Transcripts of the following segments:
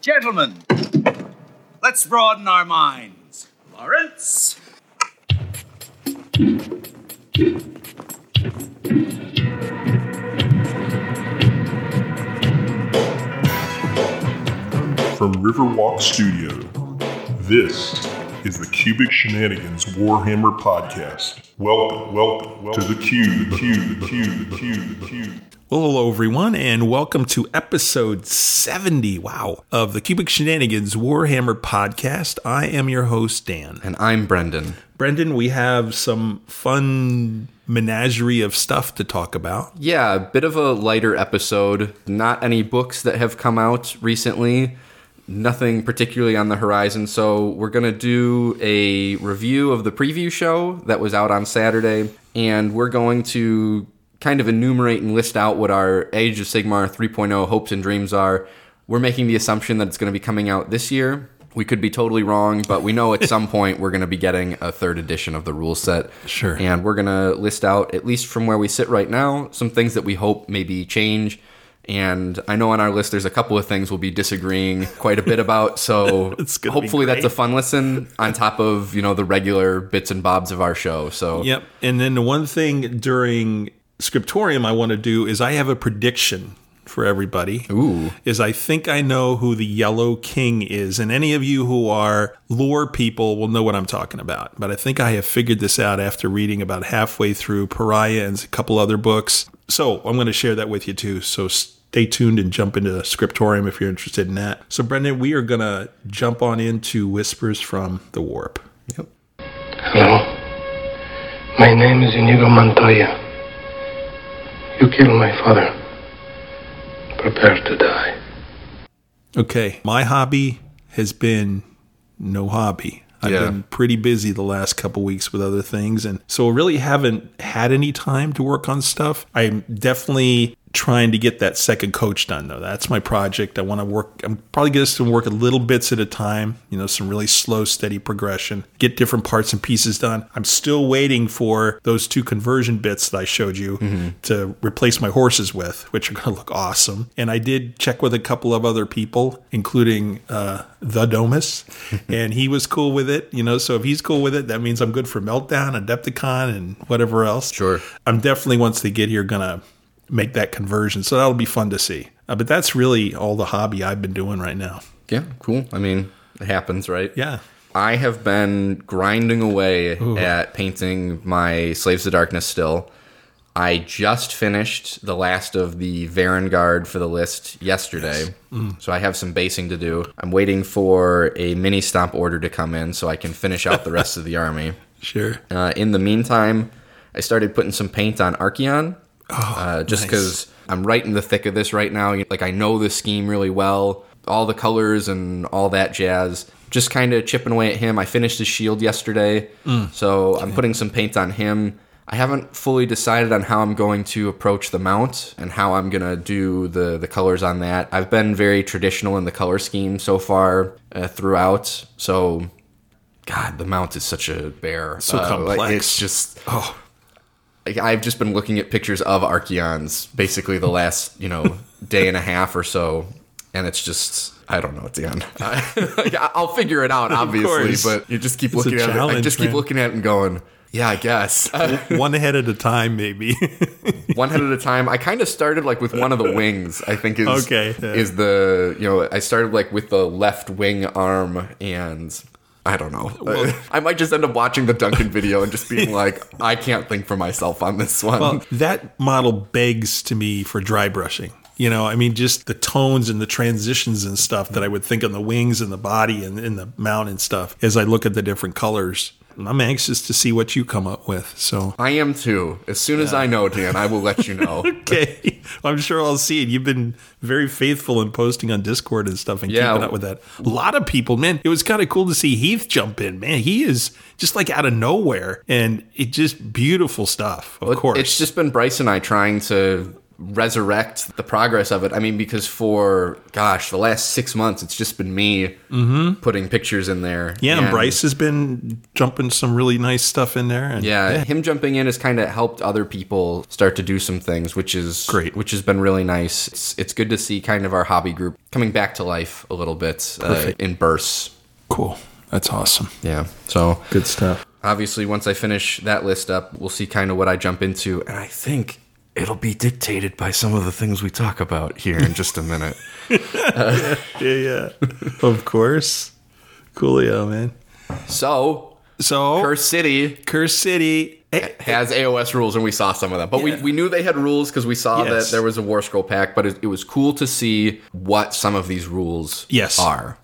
Gentlemen, let's broaden our minds. Lawrence? From Riverwalk Studio, this is the Cubic Shenanigans Warhammer Podcast. Welcome, welcome, welcome to the Cube, the Cube, the Cube, the Cube, the Cube. Well, hello everyone, and welcome to episode 70, wow, of the Cubic Shenanigans Warhammer podcast. I am your host, Dan. And I'm Brendan. Brendan, we have some fun menagerie of stuff to talk about. Yeah, a bit of a lighter episode. Not any books that have come out recently. Nothing particularly on the horizon. So, we're going to do a review of the preview show that was out on Saturday. And we're going to kind of enumerate and list out what our Age of Sigmar 3.0 hopes and dreams are. We're making the assumption that it's going to be coming out this year. We could be totally wrong, but we know at some point we're going to be getting a third edition of the rule set. Sure. And we're going to list out, at least from where we sit right now, some things that we hope maybe change. And I know on our list there's a couple of things we'll be disagreeing quite a bit about. So hopefully that's a fun listen on top of, you know, the regular bits and bobs of our show. So Yep. And then the one thing during Scriptorium I want to do is I have a prediction for everybody. Ooh. Is I think I know who the Yellow King is. And any of you who are lore people will know what I'm talking about. But I think I have figured this out after reading about halfway through Pariah and a couple other books. So I'm going to share that with you too. So stay tuned and jump into the Scriptorium if you're interested in that. So, Brendan, we are going to jump on into Whispers from the Warp. Yep. Hello. My name is Inigo Montoya. You killed my father. Prepare to die. Okay, my hobby has been no hobby. I've Yeah. been pretty busy the last couple weeks with other things, and so I really haven't had any time to work on stuff. I'm definitely trying to get that second coach done, though. That's my project. I want to work. I'm probably going to work a little bits at a time. You know, some really slow, steady progression. Get different parts and pieces done. I'm still waiting for those two conversion bits that I showed you to replace my horses with, which are going to look awesome. And I did check with a couple of other people, including uh, the Domus, and he was cool with it. You know, so if he's cool with it, that means I'm good for Meltdown, Adepticon, and whatever else. Sure. I'm definitely once they get here gonna make that conversion, so that'll be fun to see. Uh, but that's really all the hobby I've been doing right now. Yeah, cool. I mean, it happens, right? Yeah. I have been grinding away at painting my Slaves of Darkness still. I just finished the last of the Varangard for the list yesterday. So I have some basing to do. I'm waiting for a mini stomp order to come in so I can finish out the rest of the army. Sure. Uh, in the meantime, I started putting some paint on Archaon. Uh, just nice. because I'm right in the thick of this right now. Like I know the scheme really well, all the colors and all that jazz. Just kind of chipping away at him. I finished his shield yesterday, so I'm putting some paint on him. I haven't fully decided on how I'm going to approach the mount and how I'm gonna do the the colors on that. I've been very traditional in the color scheme so far uh, throughout. So, God, the mount is such a bear. So Uh, like, complex. it's just Oh, I've just been looking at pictures of Archaons basically the last, you know, day and a half or so, and it's just I don't know, at the end. I'll figure it out, obviously, but you just keep It's looking at it. I just keep man. looking at it and going, yeah, I guess. one head at a time, maybe. one head at a time. I kind of started like with one of the wings. I think is Okay, yeah. is the you know I started like with the left wing arm and. I don't know. I might just end up watching the Duncan video and just being like, I can't think for myself on this one. well, that model begs to me for dry brushing. You know, I mean, just the tones and the transitions and stuff that I would think on the wings and the body and in the mount and stuff as I look at the different colors. I'm anxious to see what you come up with. So, I am too. As soon as I know, Dan, I will let you know. okay, I'm sure I'll see it. You've been very faithful in posting on Discord and stuff and Yeah. keeping up with that. A lot of people, man, it was kind of cool to see Heath jump in. Man, he is just like out of nowhere, and it just beautiful stuff. Of course, It's just been Bryce and I trying to resurrect the progress of it. I mean, because for gosh, the last six months, it's just been me putting pictures in there. Mm-hmm. Yeah, and Bryce has been jumping some really nice stuff in there. And Yeah, him jumping in has kind of helped other people start to do some things, which is Great. which has been really nice. It's, it's good to see kind of our hobby group coming back to life a little bit uh, in bursts. cool. That's awesome. Yeah, so Good stuff. obviously once I finish that list up, we'll see kind of what I jump into, and I think it'll be dictated by some of the things we talk about here in just a minute. Yeah, yeah. of course. Coolio, man. So, So, Curse City Curse City. eh, has AOS rules, and we saw some of them. But Yeah. we, we knew they had rules because we saw Yes. that there was a War Scroll pack. But it, it was cool to see what some of these rules Yes. are.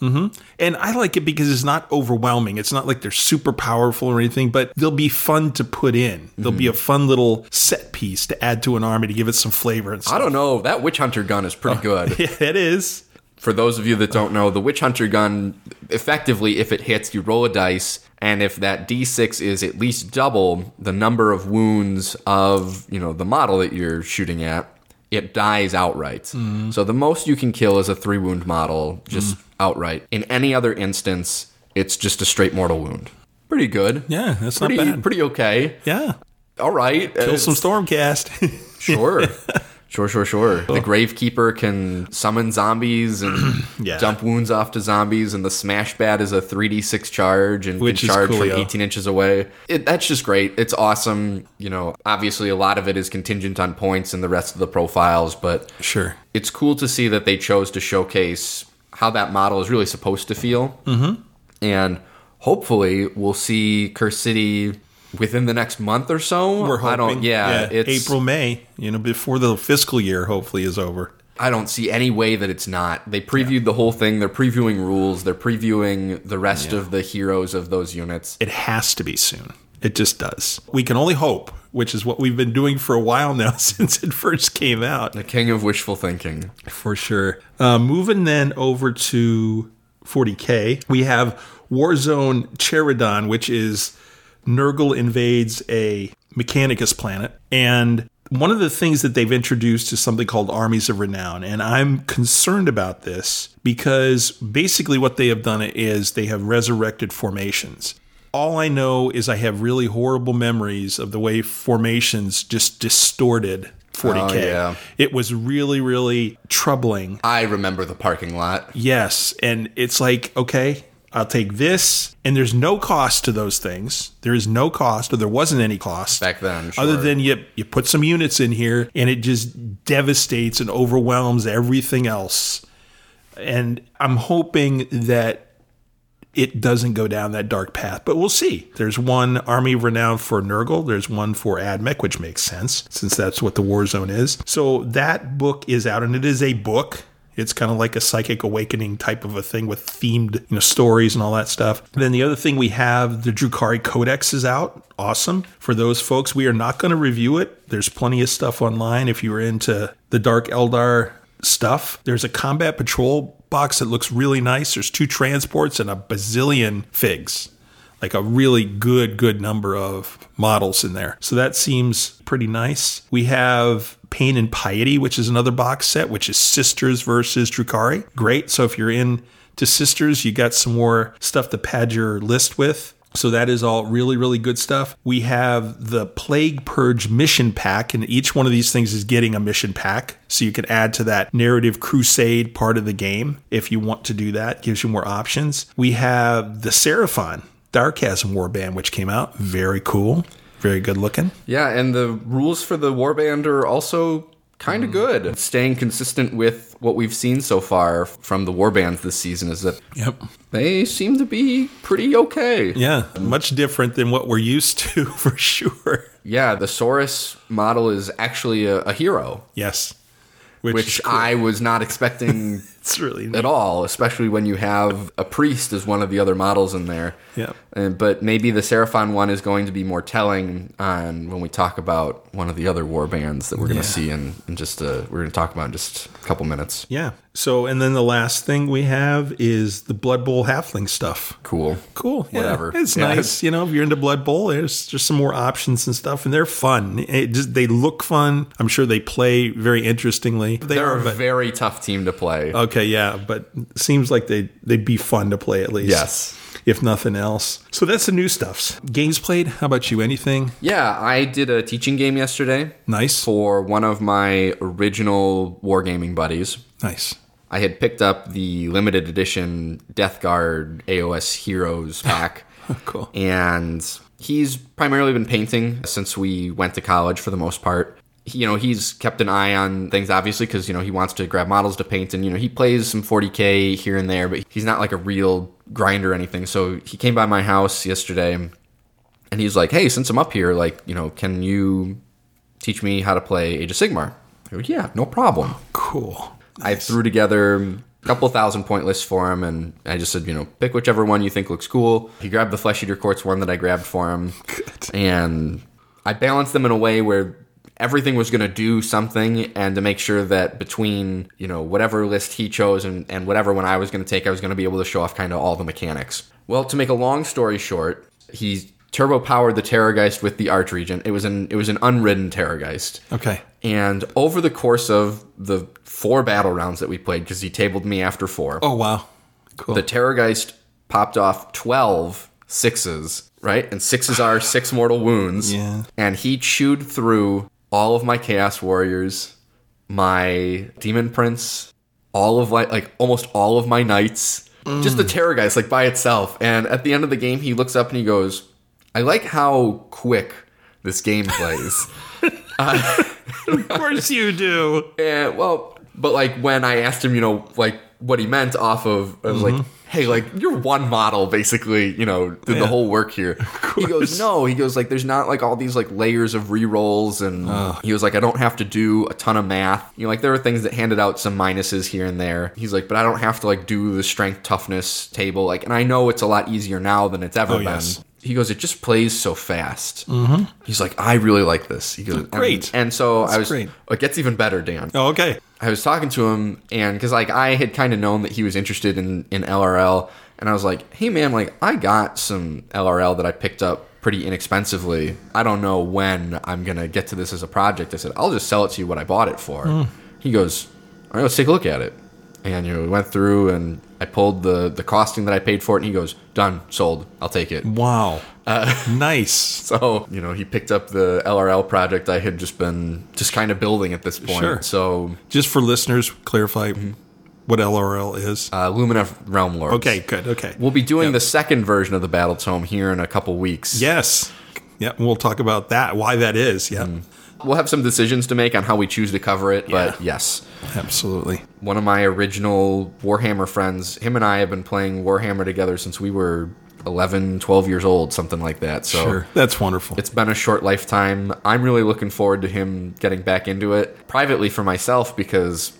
And I like it because it's not overwhelming. It's not like they're super powerful or anything, but they'll be fun to put in. They'll be a fun little set piece to add to an army to give it some flavor and stuff. I don't know. That Witch Hunter gun is pretty good. Yeah, it is. For those of you that don't know, the Witch Hunter gun, effectively, if it hits, you roll a dice, and if that d6 is at least double the number of wounds of you know the model that you're shooting at, it dies outright. Mm-hmm. So the most you can kill is a three wound model, mm-hmm. just outright. In any other instance, it's just a straight mortal wound. Pretty good. Yeah, that's pretty not bad. pretty okay. yeah. All right, Kill uh, some Stormcast. Sure. Sure, sure, sure. The Gravekeeper can summon zombies and Yeah. dump wounds off to zombies, and the Smash Bat is a 3d6 charge and Which can charge from coolio. 18 inches away. It, that's just great. It's awesome. You know, obviously, a lot of it is contingent on points and the rest of the profiles, but sure. it's cool to see that they chose to showcase how that model is really supposed to feel. Mm-hmm. And hopefully, we'll see Curse City within the next month or so. We're hoping. I don't, yeah, it's April, May, you know, before the fiscal year hopefully is over. I don't see any way that it's not. They previewed the whole thing. They're previewing rules. They're previewing the rest of the heroes of those units. It has to be soon. It just does. We can only hope, which is what we've been doing for a while now since it first came out. The king of wishful thinking. For sure. Uh, moving then over to 40K, we have Warzone Charadon, which is Nurgle invades a Mechanicus planet. And one of the things that they've introduced is something called Armies of Renown. And I'm concerned about this because basically what they have done is they have resurrected formations. All I know is I have really horrible memories of the way formations just distorted 40K. Oh, yeah. It was really, really troubling. I remember the parking lot. Yes. And it's like, okay, I'll take this. And there's no cost to those things. There is no cost, or there wasn't any cost Back then, Other than you, you put some units in here and it just devastates and overwhelms everything else. And I'm hoping that it doesn't go down that dark path, but we'll see. There's one Army of Renown for Nurgle, there's one for Admech, which makes sense since that's what the war zone is. So that book is out, and it is a book. It's kind of like a psychic awakening type of a thing with themed, you know, stories and all that stuff. then the other thing we have, the Drukhari Codex is out. Awesome. For those folks, we are not going to review it. There's plenty of stuff online if you're into the Dark Eldar stuff. There's a combat patrol box that looks really nice. There's two transports and a bazillion figs. Like a really good, good number of models in there. So that seems pretty nice. We have Pain and Piety, which is another box set, which is Sisters versus Drukhari. Great. So if you're in to Sisters, you got some more stuff to pad your list with. So that is all really, really good stuff. We have the Plague Purge mission pack, and each one of these things is getting a mission pack. So you can add to that narrative crusade part of the game if you want to do that. Gives you more options. We have the Seraphon Darkasm Warband, which came out. Very cool. Very good looking. Yeah, and the rules for the warband are also kind of mm. good. Staying consistent with what we've seen so far from the warbands this season is that Yep. they seem to be pretty okay. Yeah, much different than what we're used to for sure. Yeah, the Saurus model is actually a, a hero. Yes. which is cool. I was not expecting It's really neat. at all, especially when you have a priest as one of the other models in there. Yeah. Uh, but maybe the Seraphon one is going to be more telling on when we talk about one of the other war bands that we're going Yeah. to see in, in just uh we're going to talk about in just a couple minutes. Yeah. So, and then the last thing we have is the Blood Bowl halfling stuff. Cool. Cool. Yeah. Whatever. It's Yeah. nice. You know, if you're into Blood Bowl, there's just some more options and stuff, and they're fun. It just, they look fun. I'm sure they play very interestingly. They They're are, a very tough team to play. okay, yeah, but it seems like they they'd be fun to play at least. Yes. If nothing else. So that's the new stuffs. Games played. How about you? Anything Yeah, I did a teaching game yesterday nice? for one of my original wargaming buddies. Nice. I had picked up the limited edition Death Guard AOS Heroes pack. Cool. and he's primarily been painting since we went to college for the most part. You know, he's kept an eye on things obviously because you know he wants to grab models to paint, and you know he plays some 40k here and there, but he's not like a real grinder or anything. So he came by my house yesterday, and he's like, "Hey, since I'm up here, like, you know, can you teach me how to play Age of Sigmar?" I go, "Yeah, no problem." Cool. I threw together a couple thousand point lists for him, and I just said, you know, pick whichever one you think looks cool. He grabbed the Flesh Eater Courts one that I grabbed for him, and I balanced them in a way where everything was going to do something, and to make sure that between you know whatever list he chose and, and whatever one I was going to take, I was going to be able to show off kind of all the mechanics. Well, to make a long story short, he turbo powered the Terrorgeist with the Arch Regent. It was an it was an unridden Terrorgeist. Okay. And over the course of the four battle rounds that we played, because he tabled me after four, Oh wow. Cool. the Terrorgeist popped off 12 sixes, right? And sixes are six mortal wounds. Yeah. And he chewed through all of my Chaos Warriors, my Demon Prince, all of like, like almost all of my Knights, just the mm. Terrorgeist like by itself. And at the end of the game, he looks up and he goes, I like how quick this game plays. of course you do. Yeah, well, but like when I asked him, you know, like what he meant off of, I was like, hey, like you're one model basically, you know, did Yeah. the whole work here. He goes, no, he goes like there's not like all these like layers of re-rolls and he was like, I don't have to do a ton of math. You know, like there are things that handed out some minuses here and there. He's like, but I don't have to like do the strength toughness table. Like, and I know it's a lot easier now than it's ever Oh, been. yes. He goes, it just plays so fast. Mm-hmm. He's like, I really like this. He goes, and- Great. And, so I was, great. it gets even better, Dan. Oh, okay. I was talking to him, and because like I had kind of known that he was interested in in LRL, and I was like, "Hey man, like I got some LRL that I picked up pretty inexpensively. I don't know when I'm gonna get to this as a project." I said, "I'll just sell it to you what I bought it for." He goes, "All right, let's take a look at it." And you know, we went through, and I pulled the the costing that I paid for it, and he goes, "Done, sold. I'll take it." Wow. Uh, nice. So, you know, he picked up the LRL project I had just been just kind of building at this point. Sure. So, Just for listeners, clarify mm-hmm. what LRL is. uh, Lumineth Realm Lords. okay, good. Okay. We'll be doing the second version of the Battletome here in a couple weeks. yes. Yeah, we'll talk about that. Why that is. Yeah. Mm-hmm. We'll have some decisions to make on how we choose to cover it, but yes. Absolutely. One of my original Warhammer friends, him and I have been playing Warhammer together since we were 11, 12 years old, something like that. So Sure. That's wonderful. it's been a short lifetime. I'm really looking forward to him getting back into it. Privately for myself, because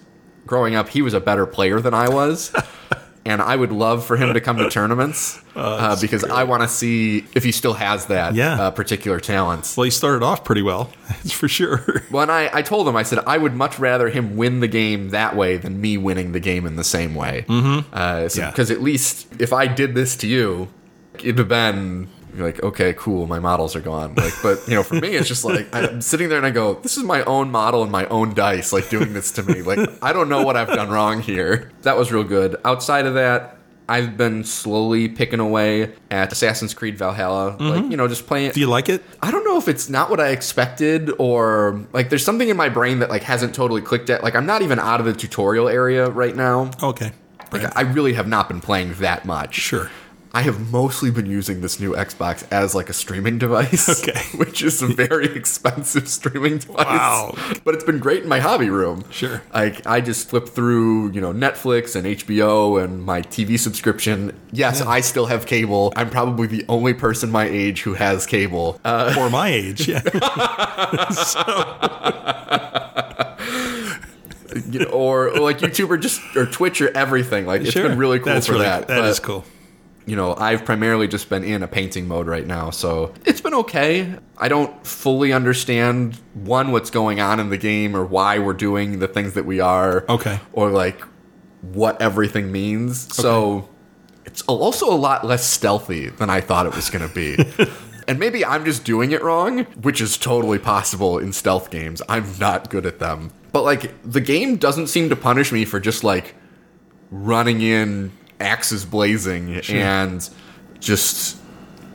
growing up, he was a better player than I was. and I would love for him to come to tournaments uh, because I want to see if he still has that Yeah. uh, particular talent. well, he started off pretty well. That's for sure. Well, and I, I told him, I said, I would much rather him win the game that way than me winning the game in the same way. Because mm-hmm. Yeah. at least if I did this to you, it'd have been you're like, okay, cool, my models are gone. Like, but you know, for me, it's just like I'm sitting there and I go, this is my own model and my own dice, like doing this to me. Like, I don't know what I've done wrong here. That was real good. Outside of that. I've been slowly picking away at Assassin's Creed Valhalla, like mm-hmm. you know, just playing. Do you like it? I don't know if it's not what I expected or like there's something in my brain that like hasn't totally clicked yet. Like I'm not even out of the tutorial area right now. Okay. Like I really have not been playing that much. Sure. I have mostly been using this new Xbox as like a streaming device. Okay. Which is a very expensive streaming device. Wow. But it's been great in my hobby room. Sure. Like I just flip through, you know, Netflix and HBO and my TV subscription. Yes, I still have cable. I'm probably the only person my age who has cable. Uh, For my age, yeah. you know, or, or like YouTube or just or Twitch or everything. Like it's Sure. been really cool That's for really- that. That but, is cool. You know, I've primarily just been in a painting mode right now, so it's been okay. I don't fully understand one what's going on in the game or why we're doing the things that we are. Okay. Or like what everything means. Okay. So it's also a lot less stealthy than I thought it was going to be. and maybe I'm just doing it wrong, which is totally possible in stealth games. I'm not good at them. But like the game doesn't seem to punish me for just like running in axes blazing and just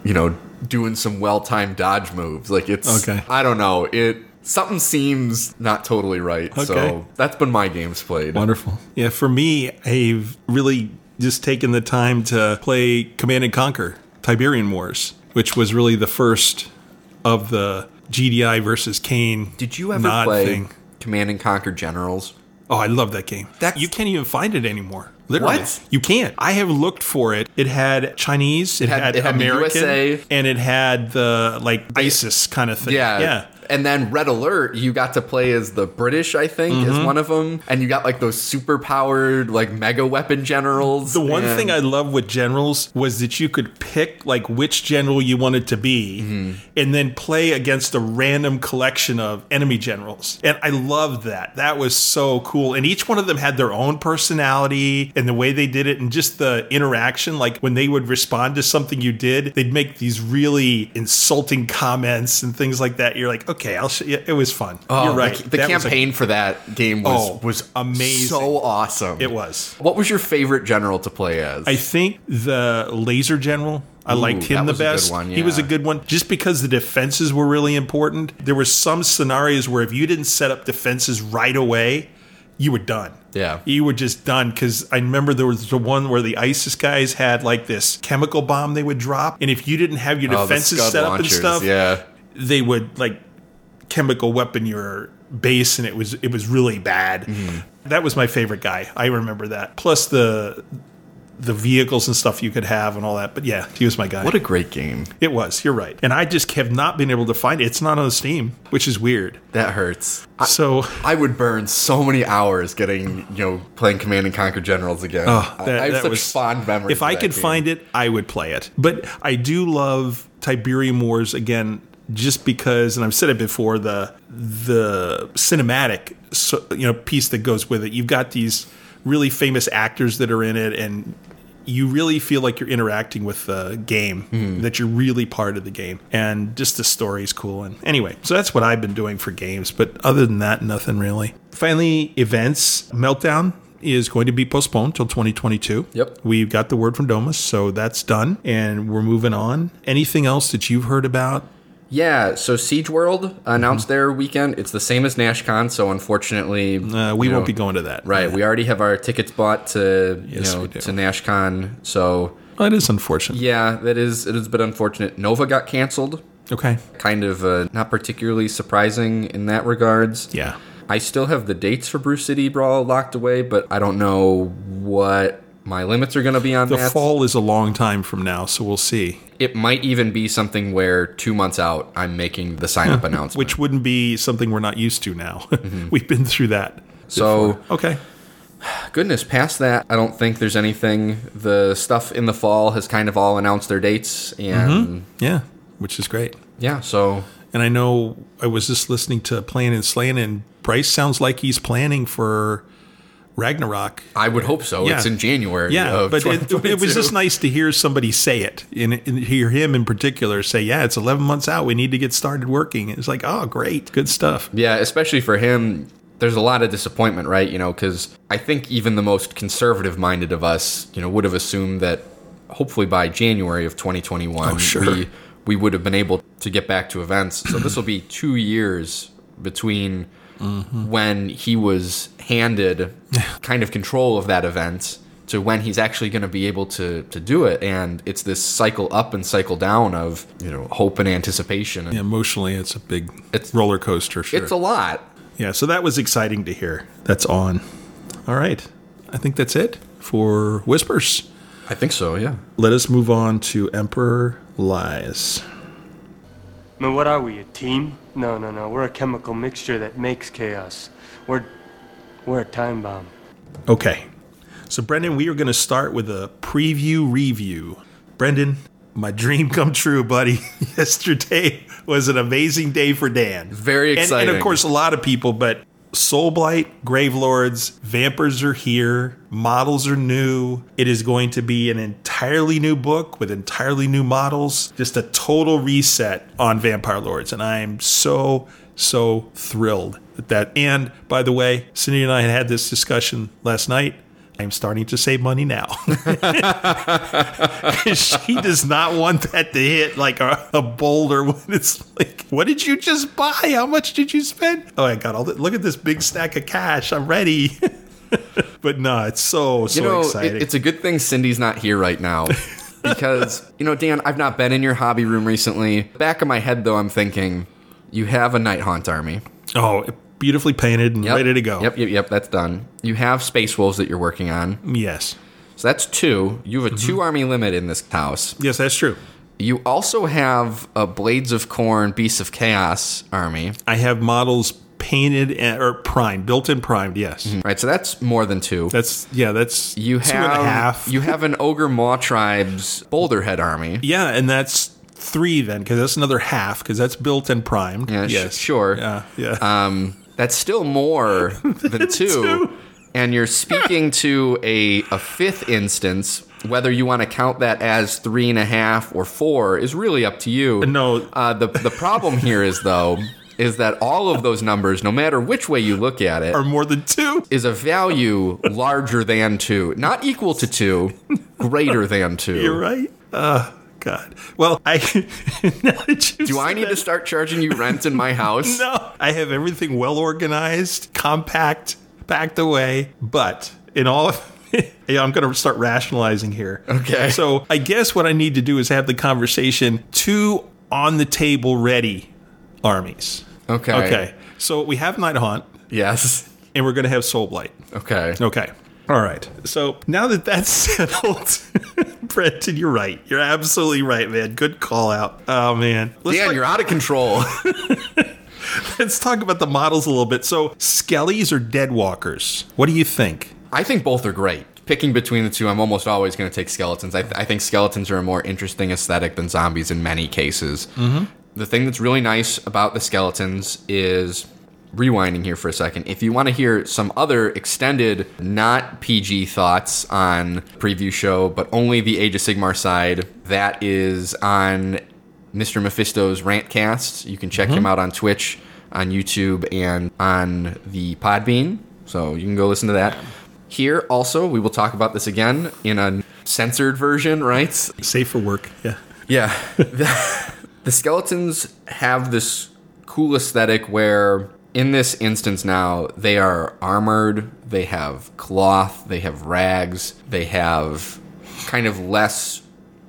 you know doing some well-timed dodge moves. Like it's Okay. I don't know. It something seems not totally right. Okay. So that's been my games played. Wonderful. Yeah, for me, I've really just taken the time to play Command and Conquer Tiberium Wars, which was really the first of the GDI versus Kane. Did you ever play thing. Command and Conquer Generals? Oh, I love that game. That's- you can't even find it anymore. Literally, What? you can't. I have looked for it. It had Chinese, it, had- had, it had American, USA. and it had the like ISIS kind of thing. Yeah. yeah. And then Red Alert, you got to play as the British, I think, Mm-hmm. is one of them. And you got like those super powered, like mega weapon generals. The one and- thing I love with generals was that you could pick like which general you wanted to be Mm-hmm. and then play against a random collection of enemy generals. And I loved that. That was so cool. And each one of them had their own personality and the way they did it and just the interaction like when they would respond to something you did, they'd make these really insulting comments and things like that. You're like, "Okay, I'll show you." It was fun. Oh, You're right. The, the was a- campaign for that game was Oh, was amazing. so awesome. it was. What was your favorite general to play as? I think the laser general. I liked him the was a good best. one, He was a good one just because the defenses were really important. There were some scenarios where if you didn't set up defenses right away, you were done. Yeah. You were just done because I remember there was the one where the ISIS guys had like this chemical bomb they would drop. And if you didn't have your Oh, defenses Scud set up launchers, and stuff, Yeah. they would like chemical weapon your base and it was it was really bad. Mm-hmm. That was my favorite guy. I remember that. Plus the the vehicles and stuff you could have and all that. But yeah, he was my guy. What a great game. it was. You're right. And I just have not been able to find it. It's not on Steam, which is weird. That hurts. So I would burn so many hours getting, you know, playing Command and Conquer Generals again. Oh, I- that- I have that such was- fond memories. if I could find it, I would play it. But I do love Tiberium Wars again, just because, and I've said it before, the the cinematic so, you know piece that goes with it. You've got these really famous actors that are in it, and you really feel like you're interacting with the game, mm-hmm. that you're really part of the game, and just the story's cool. And anyway, so that's what I've been doing for games. But other than that, nothing really. Finally, events meltdown is going to be postponed till 2022. Yep. We've got the word from Domus, so that's done, and we're moving on. Anything else that you've heard about? Yeah, so Siege World announced their weekend. It's the same as NashCon, so unfortunately, Uh, we won't know, be going to that. Right, we already have our tickets bought to you know to NashCon. So Oh, it is unfortunate. yeah, that is it is a bit unfortunate. Nova got canceled. Okay. Kind of uh, not particularly surprising in that regards. Yeah. I still have the dates for Bruce City Brawl locked away, but I don't know what my limits are going to be on The fall is a long time from now, so we'll see. It might even be something where two months out, I'm making the sign up announcement. Which wouldn't be something we're not used to now. Mm-hmm. We've been through that. so Okay. goodness, past that, I don't think there's anything. The stuff in the fall has kind of all announced their dates, and mm-hmm. Yeah, which is great. yeah, so And I know I was just listening to Playing and Slaying, and Bryce sounds like he's planning for Ragnarok. I would hope so. Yeah. It's in January. Yeah, but it, it was just nice to hear somebody say it, and, and hear him in particular say, "Yeah, it's 11 months out. We need to get started working." It's like, oh, great, good stuff. Yeah, especially for him, there's a lot of disappointment, right? You know, because I think even the most conservative minded of us, you know, would have assumed that hopefully by January of 2021, Oh, sure. we we would have been able to get back to events. So this will be two years between Mm-hmm. when he was handed kind of control of that event to when he's actually going to be able to to do it and it's this cycle up and cycle down of you know hope and anticipation and Yeah, emotionally, it's a big It's- roller coaster. Sure. it's a lot yeah, so that was exciting to hear. That's on. All right, I think that's it for whispers. i think so yeah Let us move on to Emperor Lies. Man, what are we, a team? No, no, no. We're a chemical mixture that makes chaos. We're. We're a time bomb. Okay. So, Brendan, we are going to start with a preview review. Brendan, my dream come true, buddy. Yesterday was an amazing day for Dan. Very And- And, of course, a lot of people, but Soulblight, Gravelords, Vampers are here, models are new. It is going to be an entirely new book with entirely new models, just a total reset on Vampire Lords. And I am so, so thrilled at that. And by the way, Cindy and I had this discussion last night. I'm starting to save money now. she does not want that to hit like a, a boulder when it's like, what did you just buy? How much did you spend? Oh, I got all that. Look at this big stack of cash. I'm ready. but no, it's so, so you know, exciting. it, it's a good thing Cindy's not here right now. because, you know, Dan, I've not been in your hobby room recently. Back of my head, though, I'm thinking you have a Nighthaunt army. oh, beautifully painted and Yep. ready to go. Yep, yep, yep. That's done. You have Space Wolves that you're working on. Yes. So that's two. You have a Mm-hmm. two army limit in this house. Yes, that's true. You also have a Blades of Khorne, Beasts of Chaos army. I have models painted and, or primed, built in primed. Yes. Right, so that's more than two. That's, yeah, that's you two have and a half. you have an Ogor Mawtribes Boulderhead army. Yeah, and that's three then, because that's another half, because that's built and primed. Yeah, yes, sure. Yeah, yeah. Um, that's still more than two. two. And you're speaking to a, a fifth instance. Whether you want to count that as three and a half or four is really up to you. No. Uh, the the problem here is though is that all of those numbers, no matter which way you look at it, are more than two. is a value larger than two, not equal to two, greater than 2 You're right. Uh, God. Well, I. that Do I need to start charging you rent in my house? No, I have everything well organized, compact, packed away. But in all, of. yeah, I'm going to start rationalizing here. Okay. So I guess what I need to do is have the conversation. Two on the table, ready armies. Okay. Okay. So we have Nighthaunt, Yes. and we're going to have Soulblight. Okay. Okay. All right. So now that that's settled, Brendan, you're right. You're absolutely right, man. Good call out. Oh man. Let's Dan, talk, you're out of control. let's talk about the models a little bit. So Skellies or Deadwalkers? What do you think? I think both are great. Picking between the two, I'm almost always going to take skeletons. I, th- I think skeletons are a more interesting aesthetic than zombies in many cases. Mm-hmm. The thing that's really nice about the skeletons is rewinding here for a second. If you want to hear some other extended, not PG thoughts on preview show, but only the Age of Sigmar side, that is on Mr. Mephisto's Rantcast. You can check him mm-hmm. out on Twitch, on YouTube, and on the Podbean. So you can go listen to that. Here also, we will talk about this again in a censored version, right? Safe for work. Yeah. Yeah. the, the skeletons have this cool aesthetic where, in this instance now, they are armored, they have cloth, they have rags, they have kind of less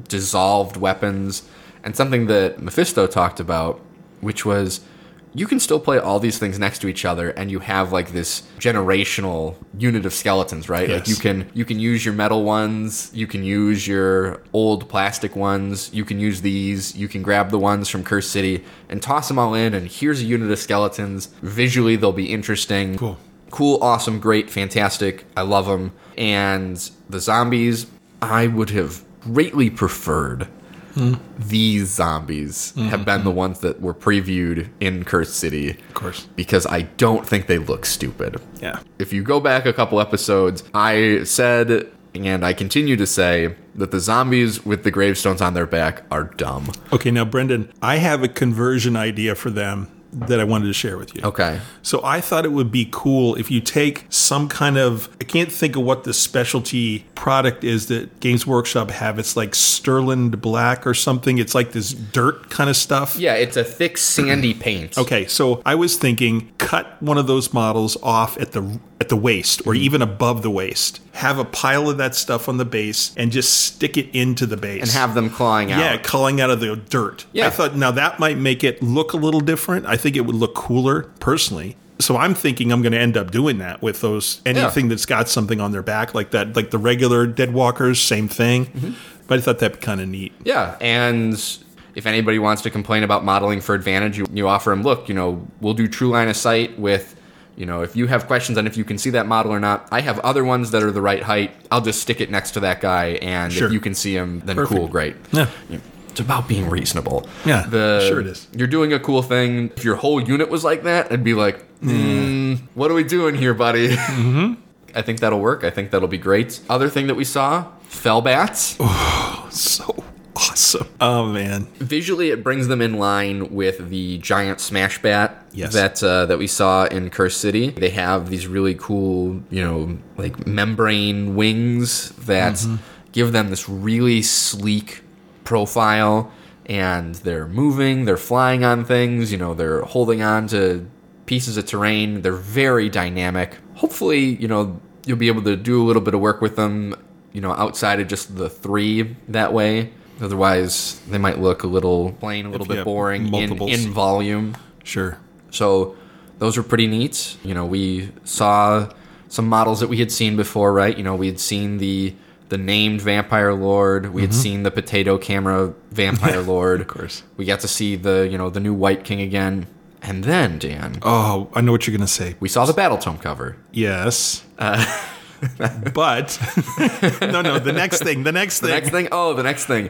dissolved weapons, and something that Mephisto talked about, which was you can still play all these things next to each other and you have like this generational unit of skeletons right? Like you can you can use your metal ones you can use your old plastic ones you can use these you can grab the ones from curse city and toss them all in and here's a unit of skeletons. Visually they'll be interesting. Cool. cool awesome great fantastic. I love them and the zombies i would have greatly preferred these zombies have been the ones that were previewed in Curse City. Of course. Because I don't think they look stupid. Yeah. If you go back a couple episodes, I said, and I continue to say, that the zombies with the gravestones on their back are dumb. Okay. Now, Brendan, I have a conversion idea for them that I wanted to share with you. Okay. So I thought it would be cool if you take some kind of I can't think of what the specialty product is that Games Workshop have. It's like Sterling Black or something. It's like this dirt kind of stuff. Yeah, it's a thick, sandy paint. Okay, so I was thinking cut one of those models off at the at the waist or mm-hmm. even above the waist. Have a pile of that stuff on the base and just stick it into the base. And have them clawing out. Yeah, calling out of the dirt. Yeah. I thought now that might make it look a little different. I think it would look cooler personally. So I'm thinking I'm going to end up doing that with those anything that's got something on their back like that, like the regular Deadwalkers, same thing. Mm-hmm. But I thought that'd be kind of neat. Yeah, and if anybody wants to complain about modeling for advantage, you, you offer them, look, you know, we'll do true line of sight with You know, if you have questions on if you can see that model or not, I have other ones that are the right height. I'll just stick it next to that guy, and Sure. if you can see him, then Perfect. cool, great. Yeah. It's about being reasonable. Yeah, the, sure it is. You're doing a cool thing. If your whole unit was like that, I'd be like, mm, what are we doing here, buddy? Mm-hmm. I think that'll work. I think that'll be great. Other thing that we saw, fell bats. So awesome. Oh man. Visually, it brings them in line with the giant smash bat Yes. that uh, that we saw in Curse City. They have these really cool, you know, like membrane wings that Mm-hmm. give them this really sleek profile, and they're moving, they're flying on things, you know, they're holding on to pieces of terrain. They're very dynamic. Hopefully, you know, you'll be able to do a little bit of work with them, you know, outside of just the three that way. Otherwise, they might look a little plain, a little bit boring in, in volume. Sure. So those were pretty neat. You know, we saw some models that we had seen before, right? You know, we had seen the the named Vampire Lord. We had seen the potato camera Vampire Lord. Mm-hmm. of course. We got to see the, you know, the new White King again. And then, Dan, Oh, I know what you're gonna say. we saw the Battletome cover. Yes. but no, no. The next thing. The next thing. The next thing, oh, the next thing.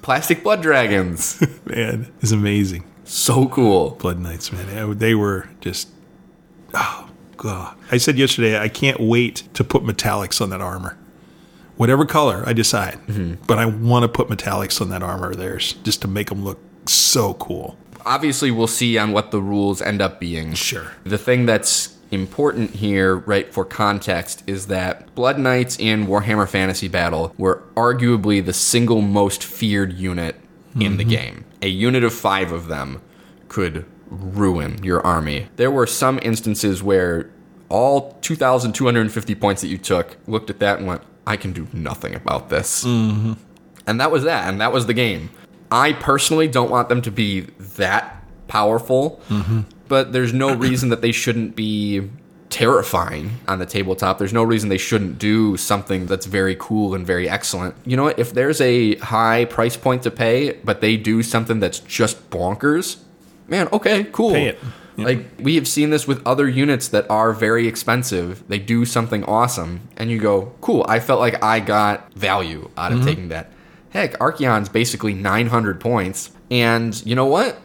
Plastic blood dragons. man, is amazing. So cool. Blood Knights, man. They were just. Oh god. I said yesterday I can't wait to put metallics on that armor. Whatever color I decide, mm-hmm. but I want to put metallics on that armor of theirs just to make them look so cool. obviously we'll see on what the rules end up being. Sure. The thing that's important here, right, for context, is that Blood Knights in Warhammer Fantasy Battle were arguably the single most feared unit in the mm-hmm. game. A unit of five of them could ruin your army. There were some instances where all 2,250 points that you took looked at that and went, I can do nothing about this. Mm-hmm. And that was that, and that was the game. I personally don't want them to be that powerful, mm-hmm. but there's no reason that they shouldn't be terrifying on the tabletop. There's no reason they shouldn't do something that's very cool and very excellent. You know what? If there's a high price point to pay, but they do something that's just bonkers, man, okay, cool. Pay it. Yep. Like we have seen this with other units that are very expensive. They do something awesome, and you go, "Cool." I felt like I got value out Mm-hmm. of taking that. Heck, Archaon's basically 900 points, and you know what?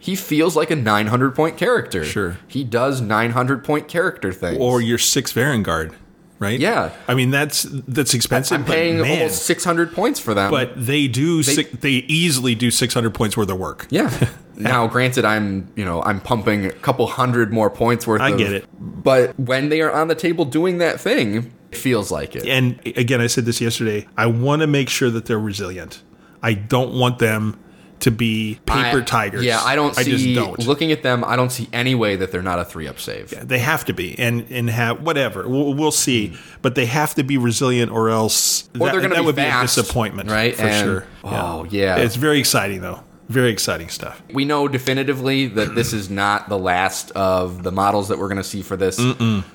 He feels like a 900 point character. Sure. he does 900 point character things. Or your six Varangard, right? Yeah. I mean that's that's expensive. I'm but paying man, almost 600 points for them. But they do. They, they easily do 600 points worth of work. Yeah. now, granted, I'm you know I'm pumping a couple hundred more points worth. I of, get it. But when they are on the table doing that thing, it feels like it. And again, I said this yesterday. I want to make sure that they're resilient. I don't want them to be paper I- tigers. Yeah, I don't I just don't. Looking at them, I don't see any way that they're not a three up save. they have to be, and and have whatever. We'll, we'll see, hmm. but they have to be resilient, or else Or that, they're going to be would fast, be a disappointment, right? For And- sure. Oh yeah. it's very exciting though. Very exciting stuff. we know definitively that this is not the last of the models that we're going to see for this.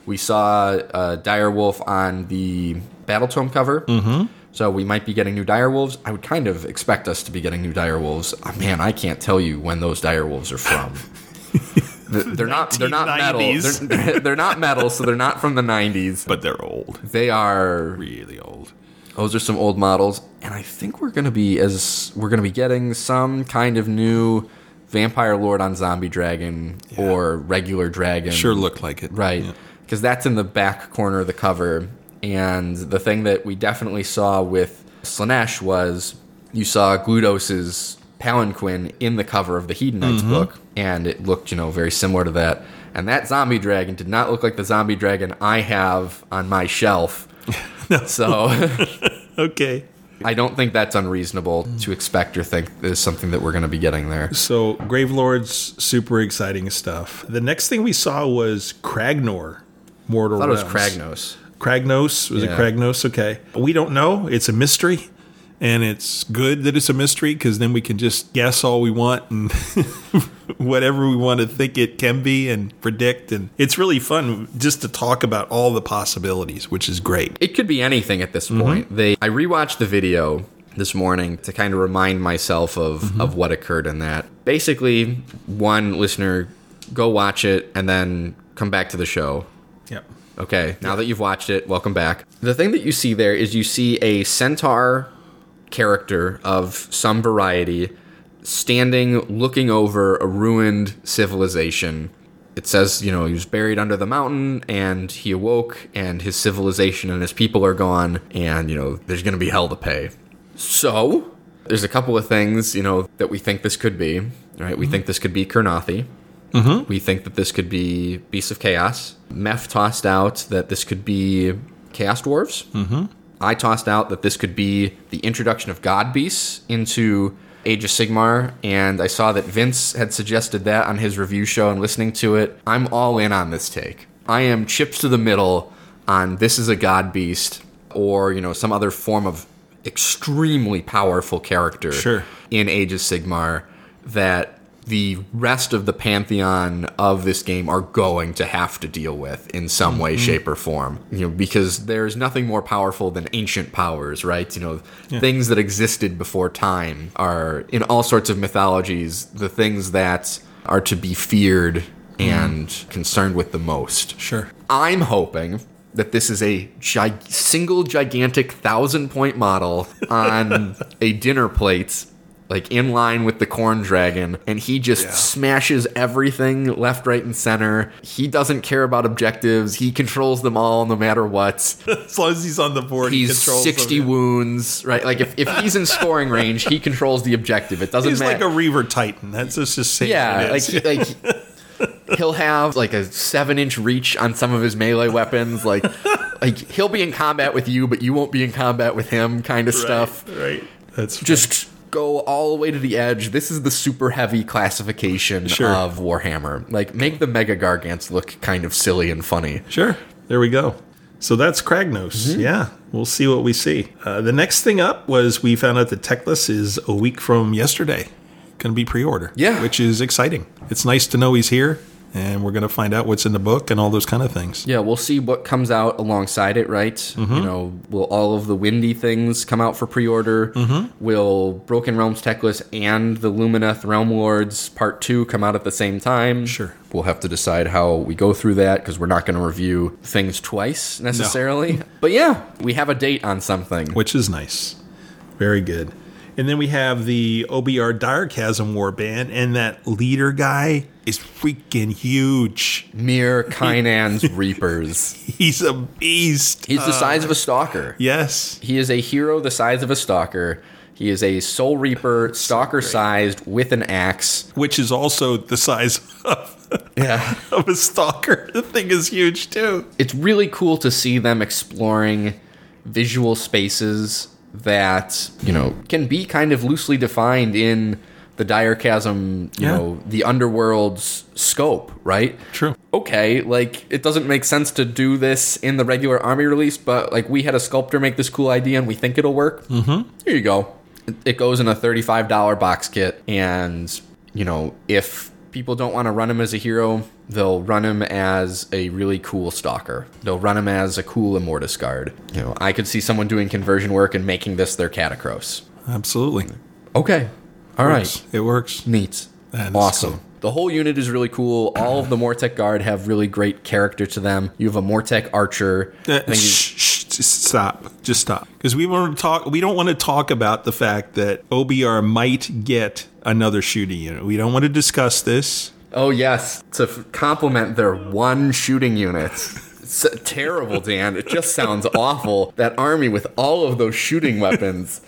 We saw uh, Direwolf on the Battletome cover. Mm-hmm. So we might be getting new Direwolves. I would kind of expect us to be getting new Direwolves. Oh, man, I can't tell you when those Direwolves are from. They're they're not. They're not metal. They're, they're not metal, so they're not from the '90s. But they're old, They are really old. Those are some old models, and I think we're gonna be as we're gonna be getting some kind of new vampire lord on zombie dragon or regular dragon. Sure, look like it. right? Yeah. Because that's in the back corner of the cover, and the thing that we definitely saw with Slaanesh was you saw Glutos's palanquin in the cover of the Hedonites Mm-hmm. book, and it looked you know very similar to that. And that zombie dragon did not look like the zombie dragon I have on my shelf. So Okay. I don't think that's unreasonable to expect or think there's something that we're going to be getting there. So Gravelords, super exciting stuff. The next thing we saw was Kragnor, Mortal I thought it was Realms. Kragnos. Kragnos was Yeah. it Kragnos? Okay, we don't know. It's a mystery, and it's good that it's a mystery because then we can just guess all we want and whatever we want to think it can be and predict. And it's really fun just to talk about all the possibilities, which is great. It could be anything at this mm-hmm. point. They I rewatched the video this morning to kind of remind myself of mm-hmm. of what occurred in that. Basically, one listener go watch it, and then come back to the show. Yep. Okay, now that you've watched it, welcome back. The thing that you see there is you see a centaur character of some variety standing looking over a ruined civilization. It says, you know, he was buried under the mountain and he awoke and his civilization and his people are gone and, you know, there's going to be hell to pay. So, there's a couple of things, you know, that we think this could be, right? We think this could be Kurnothi. We think that this could be Beasts of Chaos. Meph tossed out that this could be Chaos Dwarves. Mm-hmm. I tossed out that this could be the introduction of God Beasts into Age of Sigmar, and I saw that Vince had suggested that on his review show and listening to it. I'm all in on this take. I am chips to the middle on this is a God Beast or, you know, some other form of extremely powerful character Sure. in Age of Sigmar that the rest of the pantheon of this game are going to have to deal with in some way, mm-hmm. shape, or form. You know, because there's nothing more powerful than ancient powers, right? You know, things that existed before time are in all sorts of mythologies the things that are to be feared mm-hmm. and concerned with the most. Sure. I'm hoping that this is a gi- single gigantic thousand point model on a dinner plate, like in line with the corn dragon, and he just smashes everything left, right, and center. He doesn't care about objectives. He controls them all no matter what. As long as he's on the board, he He's controls 60 them. wounds, right? Like if, if he's in scoring range, he controls the objective. It doesn't He's matter. like a Reaver Titan. That's just saying. Yeah, like he- like he'll have like a seven inch reach on some of his melee weapons. Like like he'll be in combat with you, but you won't be in combat with him, kind of stuff. Right. That's Just go all the way to the edge. This is the super heavy classification Sure. of Warhammer. Like make the Mega Gargants look kind of silly and funny. Sure. There we go. So that's Kragnos. Mm-hmm. Yeah. We'll see what we see. Uh, the next thing up was we found out that Teclis is a week from yesterday. Going to be pre order. Yeah. Which is exciting. It's nice to know he's here, and we're going to find out what's in the book and all those kind of things. Yeah, we'll see what comes out alongside it, right? Mm-hmm. You know, will all of the windy things come out for pre-order? Mm-hmm. Will Broken Realms Teclis and the Lumineth Realm Lords Part 2 come out at the same time? Sure. We'll have to decide how we go through that because we're not going to review things twice necessarily. But yeah, we have a date on something. Which is nice. Very good. And then we have the OBR Direchasm Warband, and that leader guy is freaking huge. Mir Kainan's Reapers. He's a beast. He's the uh, size of a stalker. Yes. He is a hero the size of a stalker. He is a Soul Reaper, stalker sized with an axe. Which is also the size of, Yeah. of a stalker. The thing is huge too. It's really cool to see them exploring visual spaces that, you know, can be kind of loosely defined in the Direchasm, you Yeah. know, the underworld's scope, right? True. Okay, like it doesn't make sense to do this in the regular army release, but like we had a sculptor make this cool idea and we think it'll work. Mm-hmm. Here you go. It- It goes in a thirty-five dollar box kit, and you know if people don't want to run him as a hero, they'll run him as a really cool stalker. They'll run him as a cool Immortis Guard. You know, I could see someone doing conversion work and making this their Katakros. Absolutely. Okay, all right. Works. It works. Neat. That awesome. cool. The whole unit is really cool. All of the Mortek Guard have really great character to them. You have a Mortek Archer. Uh, I you- shh, shh, just stop. Just stop. Because we want to talk. We don't want to talk about the fact that OBR might get another shooting unit. We don't want to discuss this. Oh, yes. To f- compliment their one shooting unit. It's terrible, Dan. It just sounds awful. That army with all of those shooting weapons.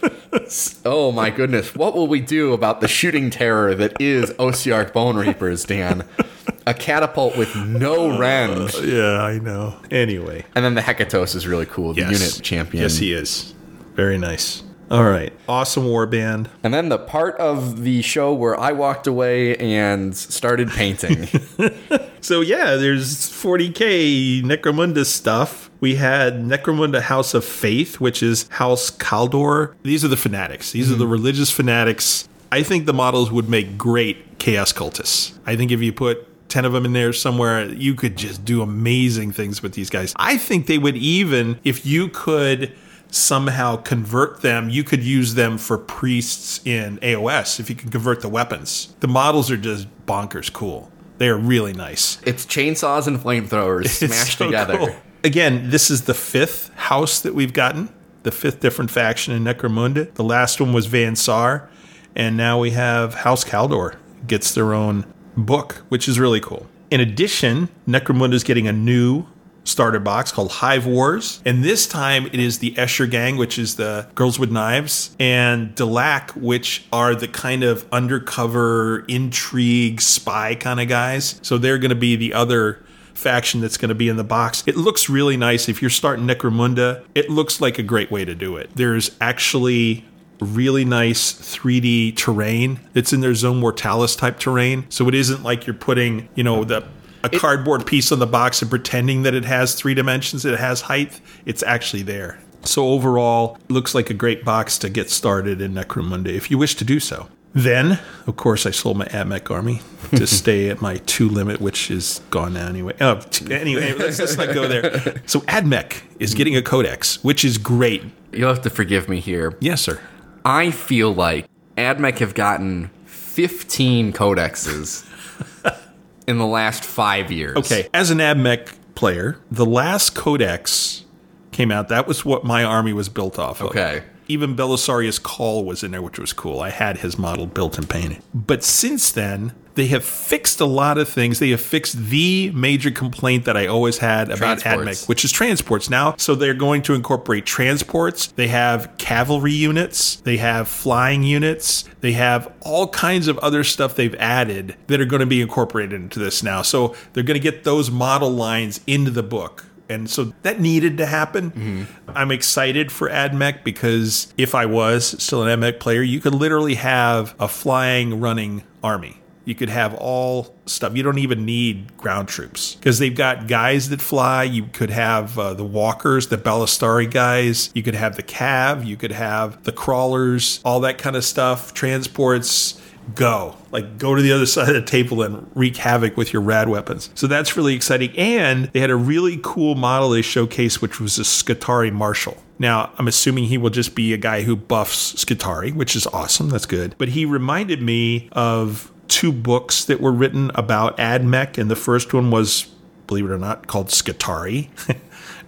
Oh, my goodness. What will we do about the shooting terror that is Ossiarch Bonereapers, Dan? A catapult with no uh, rend. Yeah, I know. Anyway, And then the Hekatos is really cool. The unit champion. Yes, he is. Very nice. All right. Awesome warband. And then the part of the show where I walked away and started painting. So yeah, there's 40k Necromunda stuff. We had Necromunda House of Faith, which is House Cawdor. These are the fanatics. These are the hmm. religious fanatics. I think the models would make great chaos cultists. I think if you put 10 of them in there somewhere, you could just do amazing things with these guys. I think they would even, if you could somehow convert them, you could use them for priests in AOS if you can convert the weapons. The models are just bonkers cool. They are really nice. It's chainsaws and flamethrowers It's smashed so together. cool. Again, this is the fifth house that we've gotten, the fifth different faction in Necromunda. The last one was Van Saar, and now we have House Cawdor gets their own book, which is really cool. In addition, Necromunda is getting a new starter box called Hive Wars, and this time it is the Escher Gang, which is the Girls with Knives, and Delaque, which are the kind of undercover intrigue spy kind of guys. So they're going to be the other faction that's going to be in the box. It looks really nice. If you're starting Necromunda, it looks like a great way to do it. There's actually really nice 3D terrain that's in their Zone Mortalis type terrain. So it isn't like you're putting, you know, the a cardboard piece on the box and pretending that it has three dimensions, it has height. It's actually there. So overall, looks like a great box to get started in Necromunda if you wish to do so. Then, of course, I sold my AdMech army to stay at my two limit, which is gone now anyway. Oh, t- anyway, let's, let's not go there. So AdMech is getting a codex, which is great. You'll have to forgive me here. Yes, sir. I feel like AdMech have gotten 15 codexes in the last five years. Okay, as an AdMech player, the last codex came out. That was what my army was built off of. Okay. Even Belisarius Cawl was in there, which was cool. I had his model built and painted. But since then, they have fixed a lot of things. They have fixed the major complaint that I always had about. AdMech, which is transports now. So they're going to incorporate transports. They have cavalry units. They have flying units. They have all kinds of other stuff they've added that are going to be incorporated into this now. So they're going to get those model lines into the book. And so that needed to happen. I'm excited for AdMech because if I was still an AdMech player, you could literally have a flying running army. You could have all stuff. You don't even need ground troops because they've got guys that fly. You could have uh, the walkers, the Ballistarii guys. You could have the cav. You could have the crawlers, all that kind of stuff. Transports go. Like go to the other side of the table and wreak havoc with your rad weapons. So that's really exciting. And they had a really cool model they showcased which was a Skitarii marshal. Now i'm assuming he will just be a guy who buffs Skitarii which is awesome. That's good. But he reminded me of two books that were written about admech and the first one was believe it or not called Skitarii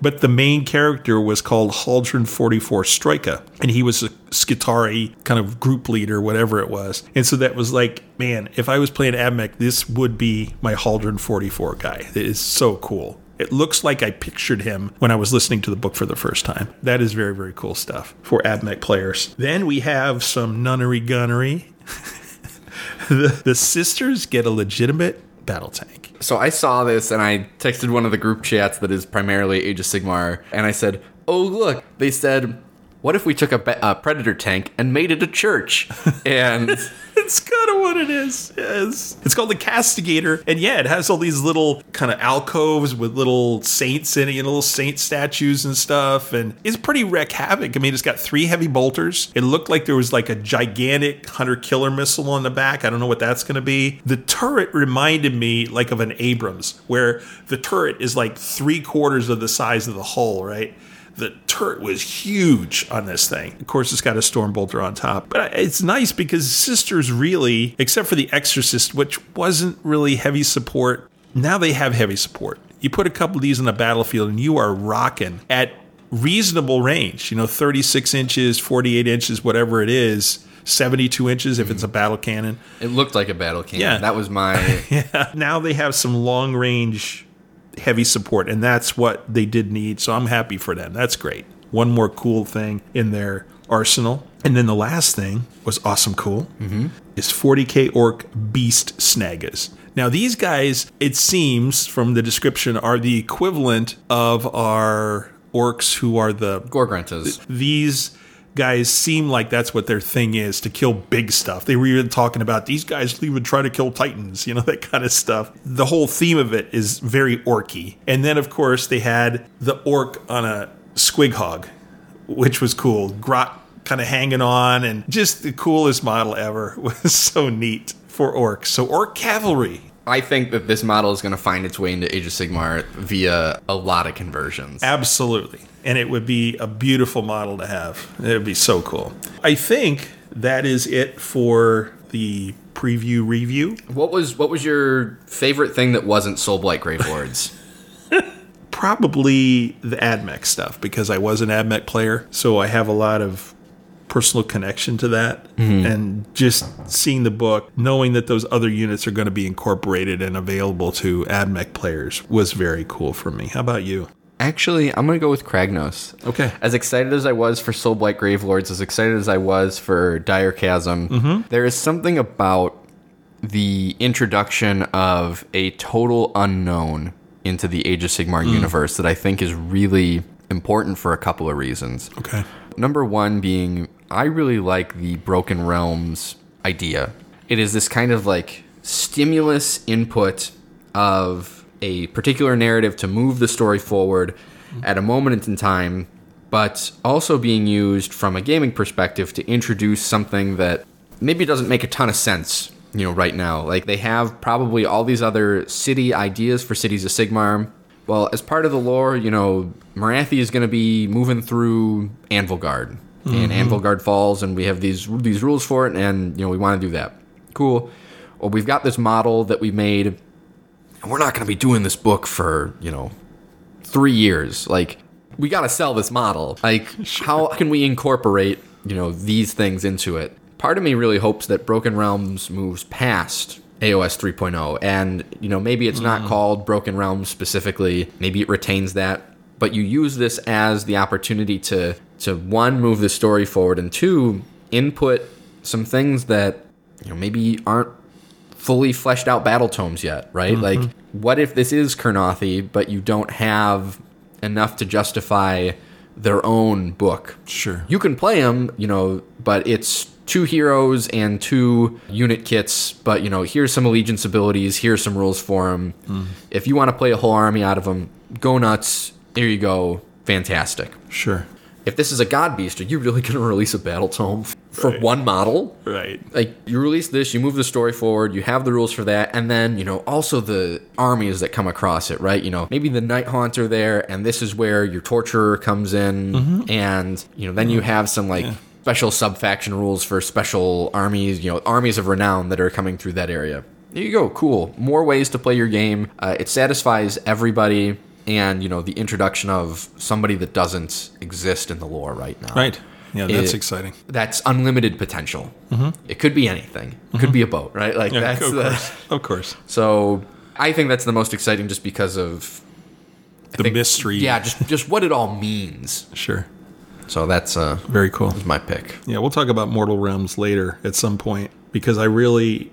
but the main character was called Haldron 44 Stroika, and he was a Skitarii kind of group leader, whatever it was. And so that was like, man, if I was playing Admech, this would be my Haldron 44 guy. It is so cool. It looks like I pictured him when I was listening to the book for the first time. That is very, very cool stuff for Admech players. Then we have some nunnery gunnery. the, the sisters get a legitimate battle tank. So I saw this and I texted one of the group chats that is primarily Age of Sigmar, and I said, "Oh look!" They said, "What if we took a, ba- a predator tank and made it a church?" And It's kind of what it is. Yes. It's called the Castigator. And yeah, it has all these little kind of alcoves with little saints in it and little saint statues and stuff. And it's pretty wreck havoc. I mean, it's got three heavy bolters. It looked like there was like a gigantic hunter killer missile on the back. I don't know what that's going to be. The turret reminded me like of an Abrams, where the turret is like three quarters of the size of the hull, right? The turret was huge on this thing. Of course, it's got a storm bolter on top, but it's nice because Sisters really, except for the Exorcist, which wasn't really heavy support, now they have heavy support. You put a couple of these on the battlefield and you are rocking at reasonable range, you know, 36 inches, 48 inches, whatever it is. 72 inches if it's a mm-hmm. battle cannon. it looked like a battle cannon. Yeah. That was my. Yeah. Now they have some long range heavy support, and that's what they did need. So I'm happy for them. That's great. One more cool thing in their arsenal. And then the last thing was awesome cool mm-hmm. is 40k orc beast snagas. Now these guys, it seems from the description, are the equivalent of our orcs who are the Gore-gruntas. these guys seem like that's what their thing is to kill big stuff. They were even talking about these guys even try to kill titans, you know, that kind of stuff. The whole theme of it is very orky. And then, of course, they had the orc on a squig hog, which was cool. Grot kind of hanging on and just the coolest model ever. Was so neat for orcs. So, orc cavalry. I think that this model is going to find its way into Age of Sigmar via a lot of conversions. Absolutely. And it would be a beautiful model to have. It would be so cool. I think that is it for the preview review. What was what was your favorite thing that wasn't Soulblight Gravelords? Probably the AdMech stuff because I was an AdMech player, so I have a lot of personal connection to that. Mm-hmm. And just seeing the book, knowing that those other units are going to be incorporated and available to AdMech players was very cool for me. How about you? Actually, I'm gonna go with Kragnos. Okay. As excited as I was for Soulblight Gravelords, as excited as I was for Direchasm, mm-hmm. there is something about the introduction of a total unknown into the Age of Sigmar mm. universe that I think is really important for a couple of reasons. Okay. Number one being, I really like the Broken Realms idea. It is this kind of like stimulus input of a particular narrative to move the story forward mm-hmm. at a moment in time, but also being used from a gaming perspective to introduce something that maybe doesn't make a ton of sense, you know, right now. Like they have probably all these other city ideas for cities of Sigmar. Well, as part of the lore, you know, Morathi is going to be moving through Anvilgard, and mm-hmm. Anvilgard falls, and we have these these rules for it, and you know, we want to do that. Cool. Well, we've got this model that we made, and we're not going to be doing this book for you know three years. Like, we got to sell this model. Like, how can we incorporate, you know, these things into it? Part of me really hopes that Broken Realms moves past AOS 3.0 and, you know, maybe it's not mm. called Broken Realms specifically. Maybe it retains that, but you use this as the opportunity to to one move the story forward and two input some things that, you know, maybe aren't fully fleshed out battle tomes yet, right? Mm-hmm. Like, what if this is Kurnothi, but you don't have enough to justify their own book? Sure. You can play them, you know, but it's two heroes and two unit kits, but, you know, here's some allegiance abilities, here's some rules for them. Mm. If you want to play a whole army out of them, go nuts. There you go. Fantastic. Sure. If this is a God Beast, are you really going to release a battle tome for Right. one model? Right. like you release this, you move the story forward, you have the rules for that, and then you know also the armies that come across it, right? You know maybe the Night Haunter there, and this is where your Torturer comes in, and you know then you have some like special sub faction rules for special armies, you know armies of renown that are coming through that area. There you go, cool. More ways to play your game. Uh, it satisfies everybody, and you know the introduction of somebody that doesn't exist in the lore right now Right. Yeah, that's It- exciting. that's unlimited potential. It could be anything. It could be a boat, right? Like Yeah, that's of the, course. Of course. so. I think that's the most exciting, just because of The think- mystery. Yeah, just just what it all means. Sure. So that's uh Very cool. my pick. Yeah, we'll talk about Mortal Realms later at some point because I really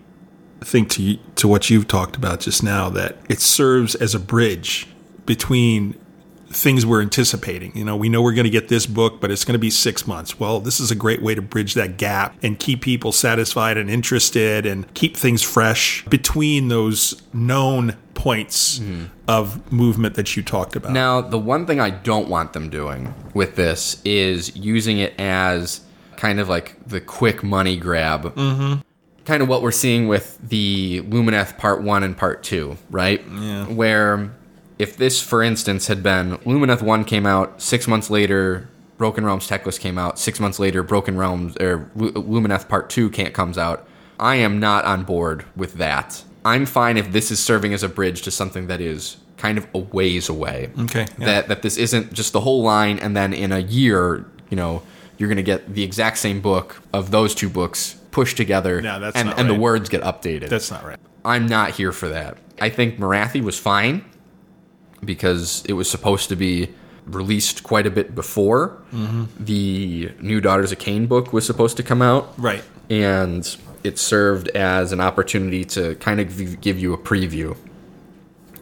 think to to what you've talked about just now that it serves as a bridge between things we're anticipating. You know, we know we're going to get this book, but it's going to be 6 months. Well, this is a great way to bridge that gap and keep people satisfied and interested and keep things fresh between those known points of movement that you talked about. Now, the one thing I don't want them doing with this is using it as kind of like the quick money grab. Mm-hmm. Kind of what we're seeing with the Lumineth Part 1 and Part 2, right? Yeah. Where if this, for instance, had been Lumineth 1 came out, six months later, Broken Realms Teclis came out, six months later, Broken Realms, or Lu- Lumineth Part 2 can't, comes out, I am not on board with that. I'm fine if this is serving as a bridge to something that is kind of a ways away Okay, yeah. that that this isn't just the whole line and then in a year you know you're going to get the exact same book of those two books pushed together No, that's and, not and the words get updated That's not right. i'm not here for that i think Morathi was fine because it was supposed to be released quite a bit before Mm-hmm. the new daughters of khaine book was supposed to come out Right. and it served as an opportunity to kind of give you a preview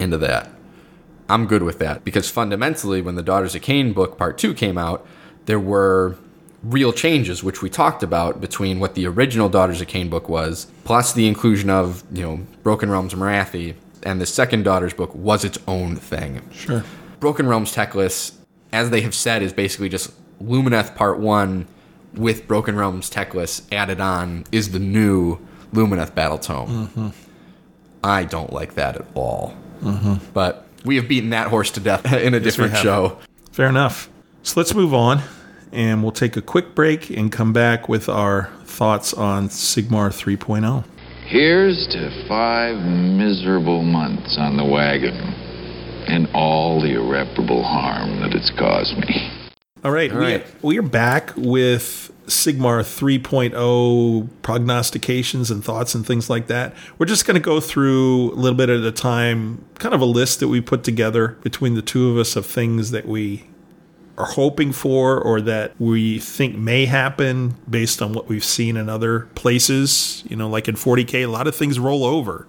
into that. I'm good with that because fundamentally, when the Daughters of Khaine book part two came out, there were real changes, which we talked about between what the original Daughters of Khaine book was, plus the inclusion of you know Broken Realms Morathi, and the second Daughters book was its own thing. Sure. Broken Realms Teclis, as they have said, is basically just Lumineth Part 1 with Broken Realms Teclis added on is the new Lumineth Battletome. Mm-hmm. I don't like that at all. Mm-hmm. But we have beaten that horse to death in a different show. Fair enough. So let's move on and we'll take a quick break and come back with our thoughts on Sigmar oh. 3.0. Here's to five miserable months on the wagon and all the irreparable harm that it's caused me. All right, All We, we are back with Sigmar 3.0 prognostications and thoughts and things like that. We're just going to go through a little bit at a time, kind of a list that we put together between the two of us of things that we are hoping for or that we think may happen based on what we've seen in other places. You know, like in 40K, a lot of things roll over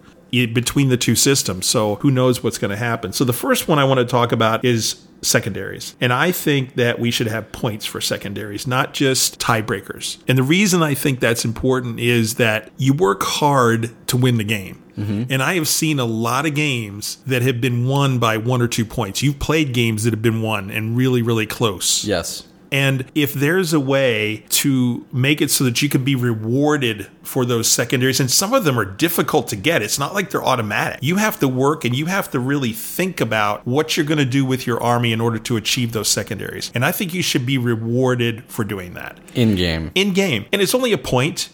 between the two systems. So who knows what's going to happen. So the first one I want to talk about is secondaries. And I think that we should have points for secondaries, not just tiebreakers. And the reason I think that's important is that you work hard to win the game. Mm-hmm. And I have seen a lot of games that have been won by one or two points. You've played games that have been won and really, really close. Yes. And if there's a way to make it so that you can be rewarded for those secondaries, and some of them are difficult to get, it's not like they're automatic. You have to work and you have to really think about what you're going to do with your army in order to achieve those secondaries. And I think you should be rewarded for doing that In game. in game. And it's only a point,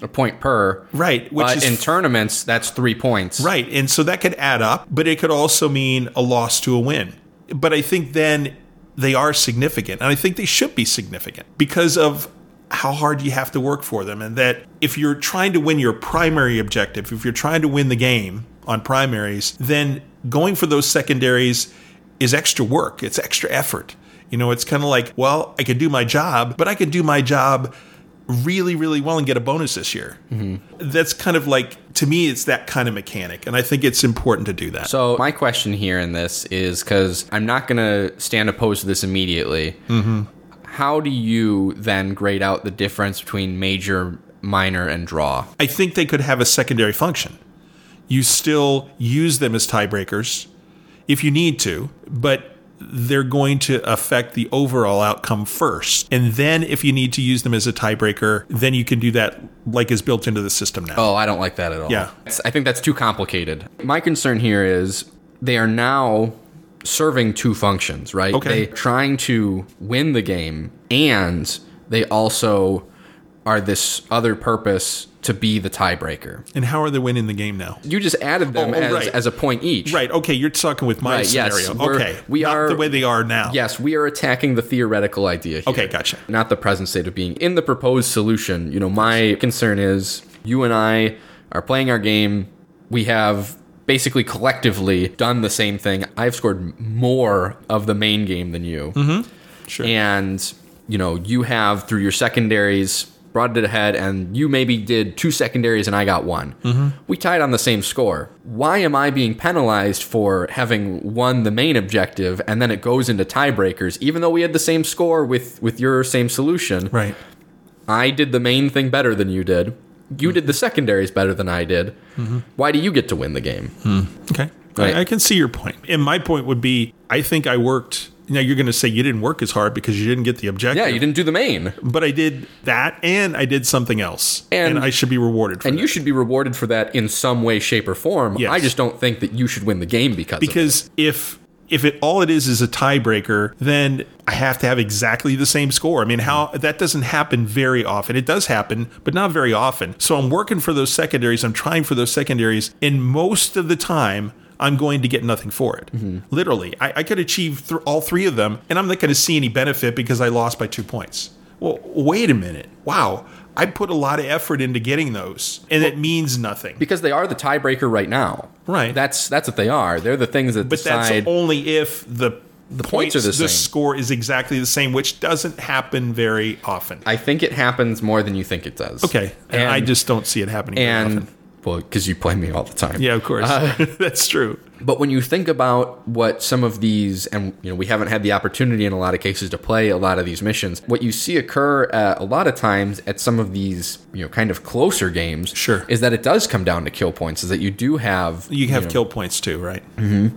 A point per. right? Which But is in tournaments, that's three points. Right. And so that could add up, but it could also mean a loss to a win. But I think then they are significant. And I think they should be significant because of how hard you have to work for them. And that if you're trying to win your primary objective, if you're trying to win the game on primaries, then going for those secondaries is extra work, it's extra effort. You know, it's kind of like, well, I could do my job, but I could do my job really, really well and get a bonus this year. That's kind of like, to me, it's that kind of mechanic. And I think it's important to do that. So my question here in this is because I'm not going to stand opposed to this immediately. Mm-hmm. How do you then grade out the difference between major, minor, and draw? I think they could have a secondary function. You still use them as tiebreakers if you need to, but they're going to affect the overall outcome first. And then if you need to use them as a tiebreaker, then you can do that like is built into the system now. Oh, I don't like that at all. Yeah. I think that's too complicated. My concern here is they are now serving two functions, right? Okay. They're trying to win the game, and they also are this other purpose to be the tiebreaker. And how are they winning the game now? You just added them Oh, oh, as, right. as a point each. Right. Okay. You're talking with my Right, scenario. we're- okay. we Not are- the way they are now. Yes, we are attacking the theoretical idea here. Okay, gotcha. Not the present state of being. In the proposed solution, you know, my concern is you and I are playing our game. We have basically collectively done the same thing. I've scored more of the main game than you. Mm-hmm. Sure. And, you know, you have through your secondaries brought it ahead and you maybe did two secondaries and I got one. Mm-hmm. We tied on the same score. Why am I being penalized for having won the main objective and then it goes into tiebreakers even though we had the same score with with your same solution? right. I did the main thing better than you did. You mm. did the secondaries better than I did. Mm-hmm. Why do you get to win the game? Hmm. Okay. Right. I, I can see your point. And my point would be I think I worked. Now you're going to say you didn't work as hard because you didn't get the objective. Yeah, you didn't do the main. But I did that and I did something else. And- And, I should be rewarded for it. And that. you should be rewarded for that in some way, shape, or form. Yes. I just don't think that you should win the game because because if if it all it is is a tiebreaker, then I have to have exactly the same score. I mean, how that doesn't happen very often. It does happen, but not very often. So I'm working for those secondaries. I'm trying for those secondaries, and most of the time. I'm going to get nothing for it. Mm-hmm. Literally, I, I could achieve th- all three of them, and I'm not going to see any benefit because I lost by two points. Well, wait a minute. Wow, I put a lot of effort into getting those, and it means nothing. because they are the tiebreaker right now. Right. That's that's what they are. They're the things that But decide. that's only if the the points are the same. score is exactly the same, which doesn't happen very often. I think it happens more than you think it does. okay, and, and I just don't see it happening very and often. Well, because you play me all the time. Yeah, of course, Uh, that's true. But when you think about what some of these, and you know, we haven't had the opportunity in a lot of cases to play a lot of these missions. What you see occur uh, a lot of times at some of these, you know, kind of closer games, Sure. is that it does come down to kill points. Is that you do have You have know, kill points too, right?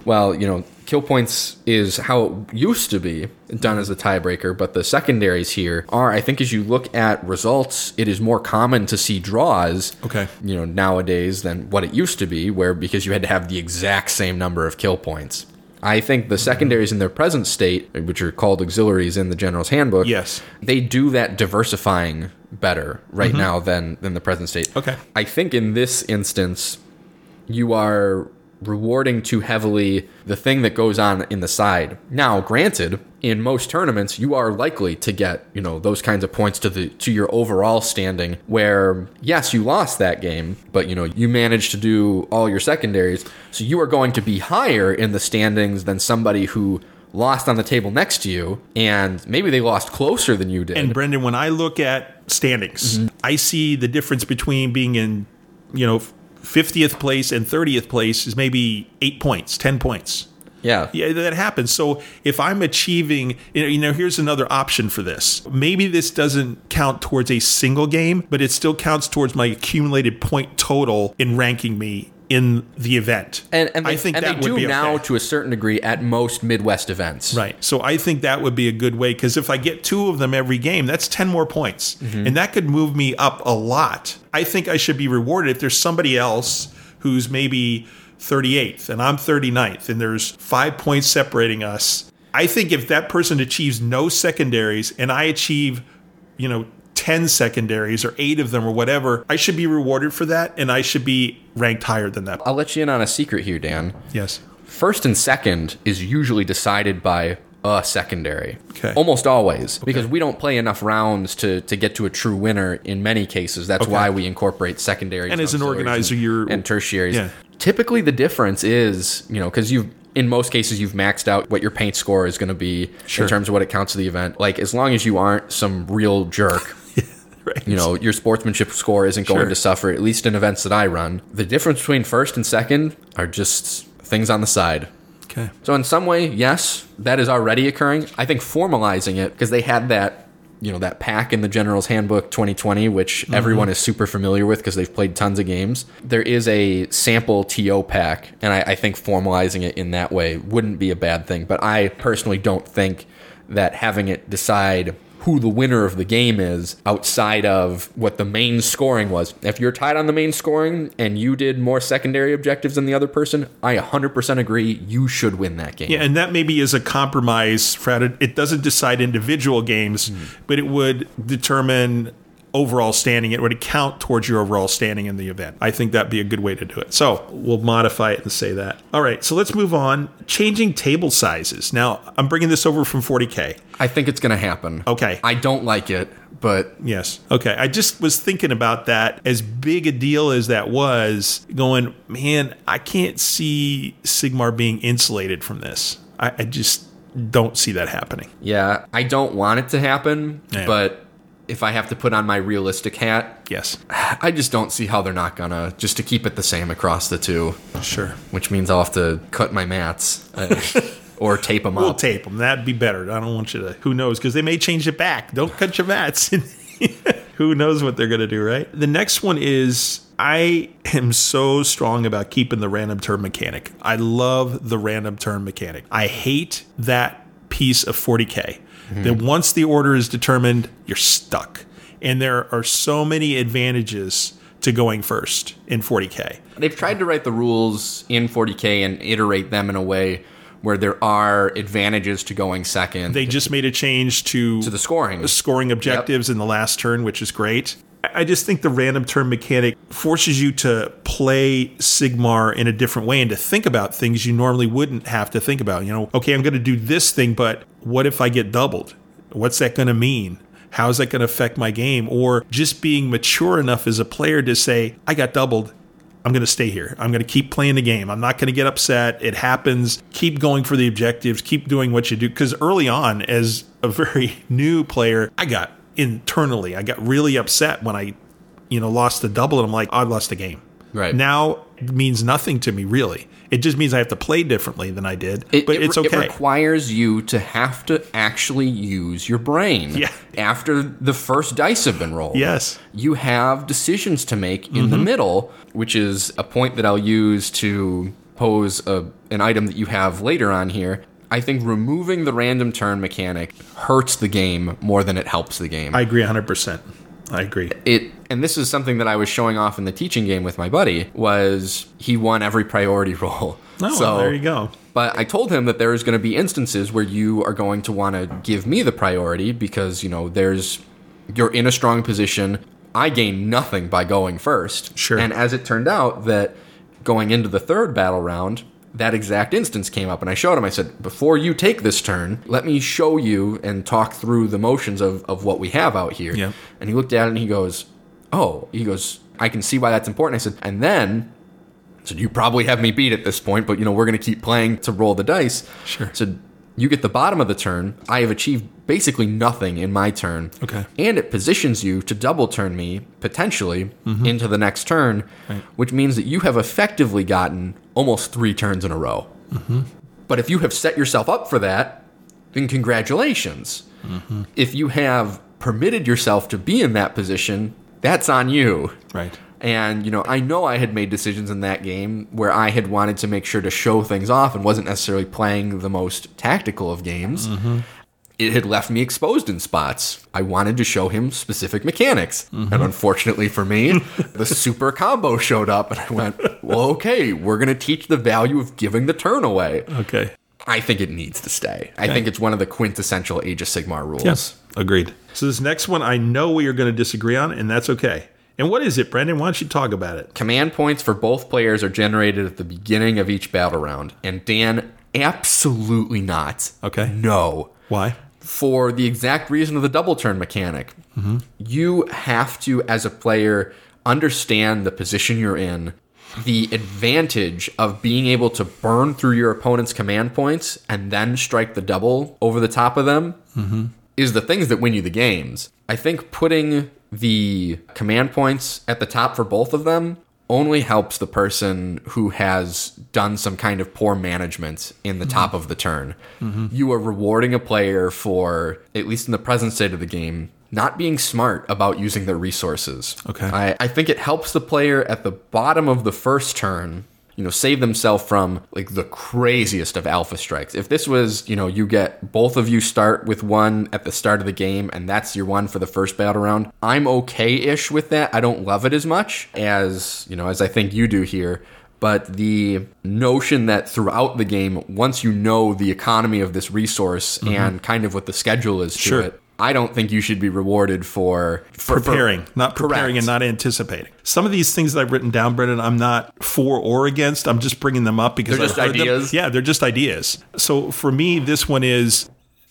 Well, you know, kill points is how it used to be done as a tiebreaker, but the secondaries here are, I think, as you look at results, it is more common to see draws. Okay. You know, nowadays than what it used to be, where because you had to have the exact same number of kill points. I think the secondaries in their present state, which are called auxiliaries in the General's Handbook, Yes. they do that diversifying better right now than than the present state. Mm-hmm. Okay. I think in this instance, you are rewarding too heavily the thing that goes on in the side. Now, granted, in most tournaments, you are likely to get, you know, those kinds of points to the to your overall standing where yes, you lost that game, but you know, you managed to do all your secondaries, so you are going to be higher in the standings than somebody who lost on the table next to you and maybe they lost closer than you did. And Brendan, when I look at standings, mm-hmm. I see the difference between being in, you know, 50th place and 30th place is maybe eight points, 10 points. yeah. Yeah, that happens. So if I'm achieving, you know, you know, here's another option for this. Maybe this doesn't count towards a single game, but it still counts towards my accumulated point total in ranking me in the event. And, and they, I think and that they would do be now to a certain degree at most Midwest events. Right. So I think that would be a good way because if I get two of them every game, that's 10 more points. Mm-hmm. And that could move me up a lot. I think I should be rewarded if there's somebody else who's maybe 38th and I'm 39th and there's five points separating us. I think if that person achieves no secondaries and I achieve, you know, 10 secondaries or eight of them or whatever, I should be rewarded for that and I should be ranked higher than that. I'll let you in on a secret here, Dan. Yes. First and second is usually decided by a secondary. Okay. Almost always. Because we don't play enough rounds to, to get to a true winner in many cases. That's Okay. why we incorporate secondaries. And as an organizer, and, you're- and tertiaries. Yeah. Typically the difference is, you know, because you've in most cases you've maxed out what your paint score is going to be Sure. in terms of what it counts to the event. Like as long as you aren't some real jerk Right. you know your sportsmanship score isn't going Sure. to suffer at least in events that i run the difference between first and second are just things on the side Okay. so in some way yes that is already occurring i think formalizing it because they had that you know that pack in the general's handbook 2020 which mm-hmm. everyone is super familiar with because they've played tons of games there is a sample to pack and I, I think formalizing it in that way wouldn't be a bad thing but i personally don't think that having it decide who the winner of the game is outside of what the main scoring was. If you're tied on the main scoring and you did more secondary objectives than the other person, I 100% agree you should win that game. Yeah, and that maybe is a compromise. For it it doesn't decide individual games, hmm. but it would determine overall standing. It would count towards your overall standing in the event. I think that'd be a good way to do it. So we'll modify it and say that. All right, so let's move on. Changing table sizes. Now I'm bringing this over from 40k. I think it's going to happen. Okay. I don't like it, but Yes. Okay. I just was thinking about that. As big a deal as that was, going, man, I can't see Sigmar being insulated from this. I, I just don't see that happening. yeah, I don't want it to happen, Yeah. but if I have to put on my realistic hat, Yes. I just don't see how they're not to just to keep it the same across the two, Sure. which means I'll have to cut my mats uh, or tape them We'll up. tape them. That'd be better. I don't want you to. Who knows? Because they may change it back. Don't cut your mats. who knows what they're to do, right? The next one is I am so strong about keeping the random turn mechanic. I love the random turn mechanic. I hate that piece of 40K. That hmm. once the order is determined, you're stuck. And there are so many advantages to going first in 40K. They've tried to write the rules in 40k and iterate them in a way where there are advantages to going second. They just made a change to to the scoring. scoring objectives in the last turn, which is great. I I just think the random turn mechanic forces you to play Sigmar in a different way and to think about things you normally wouldn't have to think about. You know, okay, I'm going to do this thing, but what if I get doubled? What's that going to mean? How's that going to affect my game? Or just being mature enough as a player to say, I got doubled. I'm going to stay here. I'm going to keep playing the game. I'm not going to get upset. It happens. Keep going for the objectives. Keep doing what you do. Because early on, as a very new player, I got internally, I got really upset when I, you know, lost the double. And I'm like, "Oh, I lost the game. Right. Now it means nothing to me, really. It just means I have to play differently than I did. It, but it- it's It requires you to have to actually use your brain. Yeah. After the first dice have been rolled. yes. You have decisions to make in Mm-hmm. the middle, which is a point that I'll use to pose a, an item that you have later on here. I think removing the random turn mechanic hurts the game more than it helps the game. I agree 100%. I agree. it and this is something that I was showing off in the teaching game with my buddy was he won every priority roll. Oh, well, there you go. But I told him that there is going to be instances where you are going to want to give me the priority because, you know, there's you're in a strong position. I gain nothing by going first. Sure. And as it turned out, that going into the third battle round, that exact instance came up, and I showed him. I said, "Before you take this turn, let me show you and talk through the motions of of what we have out here." Yeah. And he looked at it and he goes, "Oh," he goes, "I can see why that's important." I said, "And then." I said, you probably have me beat at this point, but you know we're going to keep playing to roll the dice. Sure. I said, you get the bottom of the turn. I have achieved basically nothing in my turn. Okay. And it positions you to double turn me potentially mm-hmm. into the next turn, which means that you have effectively gotten almost three turns in a row. Mm-hmm. But if you have set yourself up for that, then congratulations. Mm-hmm. If you have permitted yourself to be in that position, that's on you. Right. And, you know, I know I had made decisions in that game where I had wanted to make sure to show things off and wasn't necessarily playing the most tactical of games. Mm-hmm. It had left me exposed in spots. I wanted to show him specific mechanics. Mm-hmm. And unfortunately for me, the super combo showed up and I went, well, okay, we're going to teach the value of giving the turn away. Okay. I think it needs to stay. I think it's one of the quintessential Age of Sigmar rules. Yes. Agreed. So this next one, I know we are going to disagree on, and that's okay. And what is it, Brendan? Why don't you talk about it? Command points for both players are generated at the beginning of each battle round. And Dan, absolutely not. Okay. No. Why? For the exact reason of the double turn mechanic. Mm-hmm. You have to, as a player, understand the position you're in, the advantage of being able to burn through your opponent's command points and then strike the double over the top of them mm-hmm. Is the things that win you the games. I think putting the command points at the top for both of them only helps the person who has done some kind of poor management in the top of the turn. Mm-hmm. You are rewarding a player for, at least in the present state of the game, not being smart about using their resources. Okay. I, I think it helps the player at the bottom of the first turn you know, save themselves from like the craziest of alpha strikes. If this was, you know, you get both of you start with one at the start of the game and that's your one for the first battle round, I'm okay ish with that. I don't love it as much as, you know, as I think you do here. But the notion that throughout the game, once you know the economy of this resource mm-hmm. and kind of what the schedule is to Sure. it, I don't think you should be rewarded for, for for- preparing, not preparing Correct. and not anticipating. Some of these things that I've written down, Brendan, I'm not for or against. I'm just bringing them up because They're just heard them. ideas? Yeah, they're just ideas. So for me, this one is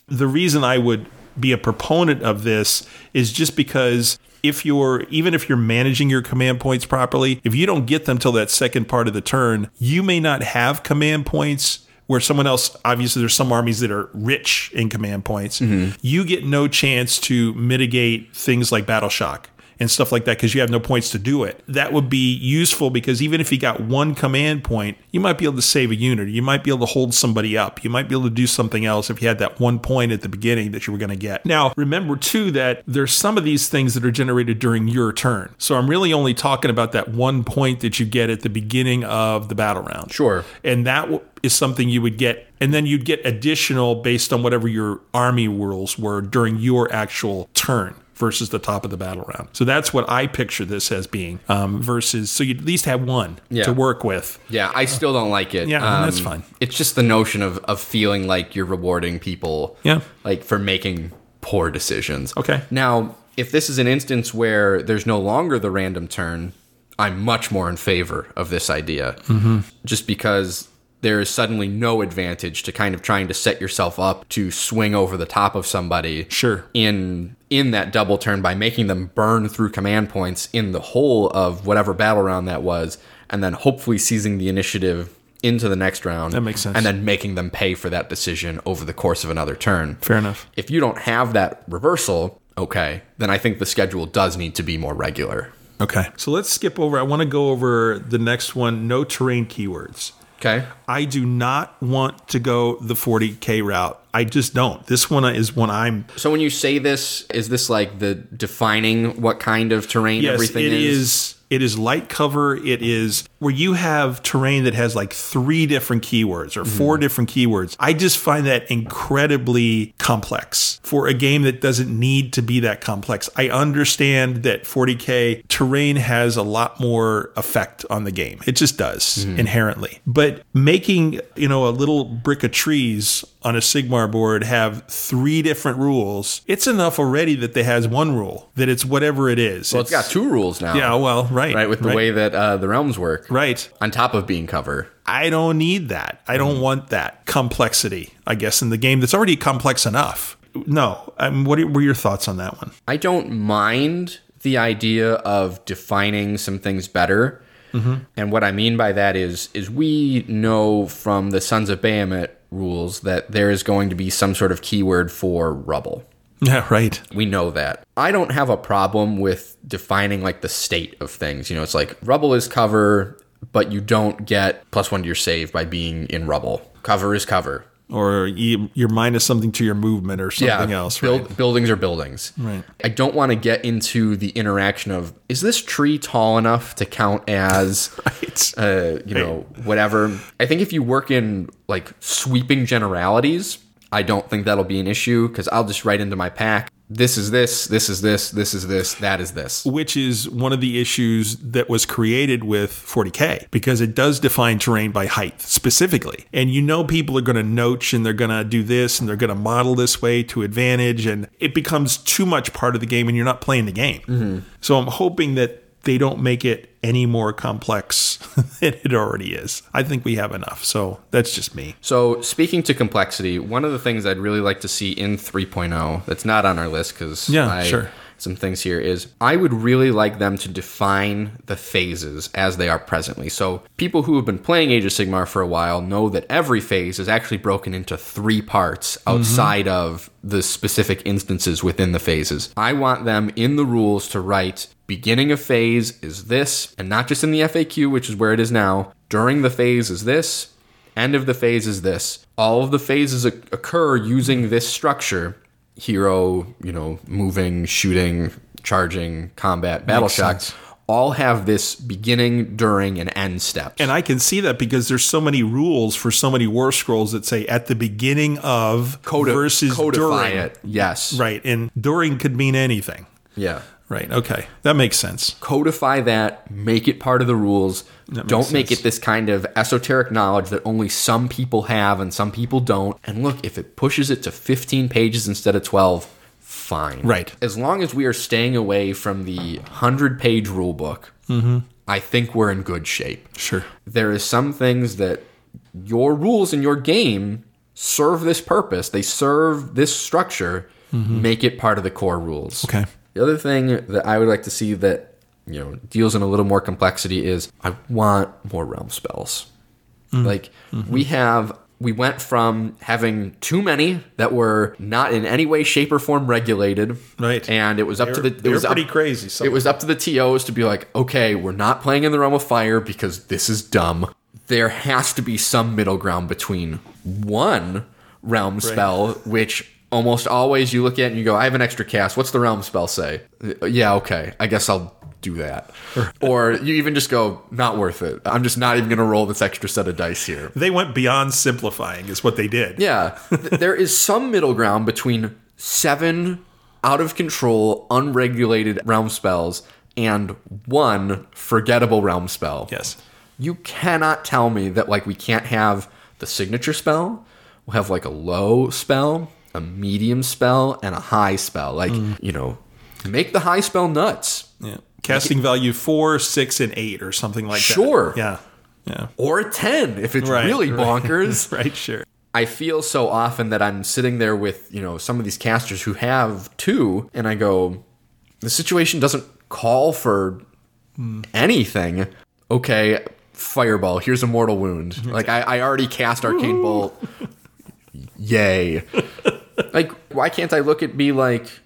the reason I would be a proponent of this is just because if you're even if you're managing your command points properly, if you don't get them till that second part of the turn, you may not have command points where someone else obviously there's some armies that are rich in command points. Mm-hmm. You get no chance to mitigate things like battle shock and stuff like that because you have no points to do it. That would be useful because even if you got one command point, you might be able to save a unit. You might be able to hold somebody up. You might be able to do something else if you had that one point at the beginning that you were going to get. Now, remember too that there's some of these things that are generated during your turn. So I'm really only talking about that one point that you get at the beginning of the battle round. Sure. And that w- is something you would get. And then you'd get additional based on whatever your army rules were during your actual turn versus the top of the battle round. So that's what I picture this as being um, versus, so you'd at least have one Yeah. to work with. Yeah, I still don't like it. Um, Yeah, that's fine. It's just the notion of, of feeling like you're rewarding people Yeah. like for making poor decisions. Okay. Now, if this is an instance where there's no longer the random turn, I'm much more in favor of this idea. Mm-hmm. Just because there is suddenly no advantage to kind of trying to set yourself up to swing over the top of somebody Sure. in in that double turn by making them burn through command points in the whole of whatever battle round that was and then hopefully seizing the initiative into the next round That makes sense. and then making them pay for that decision over the course of another turn Fair enough. if you don't have that reversal okay then i think the schedule does need to be more regular Okay. So let's skip over. I want to go over the next one no terrain keywords. Okay I do not want to go the 40K route. I just don't. This one is one I'm so when you say this is this like the defining what kind of terrain yes, everything it is? is. It is light cover. It is where you have terrain that has like three different keywords or 4 different keywords. I just find that incredibly complex for a game that doesn't need to be that complex. I understand that 40K terrain has a lot more effect on the game. It just does inherently. But making, you know, a little brick of trees on a Sigmar board have three different rules, it's enough already that they has one rule that it's whatever it is. Well, it's got two rules now. Yeah, well, right, right with the right. way that uh, the realms work. Right. On top of being cover. I don't need that. I don't want that complexity. I guess in the game that's already complex enough. No. Um, what were your thoughts on that one? I don't mind the idea of defining some things better. And what I mean by that is is we know from the Sons of Behemat rules that there is going to be some sort of keyword for rubble. Yeah, right. We know that. I don't have a problem with defining like the state of things. You know, it's like rubble is cover, but you don't get plus one to your save by being in rubble. Cover is cover. Or you, you're minus something to your movement or something else, build- right? Buildings are buildings. Right. I don't want to get into the interaction of is this tree tall enough to count as Right. uh, you know, whatever. I think if you work in like sweeping generalities, I don't think that'll be an issue because I'll just write into my pack. This is this, this is this, this is this, that is this. which is one of the issues that was created with 40K because it does define terrain by height specifically. And you know, people are going to notch and they're going to do this and they're going to model this way to advantage. And it becomes too much part of the game and you're not playing the game. Mm-hmm. So I'm hoping that they don't make it any more complex than it already is. I think we have enough. So that's just me. So, speaking to complexity, one of the things I'd really like to see in 3.0 that's not on our list because Yeah, sure. Some things here is I would really like them to define the phases as they are presently. So, people who have been playing Age of Sigmar for a while know that every phase is actually broken into three parts mm-hmm. outside of the specific instances within the phases. I want them in the rules to write beginning of phase is this, and not just in the FAQ, which is where it is now. During the phase is this, End of the phase is this. All of the phases occur using this structure hero, you know, moving, shooting, charging, combat, battle Makes shock. sense. All have this beginning, during, and end steps. And I can see that because there's so many rules for so many war scrolls that say at the beginning of Codi- versus during. it. Yes. Right. And during could mean anything. Yeah. Right. Okay. That makes sense. Codify that, make it part of the rules. Don't make sense. it this kind of esoteric knowledge that only some people have and some people don't. And look, if it pushes it to 15 pages instead of 12, fine. Right. As long as we are staying away from the 100 page rule book, Mm-hmm. I think we're in good shape. Sure. There is some things that your rules in your game serve this purpose. They serve this structure. Make it part of the core rules. Mm-hmm. Okay. The other thing that I would like to see that you know deals in a little more complexity is I want more realm spells. Mm. Like Mm-hmm. we have we went from having too many that were not in any way shape or form regulated Right. and it was up to the They're- it they're was up- pretty crazy, some it was up to the TOs to be like okay we're not playing in the realm of fire because this is dumb there has to be some middle ground between one realm spell which almost always you look at it and you go I have an extra cast what's the realm spell say Uh, yeah okay I guess I'll do that or you even just go not worth it I'm just not even gonna roll this extra set of dice here They went beyond simplifying, is what they did. yeah. There is some middle ground between seven out of control, unregulated realm spells and one forgettable realm spell. Yes. You cannot tell me that, like, we can't have the signature spell, we'll have, like, a low spell, a medium spell, and a high spell. Like, mm. you know, make the high spell nuts. Yeah. Casting value four, six, and eight, or something like Sure. that. Yeah. Yeah. Or a 10 if it's Right, really bonkers. right. Sure. I feel so often that I'm sitting there with, you know, some of these casters who have two, and I go, the situation doesn't call for mm. anything. Okay, fireball, here's a mortal wound. Like, I, I already cast Arcane Bolt. Yay. Like, why can't I look at be like,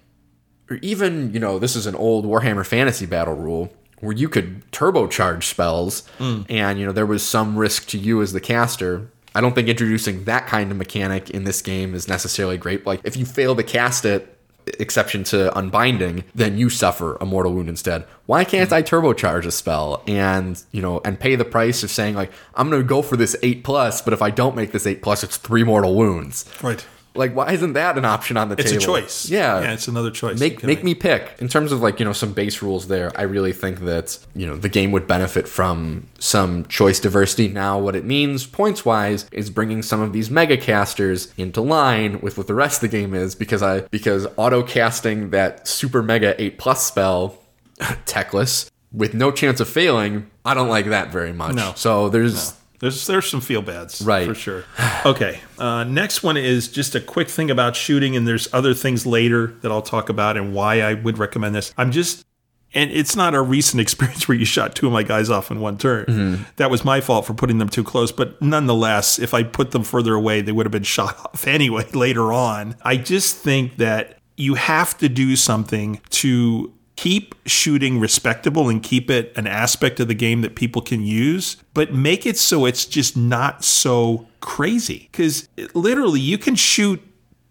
or even, you know, this is an old Warhammer Fantasy battle rule where you could turbocharge spells mm. and, you know, there was some risk to you as the caster. I don't think introducing that kind of mechanic in this game is necessarily great. Like, if you fail to cast it, exception to unbinding, then you suffer a mortal wound instead. Why can't I turbocharge a spell and, you know, and pay the price of saying, like, I'm going to go for this 8 plus, but if I don't make this 8 plus, it's three mortal wounds? Right. Like, why isn't that an option on the It's table? It's a choice. Yeah. Yeah, it's another choice. you Make make me pick. In terms of like, you know, some base rules there, I really think that, you know, the game would benefit from some choice diversity. Now what it means points wise is bringing some of these mega casters into line with what the rest of the game is because I because auto casting that super mega 8 plus spell Teclis with no chance of failing, I don't like that very much. No. So there's There's there's some feel bads, Right. For sure. Okay. Uh, next one is just a quick thing about shooting, and there's other things later that I'll talk about and why I would recommend this. I'm just, and it's not a recent experience where you shot two of my guys off in one turn. That was my fault for putting them too close, but nonetheless, if I put them further away, they would have been shot off anyway later on. I just think that you have to do something to keep shooting respectable and keep it an aspect of the game that people can use, but make it so it's just not so crazy. Because literally, you can shoot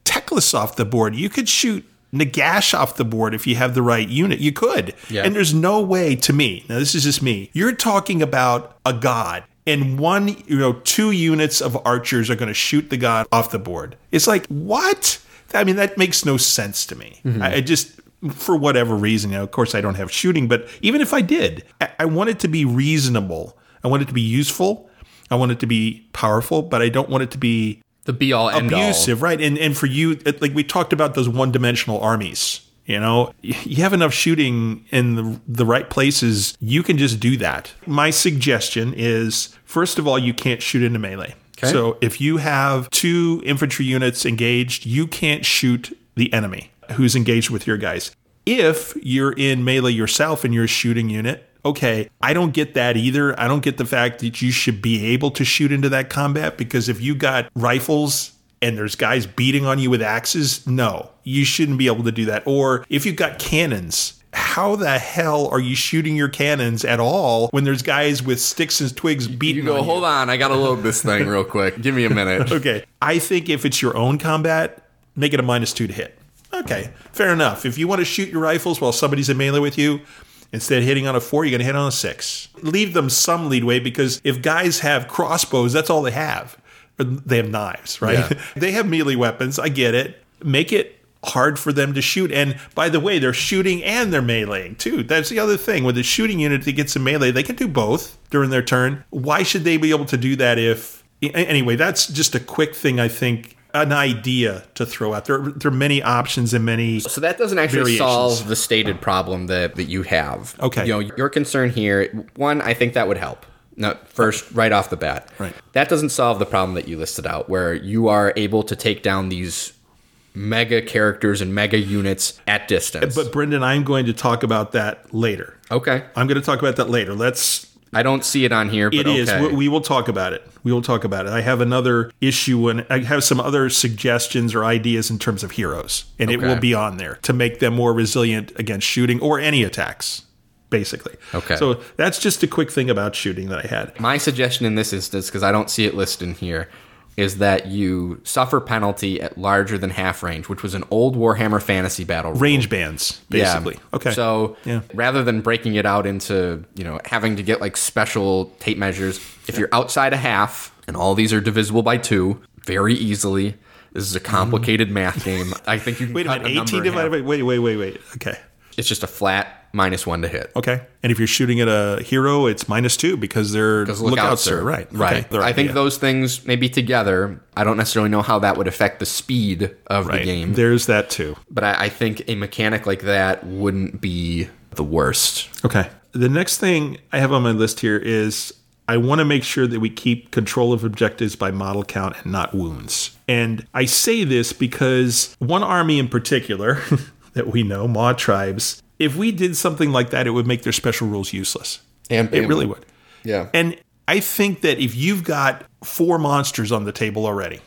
Teclis off the board. You could shoot Nagash off the board if you have the right unit. You could. Yeah. And there's no way to me, now this is just me, you're talking about a god. And one, you know, two units of archers are going to shoot the god off the board. It's like, what? I mean, that makes no sense to me. Mm-hmm. I, I just, for whatever reason, you know, of course, I don't have shooting, but even if I did, I, I want it to be reasonable. I want it to be useful. I want it to be powerful, but I don't want it to be the be all end all. abusive, right? And and for you, it- like we talked about those one dimensional armies. You know, you have enough shooting in the, the right places, you can just do that. My suggestion is first of all, you can't shoot into melee. Okay. So if you have two infantry units engaged, you can't shoot the enemy who's engaged with your guys. If you're in melee yourself and you're a shooting unit, okay, I don't get that either. I don't get the fact that you should be able to shoot into that combat because if you got rifles and there's guys beating on you with axes, no, you shouldn't be able to do that. Or if you've got cannons, how the hell are you shooting your cannons at all when there's guys with sticks and twigs beating You go, on hold on, I gotta load this thing real quick. Give me a minute. Okay. I think if it's your own combat, make it a minus two to hit. Okay, fair enough. If you want to shoot your rifles while somebody's in melee with you, instead of hitting on a four, you're going to hit on a six. Leave them some leadway because if guys have crossbows, that's all they have. They have knives, right? Yeah. they have melee weapons. I get it. Make it hard for them to shoot. And by the way, they're shooting and they're meleeing too. That's the other thing. With the shooting unit that gets in melee, they can do both during their turn. Why should they be able to do that if. Anyway, that's just a quick thing, I think, an idea to throw out. There, there are many options and many. So that doesn't actually Variations. solve the stated problem that, that you have. Okay. You know, your concern here, one, I think that would help. No, first, right off the bat. Right. That doesn't solve the problem that you listed out, where you are able to take down these mega characters and mega units at distance. But Brendan, I'm going to talk about that later. okay. I'm going to talk about that later. Let's I don't see it on here, but It is. okay. We, we will talk about it. We will talk about it. I have another issue and I have some other suggestions or ideas in terms of heroes, and it will be on there to make them more resilient against shooting or any attacks, basically. Okay. So that's just a quick thing about shooting that I had. My suggestion in this instance, because I don't see it listed in here, is that you suffer penalty at larger than half range, which was an old Warhammer Fantasy battle rule. Range bands, basically. Yeah. Okay. So Yeah. rather than breaking it out into, you know, having to get like special tape measures, if you're outside a half and all these are divisible by two very easily, this is a complicated math game. I think you can wait a minute. number 18 divided by. Wait, wait, wait, wait. Okay. It's just a flat minus one to hit. Okay. And if you're shooting at a hero, it's minus two because they're lookouts, lookouts are are right. Right. Okay. I think yeah. those things maybe together. I don't necessarily know how that would affect the speed of right. the game, There's that too. but I, I think a mechanic like that wouldn't be the worst. Okay. The next thing I have on my list here is I want to make sure that we keep control of objectives by model count and not wounds. And I say this because one army in particular that we know, Mawtribes, if we did something like that, it would make their special rules useless. And It really would. yeah. And I think that if you've got four monsters on the table already,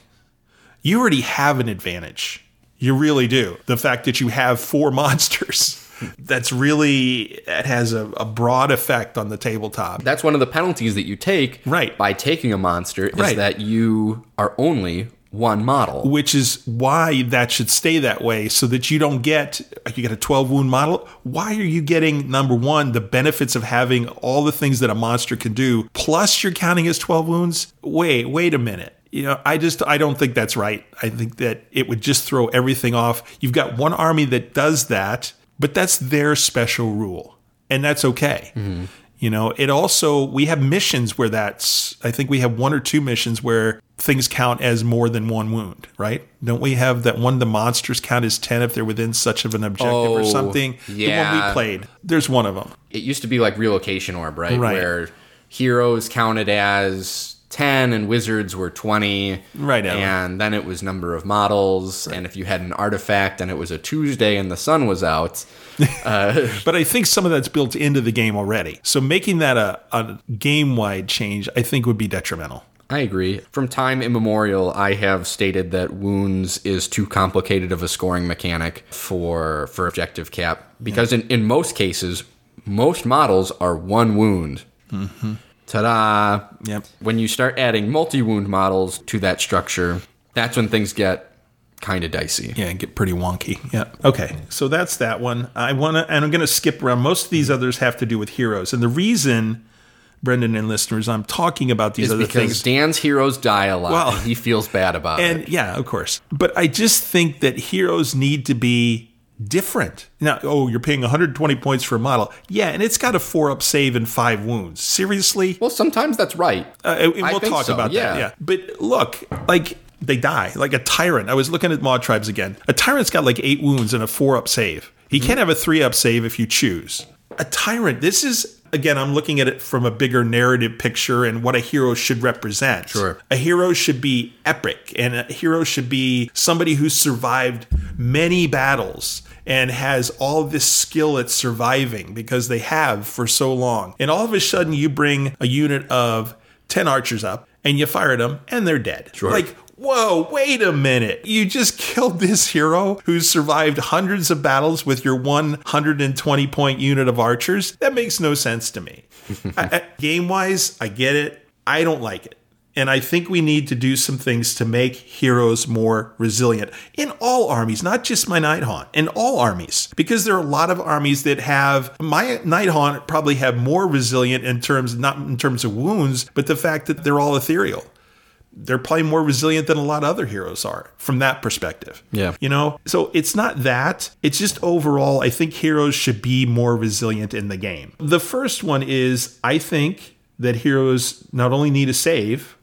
you already have an advantage. You really do. The fact that you have four monsters, that's really, it has a, a broad effect on the tabletop. That's one of the penalties that you take Right. by taking a monster is Right. that you are only one model. Which is why that should stay that way so that you don't get, you get a 12 wound model. Why are you getting, number one, the benefits of having all the things that a monster can do, plus you're counting as 12 wounds? Wait, wait a minute. You know, I just I don't think that's right. I think that it would just throw everything off. You've got one army that does that, but that's their special rule, and that's okay. Mm-hmm. You know, it also we have missions where that's I think we have one or two missions where things count as more than one wound, right? Don't we have that one the monsters count as 10 if they're within such of an objective or Oh, something? The one yeah. we played. There's one of them. It used to be like relocation orb, right? Right. Where heroes counted as 10 and wizards were 20. Right, Alan. And then it was number of models. And if you had an artifact and it was a Tuesday and the sun was out, uh, But I think some of that's built into the game already. So making that a, a game-wide change I think would be detrimental. I agree. From time immemorial, I have stated that wounds is too complicated of a scoring mechanic for for objective cap because in, in most cases, most models are one wound. Mm-hmm. Ta-da! Yep. When you start adding multi-wound models to that structure, that's when things get kind of dicey. Yeah, and get pretty wonky. Yeah. Okay. So that's that one. I want to, and I'm going to skip around. Most of these others have to do with heroes. And the reason, Brendan and listeners, I'm talking about these Is other because things. Dan's heroes die a lot, Well, and he feels bad about it. and it. yeah, of course. But I just think that heroes need to be different. Now, oh, you're paying 120 points for a model. Yeah, and it's got a four up save and five wounds. Seriously? Well, sometimes that's right. Uh, and we'll talk so, about yeah. that. Yeah. But look, like they die. Like a tyrant. I was looking at Mawtribes again. A tyrant's got like eight wounds and a four up save. He Mm-hmm. can't have a three up save if you choose. A tyrant. This is again. I'm looking at it from a bigger narrative picture and what a hero should represent. Sure. A hero should be epic, and a hero should be somebody who's survived many battles and has all this skill at surviving because they have for so long. And all of a sudden, you bring a unit of 10 archers up and you fire them and they're dead. Sure. Like, whoa, wait a minute. You just killed this hero who's survived hundreds of battles with your 120 point unit of archers? That makes no sense to me. Game wise, I get it. I don't like it. And I think we need to do some things to make heroes more resilient in all armies, not just my Nighthaunt, in all armies. Because there are a lot of armies that have my Nighthaunt probably have more resilient in terms not in terms of wounds, but the fact that they're all ethereal. They're probably more resilient than a lot of other heroes are from that perspective. Yeah. You know? So it's not that. It's just overall, I think heroes should be more resilient in the game. The first one is I think that heroes not only need a save,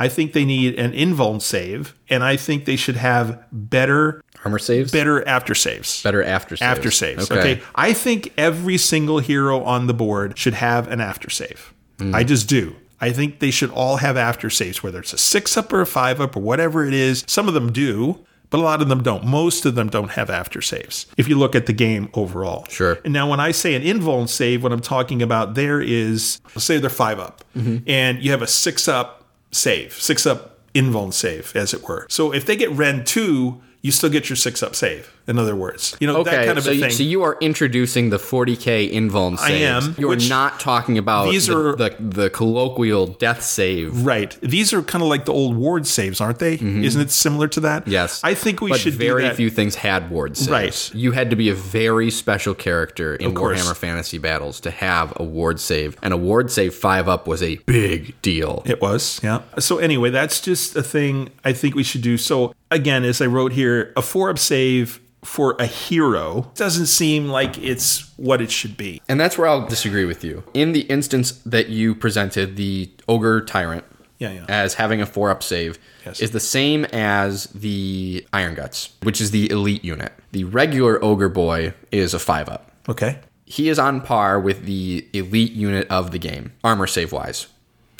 I think they need an invuln save, and I think they should have better Armor saves? better after saves. Better after saves. After saves. Okay. I think every single hero on the board should have an after save. Hmm. I just do. I think they should all have after saves, whether it's a six up or a five up or whatever it is. Some of them do, but a lot of them don't. Most of them don't have after saves if you look at the game overall. Sure. And now, when I say an invuln save, what I'm talking about there is, let's say they're five up, mm-hmm. and you have a six up save, six up invuln save, as it were. So if they get Ren 2, you still get your six up save, in other words. You know, Okay, that kind of so, a you, thing. so you are introducing the 40k invuln I am, You're not talking about These the, are- the, the colloquial death save. Right. These are kind of like the old ward saves, aren't they? Isn't it similar to that? Mm-hmm. Yes, I think we but should Very do that. few things had ward saves. Right. You had to be a very special character in Warhammer Fantasy Battles to have a ward save, and a ward save five up was a big deal. It was, yeah. So anyway, that's just a thing I think we should do. So again, as I wrote here, a four up save for a hero doesn't seem like it's what it should be. And that's where I'll disagree with you. In the instance that you presented, the ogre tyrant Yeah, yeah. as having a four up save Yes. is the same as the Ironguts, which is the elite unit. The regular ogre boy is a five up. Okay. He is on par with the elite unit of the game, armor save wise.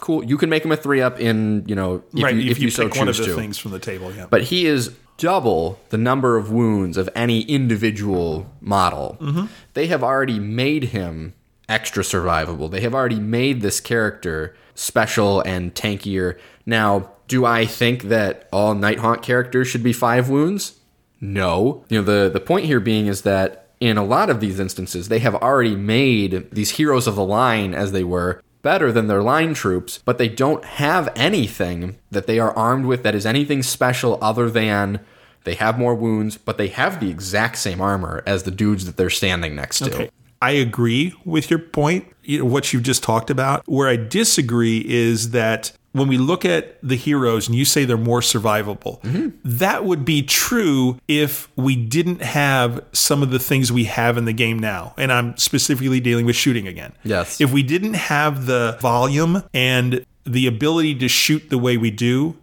Cool. You can make him a three up in, you know, if right. you, if, you, so pick one of choose the to. things from the table, yeah. But he is double the number of wounds of any individual model. Mm-hmm. They have already made him extra survivable. They have already made this character special and tankier. Now, do I think that all Nighthaunt characters should be five wounds? No. You know, the, the point here being is that in a lot of these instances, they have already made these heroes of the line, as they were, better than their line troops, but they don't have anything that they are armed with that is anything special other than they have more wounds, but they have the exact same armor as the dudes that they're standing next to. I agree with your point, you know, what you've just talked about. Where I disagree is that when we look at the heroes and you say they're more survivable, that would be true if we didn't have some of the things we have in the game now. And I'm specifically dealing with shooting again. Yes. If we didn't have the volume and the ability to shoot the way we do,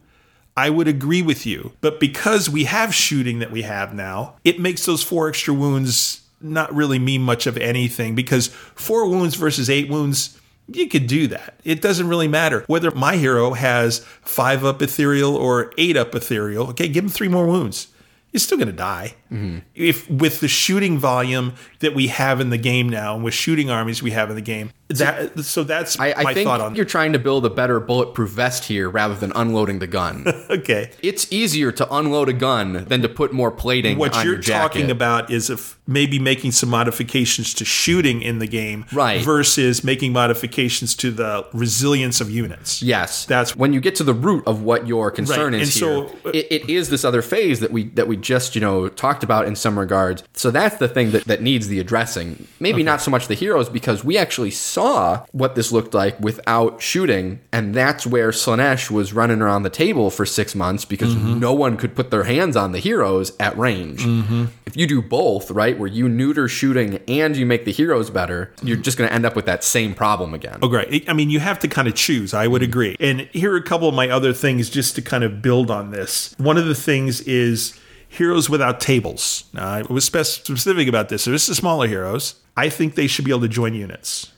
I would agree with you. But because we have shooting that we have now, it makes those four extra wounds not really mean much of anything because four wounds versus eight wounds, you could do that. It doesn't really matter whether my hero has five up ethereal or eight up ethereal. Okay, give him three more wounds. You're still going to die. Mm-hmm. If with the shooting volume that we have in the game now, and with shooting armies we have in the game, that so that's I, I my think thought on you're trying to build a better bulletproof vest here rather than unloading the gun. okay. it's easier to unload a gun than to put more plating what on you're your jacket. talking about is if maybe making some modifications to shooting in the game Right. versus making modifications to the resilience of units Yes, That's- when you get to the root of what your concern Right, is and here. so- uh, it, it is this other phase that we that we just you know talked about in some regards. So that's the thing that, that needs the addressing. Maybe not so much the heroes because we actually saw what this looked like without shooting, and that's where Slaanesh was running around the table for six months because Mm-hmm. no one could put their hands on the heroes at range. Mm-hmm. If you do both, right, where you neuter shooting and you make the heroes better, you're just going to end up with that same problem again. Oh, great. I mean, you have to kind of choose. I would agree. And here are a couple of my other things just to kind of build on this. One of the things is heroes without tables. Now, I was specific about this. So this is smaller heroes. I think they should be able to join units.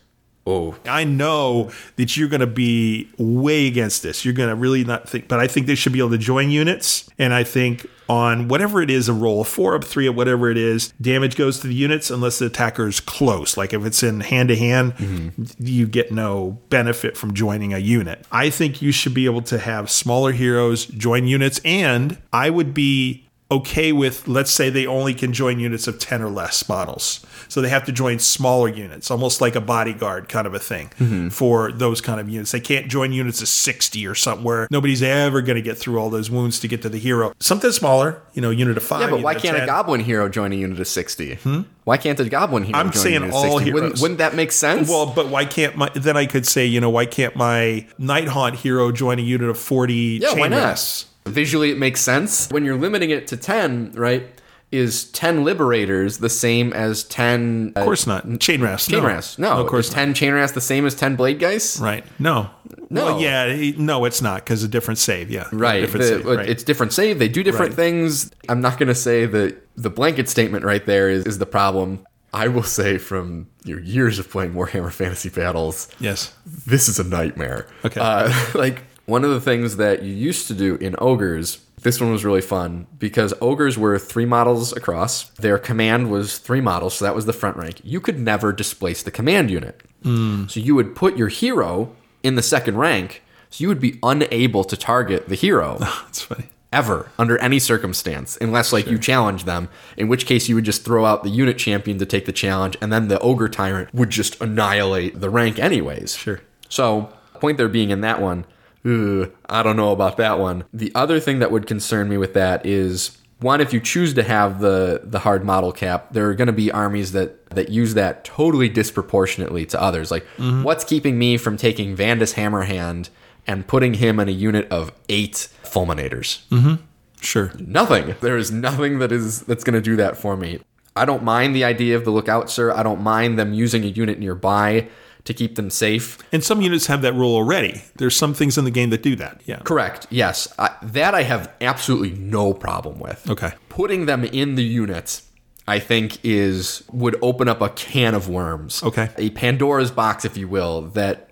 Oh, I know that you're going to be way against this. You're going to really not think, but I think they should be able to join units. And I think on whatever it is, a roll, a four up, three or whatever it is, damage goes to the units unless the attacker is close. Like if it's in hand to hand, you get no benefit from joining a unit. I think you should be able to have smaller heroes join units. And I would be okay with let's say they only can join units of 10 or less models so they have to join smaller units almost like a bodyguard kind of a thing mm-hmm. for those kind of units they can't join units of 60 or something where nobody's ever going to get through all those wounds to get to the hero something smaller you know unit of 5 Yeah, but why can't a goblin hero join a unit of 60? Hmm? Why can't a goblin hero I'm join saying a unit of all 60? Wouldn't, wouldn't that make sense? well but why can't my then i could say you know why can't my Nighthaunt hero join a unit of 40 yeah, chain why not? Visually, it makes sense. When you're limiting it to 10, right, is 10 liberators the same as 10... of course not chain wraiths Chain no. Wraiths. No, of course is not. 10 chain Wraiths the same as 10 blade guys? Right. No. No. Well, yeah. No, it's not because a different save. Yeah. Right. Different The- save. Right. It's different save. They do different Right. things. I'm not going to say that the blanket statement right there is, is the problem. I will say from your years of playing Warhammer Fantasy Battles, yes. this is a nightmare. Okay. Uh, like one of the things that you used to do in ogres, this one was really fun because ogres were three models across. Their command was three models, so that was the front rank. You could never displace the command unit. Hmm. So you would put your hero in the second rank, so you would be unable to target the hero That's funny. ever under any circumstance unless like you challenge them in which case you would just throw out the unit champion to take the challenge and then the ogre tyrant would just annihilate the rank anyways Sure. so point there being in that one i don't know about that one the other thing that would concern me with that is one if you choose to have the the hard model cap there are going to be armies that that use that totally disproportionately to others like mm-hmm. what's keeping me from taking vandus hammerhand and putting him in a unit of eight fulminators mm-hmm. Sure. nothing. There is nothing that is that's going to do that for me. I don't mind the idea of the lookout, sir. I don't mind them using a unit nearby to keep them safe. And some units have that rule already. There's some things in the game that do that. Yeah. Correct. Yes, I, that I have absolutely no problem with. Okay. Putting them in the units, I think, is would open up a can of worms. Okay. a Pandora's box, if you will, that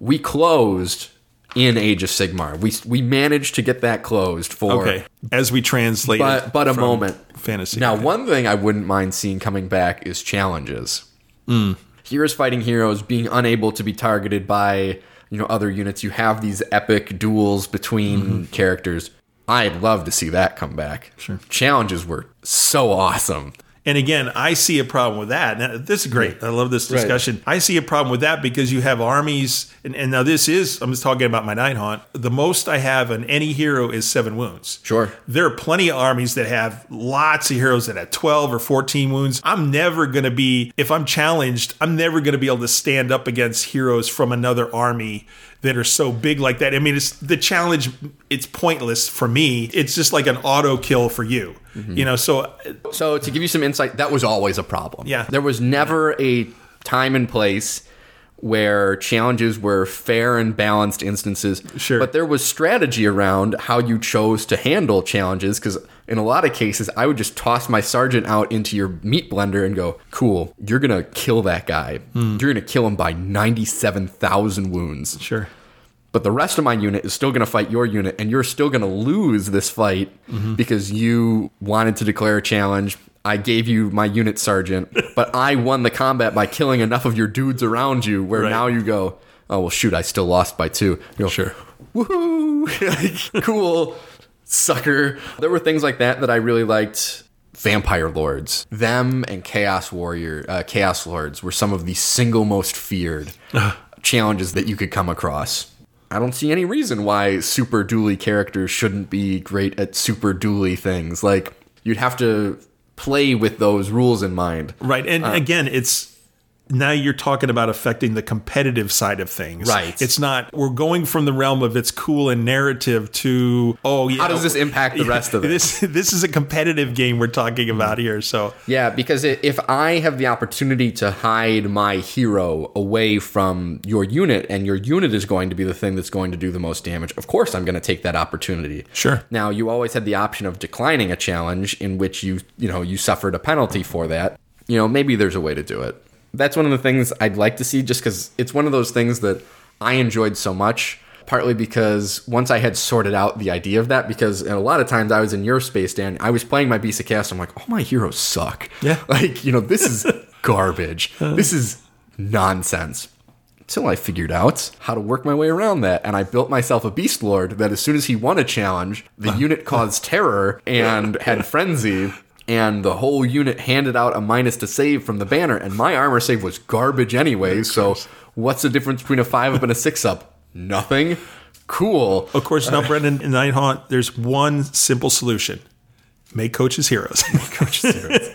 we closed in Age of Sigmar. We we managed to get that closed for Okay. As we translate, but but a moment fantasy. Now, one thing I wouldn't mind seeing coming back is challenges. Hmm. Heroes fighting heroes being unable to be targeted by you know other units. You have these epic duels between Mm-hmm. characters. I'd love to see that come back. Sure. Challenges were so awesome. And again, I see a problem with that. Now, this is great. I love this discussion. I see a problem with that because you have armies, and, and now this is, I'm just talking about my Nighthaunt. The most I have on any hero is seven wounds. Sure. There are plenty of armies that have lots of heroes that have 12 or 14 wounds. I'm never going to be, if I'm challenged, I'm never going to be able to stand up against heroes from another army that are so big like that. I mean, it's the challenge. It's pointless for me. It's just like an auto kill for you. Mm-hmm. You know, so So to give you some insight, that was always a problem. Yeah. There was never a time and place where challenges were fair and balanced instances. Sure. But there was strategy around how you chose to handle challenges because in a lot of cases I would just toss my sergeant out into your meat blender and go, "Cool, you're going to kill that guy. Hmm. You're going to kill him by 97,000 wounds." sure. but the rest of my unit is still going to fight your unit and you're still going to lose this fight Mm-hmm. because you wanted to declare a challenge i gave you my unit sergeant but i won the combat by killing enough of your dudes around you where Right. now you go oh well shoot i still lost by two you go, Sure. woohoo cool sucker. There were things like that that i really liked. Vampire lords. Them and chaos warrior uh, chaos lords were some of the single most feared challenges that you could come across. I don't see any reason why super dually characters shouldn't be great at super dually things. Like you'd have to play with those rules in mind. Right. And again, it's now you're talking about affecting the competitive side of things. Right. It's not, we're going from the realm of it's cool and narrative to, oh, yeah. How does this impact the rest of it? This, this is a competitive game we're talking about here. So, Yeah, because if I have the opportunity to hide my hero away from your unit and your unit is going to be the thing that's going to do the most damage, of course I'm going to take that opportunity. Sure. Now, you always had the option of declining a challenge in which you, you know, you suffered a penalty for that. You know, maybe there's a way to do it. That's one of the things I'd like to see just cuz it's one of those things that I enjoyed so much. Partly because once I had sorted out the idea of that, because a lot of times I was in your space, Dan, I was playing my Beast of Chaos. I'm like, oh, my heroes suck. Yeah. Like, you know, this is garbage. Uh-huh. This is nonsense. Until I figured out how to work my way around that. And I built myself a Beast Lord that as soon as he won a challenge, the uh-huh. unit caused terror and had frenzy. And the whole unit handed out a minus to save from the banner. And my armor save was garbage anyway. So what's the difference between a five up and a six up? Nothing. Cool. of course, now, uh, Brendan and Nighthaunt, there's one simple solution make coaches heroes.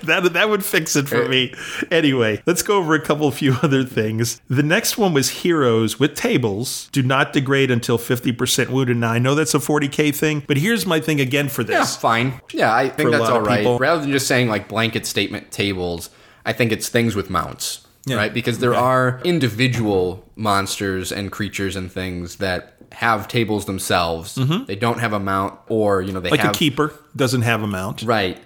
that, that would fix it for uh, me. Anyway, let's go over a couple of few other things. The next one was heroes with tables do not degrade until 50% wounded. Now, I know that's a 40k thing, but here's my thing again for this. Yeah, fine. Yeah, I think that's all right. people. Rather than just saying like blanket statement tables, I think it's things with mounts, Yeah. right? Because there are individual monsters and creatures and things that have tables themselves. They don't have a mount, or you know they Mm-hmm. Like have a keeper doesn't have a mount. Right.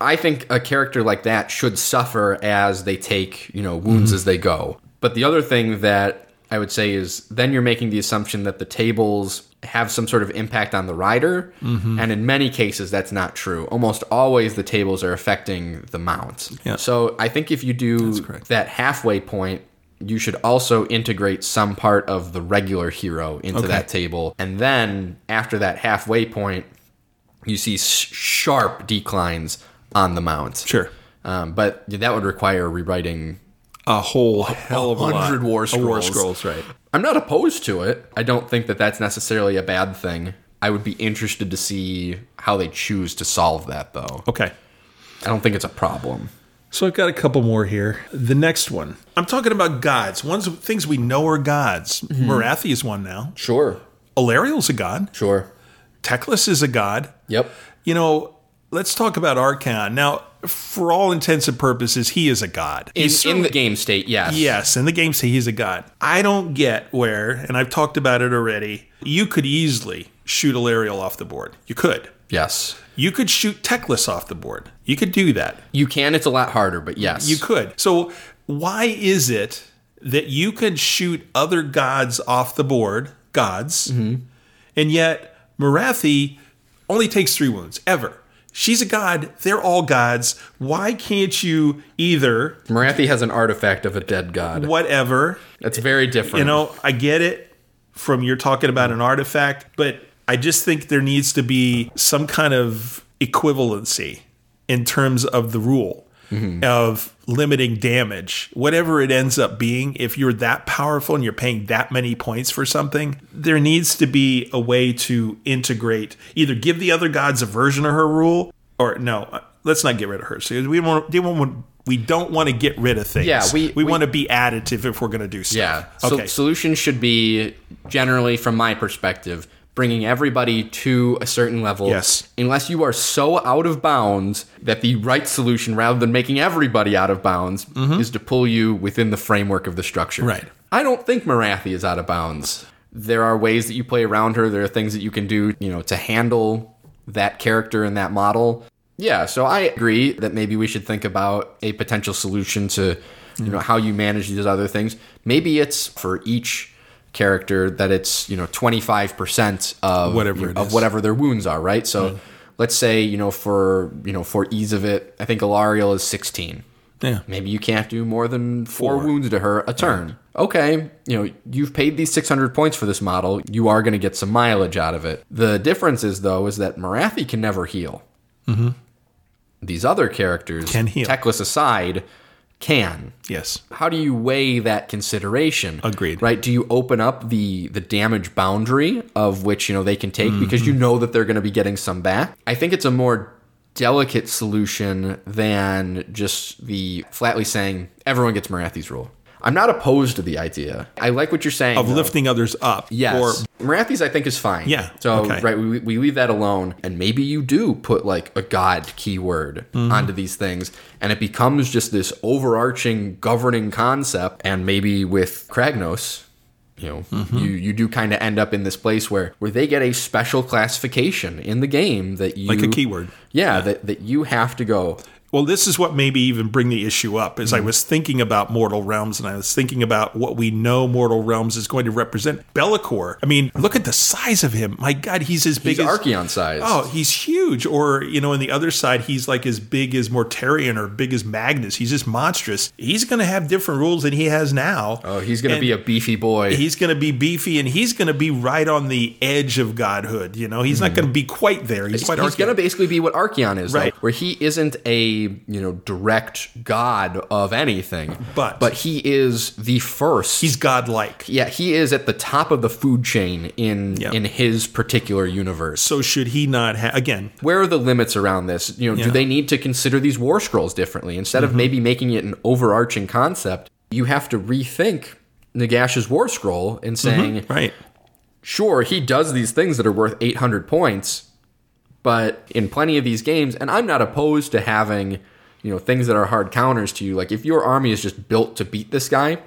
I think a character like that should suffer as they take, you know, wounds as they go. But the other thing that I would say is then you're making the assumption that the tables have some sort of impact on the rider. And in many cases, that's not true. Almost always the tables are affecting the mount. Yeah. So I think if you do that halfway point, you should also integrate some part of the regular hero into Okay. that table. And then after that halfway point, you see sh- sharp declines on the mount. Sure. Um, but that would require rewriting. A whole hell of a lot. 100 war A War scrolls. scrolls, right. I'm not opposed to it. I don't think that that's necessarily a bad thing. I would be interested to see how they choose to solve that, though. Okay. I don't think it's a problem. So I've got a couple more here. The next one, I'm talking about gods. Ones things we know are gods. Mm-hmm. Morathi is one now. Sure. Alarielle's a god. Sure. Teclis is a god. Yep. You know, let's talk about Archaon. Now, for all intents and purposes, he is a god. In, He's in the game state, yes. Yes, in the game state, he's a god. I don't get where, and I've talked about it already, you could easily shoot Alarielle off the board. You could. Yes. You could shoot Teclis off the board. You could do that. You can. It's a lot harder, but yes. You could. So why is it that you can shoot other gods off the board, gods, mm-hmm. and yet Morathi only takes three wounds ever? She's a god. They're all gods. Why can't you either Morathi has an artifact of a dead god. whatever? That's very different. You know, I get it from you're talking about an artifact, but I just think there needs to be some kind of equivalency in terms of the rule of limiting damage, whatever it ends up being. If you're that powerful and you're paying that many points for something, there needs to be a way to integrate, either give the other gods a version of her rule, or no, uh, let's not get rid of her. So we won't, we won't We don't want to get rid of things. Yeah, we- we, we- want to be additive if we're going to do stuff. Yeah. So Okay. solutions should be generally, from my perspective, bringing everybody to a certain level. Yes. Unless you are so out of bounds that the right solution, rather than making everybody out of bounds, is to pull you within the framework of the structure. Mm-hmm. Right. I don't think Morathi is out of bounds. There are ways that you play around her. There are things that you can do, you know, to handle that character and that model. Yeah, so I agree that maybe we should think about a potential solution to, you know, how you manage these other things. Maybe it's for each character that it's, you know, 25% of Whatever of is. whatever their wounds are, right? So let's say, you know, for, you know, for ease of it, I think Alarielle is 16 yeah. maybe you can't do more than four, Four. wounds to her a turn. Okay, you know, you've paid these 600 points for this model. You are going to get some mileage out of it. The difference is, though, is that Morathi can never heal. Mm-hmm. These other characters, Can heal. Teclis aside, can. Yes. How do you weigh that consideration? Agreed. Right? Do you open up the the damage boundary of which you know they can take because you mm-hmm. know that they're going to be getting some back? I think it's a more delicate solution than just the flatly saying everyone gets Morathi's rule. I'm not opposed to the idea. I like what you're saying Of though. lifting others up. Yes. Or Morathi's I think is fine. Yeah, So okay. right, we, we leave that alone, and maybe you do put like a god keyword Mm-hmm. onto these things, and it becomes just this overarching governing concept. And maybe with Kragnos, you know, Mm-hmm. you you do kind of end up in this place where where they get a special classification in the game that you Like a keyword. Yeah, that that you have to go. Well, this is what maybe even bring the issue up. As I Mm-hmm. was thinking about Mortal Realms, and I was thinking about what we know Mortal Realms is going to represent. Be'lakor. I mean, look at the size of him. My God, he's as big He's as Archaon size. Oh, he's huge. Or you know, on the other side, he's like as big as Mortarion or big as Magnus. He's just monstrous. He's going to have different rules than he has now. Oh, he's gonna And be a beefy boy. He's going to be beefy, and he's going to be right on the edge of godhood. You know, he's not going to be quite there. He's, He's, he's going to basically be what Archaon is, though, Right. where he isn't a you know direct god of anything, But- but he is the first. He's godlike. yeah, he is at the top of the food chain in Yeah. in his particular universe. So should he not have again? Where are the limits around this? You know, Yeah. do they need to consider these war scrolls differently instead of mm-hmm. maybe making it an overarching concept? You have to rethink Nagash's war scroll and mm-hmm. saying, Right. sure, he does these things that are worth 800 points, but in plenty of these games, and I'm not opposed to having, you know, things that are hard counters to you. Like if your army is just built to beat this guy,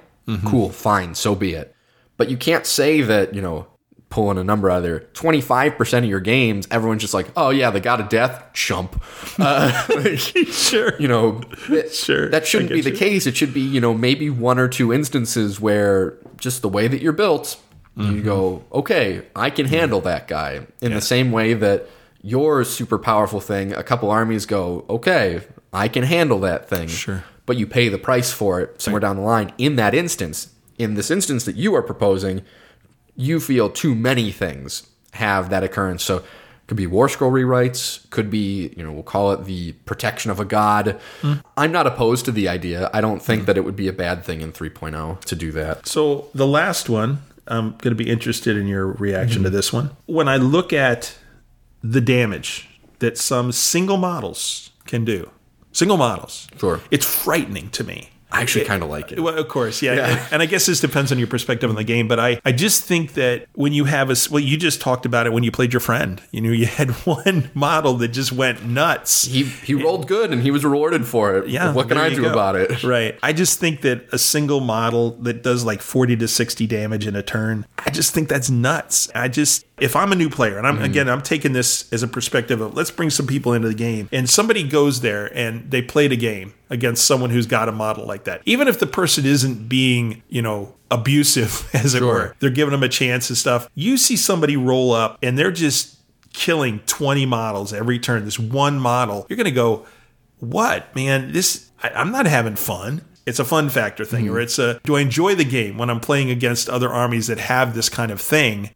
cool, fine, so be it. But you can't say that, you know, pulling a number out of there, 25% of your games, everyone's just like, oh yeah, the god of death, chump. Uh, like, Sure. you know, that, Sure, that shouldn't be the you. case. It should be, you know, maybe one or two instances where just the way that you're built, you go, okay, I can handle that guy. In the same way that your super powerful thing, a couple armies go, okay, I can handle that thing. Sure. But you pay the price for it somewhere down the line. In that instance, in this instance that you are proposing, you feel too many things have that occurrence. So could be war scroll rewrites, could be, you know, we'll call it the protection of a god. I'm not opposed to the idea. I don't think that it would be a bad thing in 3.0 to do that. So the last one, I'm going to be interested in your reaction Mm-hmm. to this one. When I look at the damage that some single models can do, single models, Sure. it's frightening to me. I actually kind of like it. Well, of course, yeah. Yeah. And, I guess this depends on your perspective on the game, but I, I just think that when you have a, well, you just talked about it when you played your friend. You know, you had one model that just went nuts. He he rolled good and he was rewarded for it. Yeah. What can I do go. about it? Right. I just think that a single model that does like 40 to 60 damage in a turn, I just think that's nuts. I just, if I'm a new player, and I'm, Mm-hmm. again, I'm taking this as a perspective of let's bring some people into the game, and somebody goes there and they played a game against someone who's got a model like that. Even if the person isn't being, you know, abusive, as it were, they're giving them a chance and stuff. You see somebody roll up and they're just killing 20 models every turn, this one model, you're going to go, what man? This I, i'm not having fun. It's a fun factor thing mm-hmm. or it's a do i enjoy the game when i'm playing against other armies that have this kind of thing?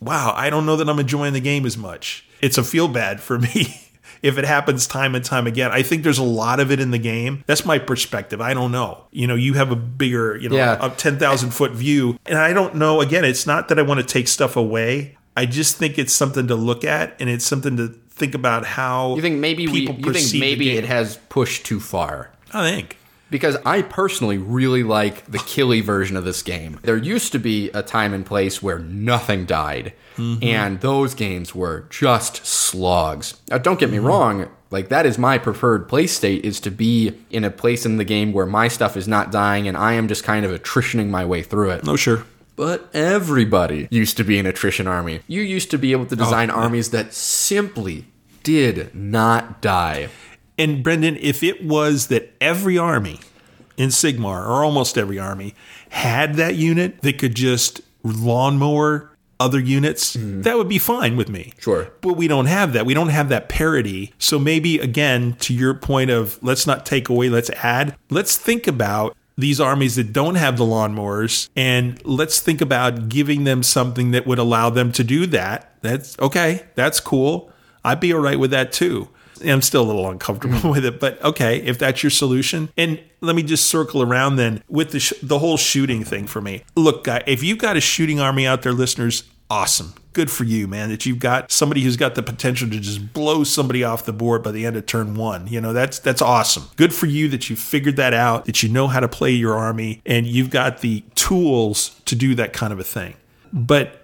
Wow i don't know that i'm enjoying the game as much. It's a feel bad for me if it happens time and time again. I think there's a lot of it in the game. That's my perspective. I don't know. You know you have a bigger you know Yeah. a 10,000 foot view. And i don't know again it's not that i want to take stuff away. I just think it's something to look at and it's something to think about how You think maybe we people you think maybe it has pushed too far. I think. Because I personally really like the killy version of this game. There used to be a time and place where nothing died, mm-hmm. and those games were just slugs. Now, don't get me mm-hmm. wrong. Like that is my preferred play state is to be in a place in the game where my stuff is not dying and I am just kind of attritioning my way through it. Oh, sure. But everybody used to be an attrition army. You used to be able to oh, design armies that simply did not die. And Brendan, if it was that every army in Sigmar, or almost every army, had that unit that could just lawnmower other units, mm-hmm. that would be fine with me. Sure. But we don't have that. We don't have that parity. So maybe, again, to your point of let's not take away, let's add, let's think about these armies that don't have the lawnmowers and let's think about giving them something that would allow them to do that. That's okay. That's cool. I'd be all right with that too. I'm still a little uncomfortable mm. with it, but okay, if that's your solution. And let me just circle around then with the sh- the whole shooting thing for me. Look, guy, if you've got a shooting army out there, listeners, awesome. Good for you, man, that you've got somebody who's got the potential to just blow somebody off the board by the end of turn 1. You know, that's that's awesome. Good for you that you figured that out, that you know how to play your army and you've got the tools to do that kind of a thing. But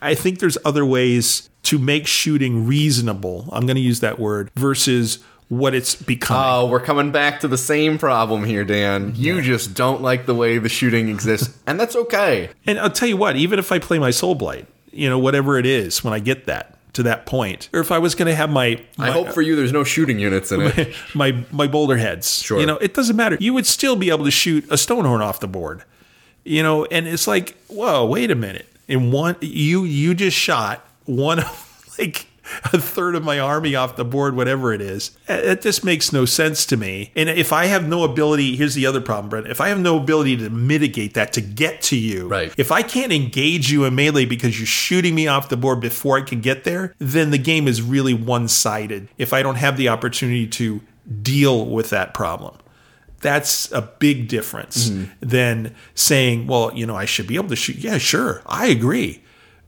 I think there's other ways to make shooting reasonable. I'm going to use that word versus what it's becoming. Oh, we're coming back to the same problem here, Dan. You just don't like the way the shooting exists, and that's okay. And I'll tell you what, even if I play my Soulblight, you know, whatever it is, when I get that to that point, or if I was going to have my, I hope for you there's no shooting units in it. my my boulder heads, Sure. you know, it doesn't matter. You would still be able to shoot a stonehorn off the board, you know. And it's like, whoa, wait a minute. In one, you you just shot one of like a third of my army off the board, whatever it is. It just makes no sense to me. And if I have no ability, here's the other problem, Brent. If I have no ability to mitigate that to get to you, Right. if I can't engage you in melee because you're shooting me off the board before I can get there, then the game is really one sided. If I don't have the opportunity to deal with that problem. That's a big difference mm-hmm. than saying, well, you know, I should be able to shoot. Yeah, sure. I agree.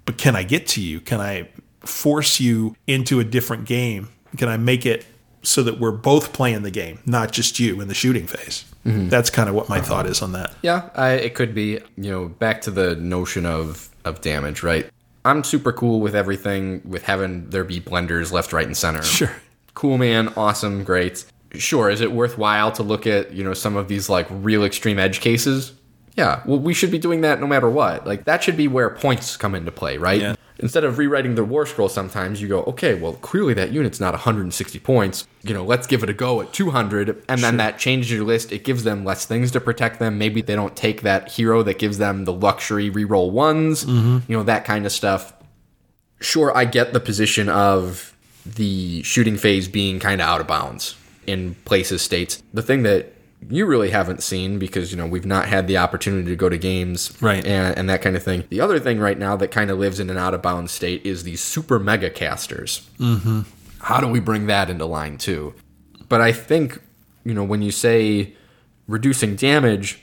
But can I get to you? Can I force you into a different game? Can I make it so that we're both playing the game, not just you in the shooting phase? Mm-hmm. That's kind of what my uh-huh. thought is on that. Yeah, I, it could be. You know, back to the notion of of damage, right? I'm super cool with everything, with having there be blenders left, right, and center. Sure. Cool, man. Awesome. Great. Sure. Is it worthwhile to look at you know some of these like real extreme edge cases? Yeah. Well, we should be doing that no matter what. Like that should be where points come into play, right? Yeah. Instead of rewriting the war scroll, sometimes you go, okay, well, clearly that unit's not 160 points. You know, let's give it a go at 200, and then that changes your list. It gives them less things to protect them. Maybe they don't take that hero that gives them the luxury reroll ones. Mm-hmm. You know, that kind of stuff. Sure, I get the position of the shooting phase being kind of out of bounds in places, states. The thing that you really haven't seen because you know we've not had the opportunity to go to games Right. and, and that kind of thing the other thing right now that kind of lives in an out of bounds state is these super mega casters mm-hmm. how do we bring that into line too but i think you know when you say reducing damage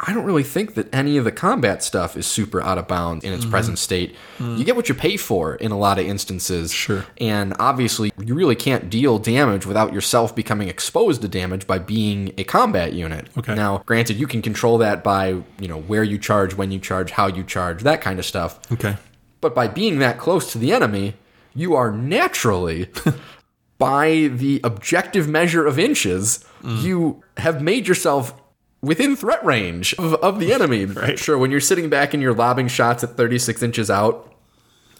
I don't really think that any of the combat stuff is super out of bounds in its mm-hmm. present state. Mm. You get what you pay for in a lot of instances. Sure. And obviously, you really can't deal damage without yourself becoming exposed to damage by being a combat unit. Okay. Now, granted, you can control that by, you know, where you charge, when you charge, how you charge, that kind of stuff. Okay. But by being that close to the enemy, you are naturally, by the objective measure of inches, mm. you have made yourself within threat range of, of the enemy. Right. Sure, when you're sitting back and you're lobbing shots at 36 inches out,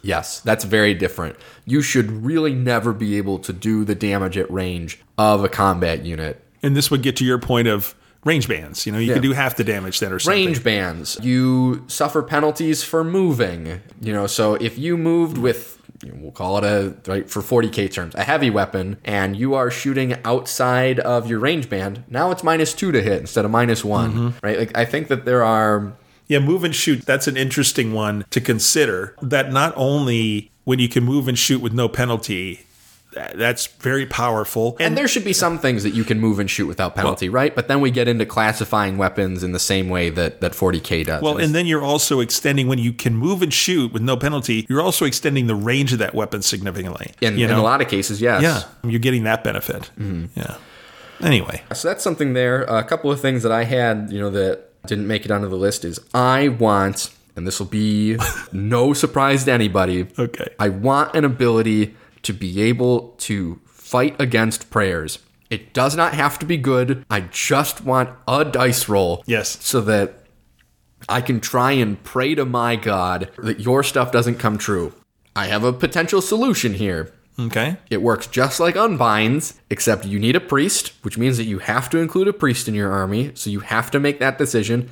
yes, that's very different. You should really never be able to do the damage at range of a combat unit. And this would get to your point of range bands. You know, you Yeah. can do half the damage then or something. range bands you suffer penalties for moving you know so if you moved with we'll call it a right for 40k terms a heavy weapon and you are shooting outside of your range band now it's minus two to hit instead of minus one mm-hmm. right like i think that there are Yeah, move and shoot. That's an interesting one to consider. That not only when you can move and shoot with no penalty, that's very powerful. and there should be some things that you can move and shoot without penalty right but then we get into classifying weapons in the same way that that 40k does well, and then you're also extending when you can move and shoot with no penalty. You're also extending the range of that weapon significantly. in, in a lot of cases yes yeah, you're getting that benefit. Mm-hmm. Yeah, Anyway, So that's something there. A couple of things that I had, you know, that didn't make it onto the list is I want, and this will be no surprise to anybody. Okay. I want an ability to be able to fight against prayers. It does not have to be good. I just want a dice roll. Yes. So that I can try and pray to my God that your stuff doesn't come true. I have a potential solution here. okay. It works just like Unbinds, except you need a priest, which means that you have to include a priest in your army, so you have to make that decision,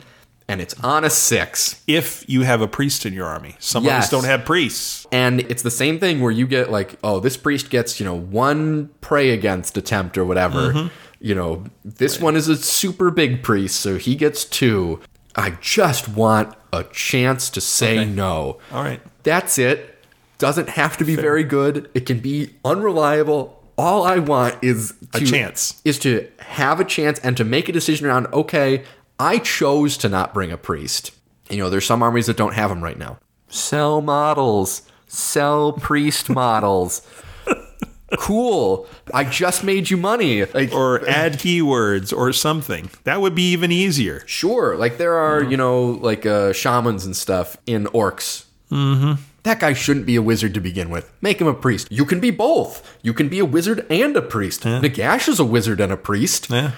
and it's on a six. If you have a priest in your army, some of us don't have priests. And it's the same thing where you get like, oh, this priest gets, you know, one pray against attempt or whatever. Mm-hmm. You know, this one is a super big priest, so he gets two. I just want a chance to say no. All right. That's it. Doesn't have to be very good. It can be unreliable. All I want is A chance. Is to have a chance and to make a decision around. Okay, I chose to not bring a priest. You know, there's some armies that don't have them right now. Sell models. Sell priest models. cool. I just made you money. Like, Or add keywords or something. That would be even easier. Sure, like there are, you know, like uh, shamans and stuff in orcs. Mm-hmm. That guy shouldn't be a wizard to begin with. Make him a priest. You can be both. You can be a wizard and a priest. Nagash is a wizard and a priest. Yeah.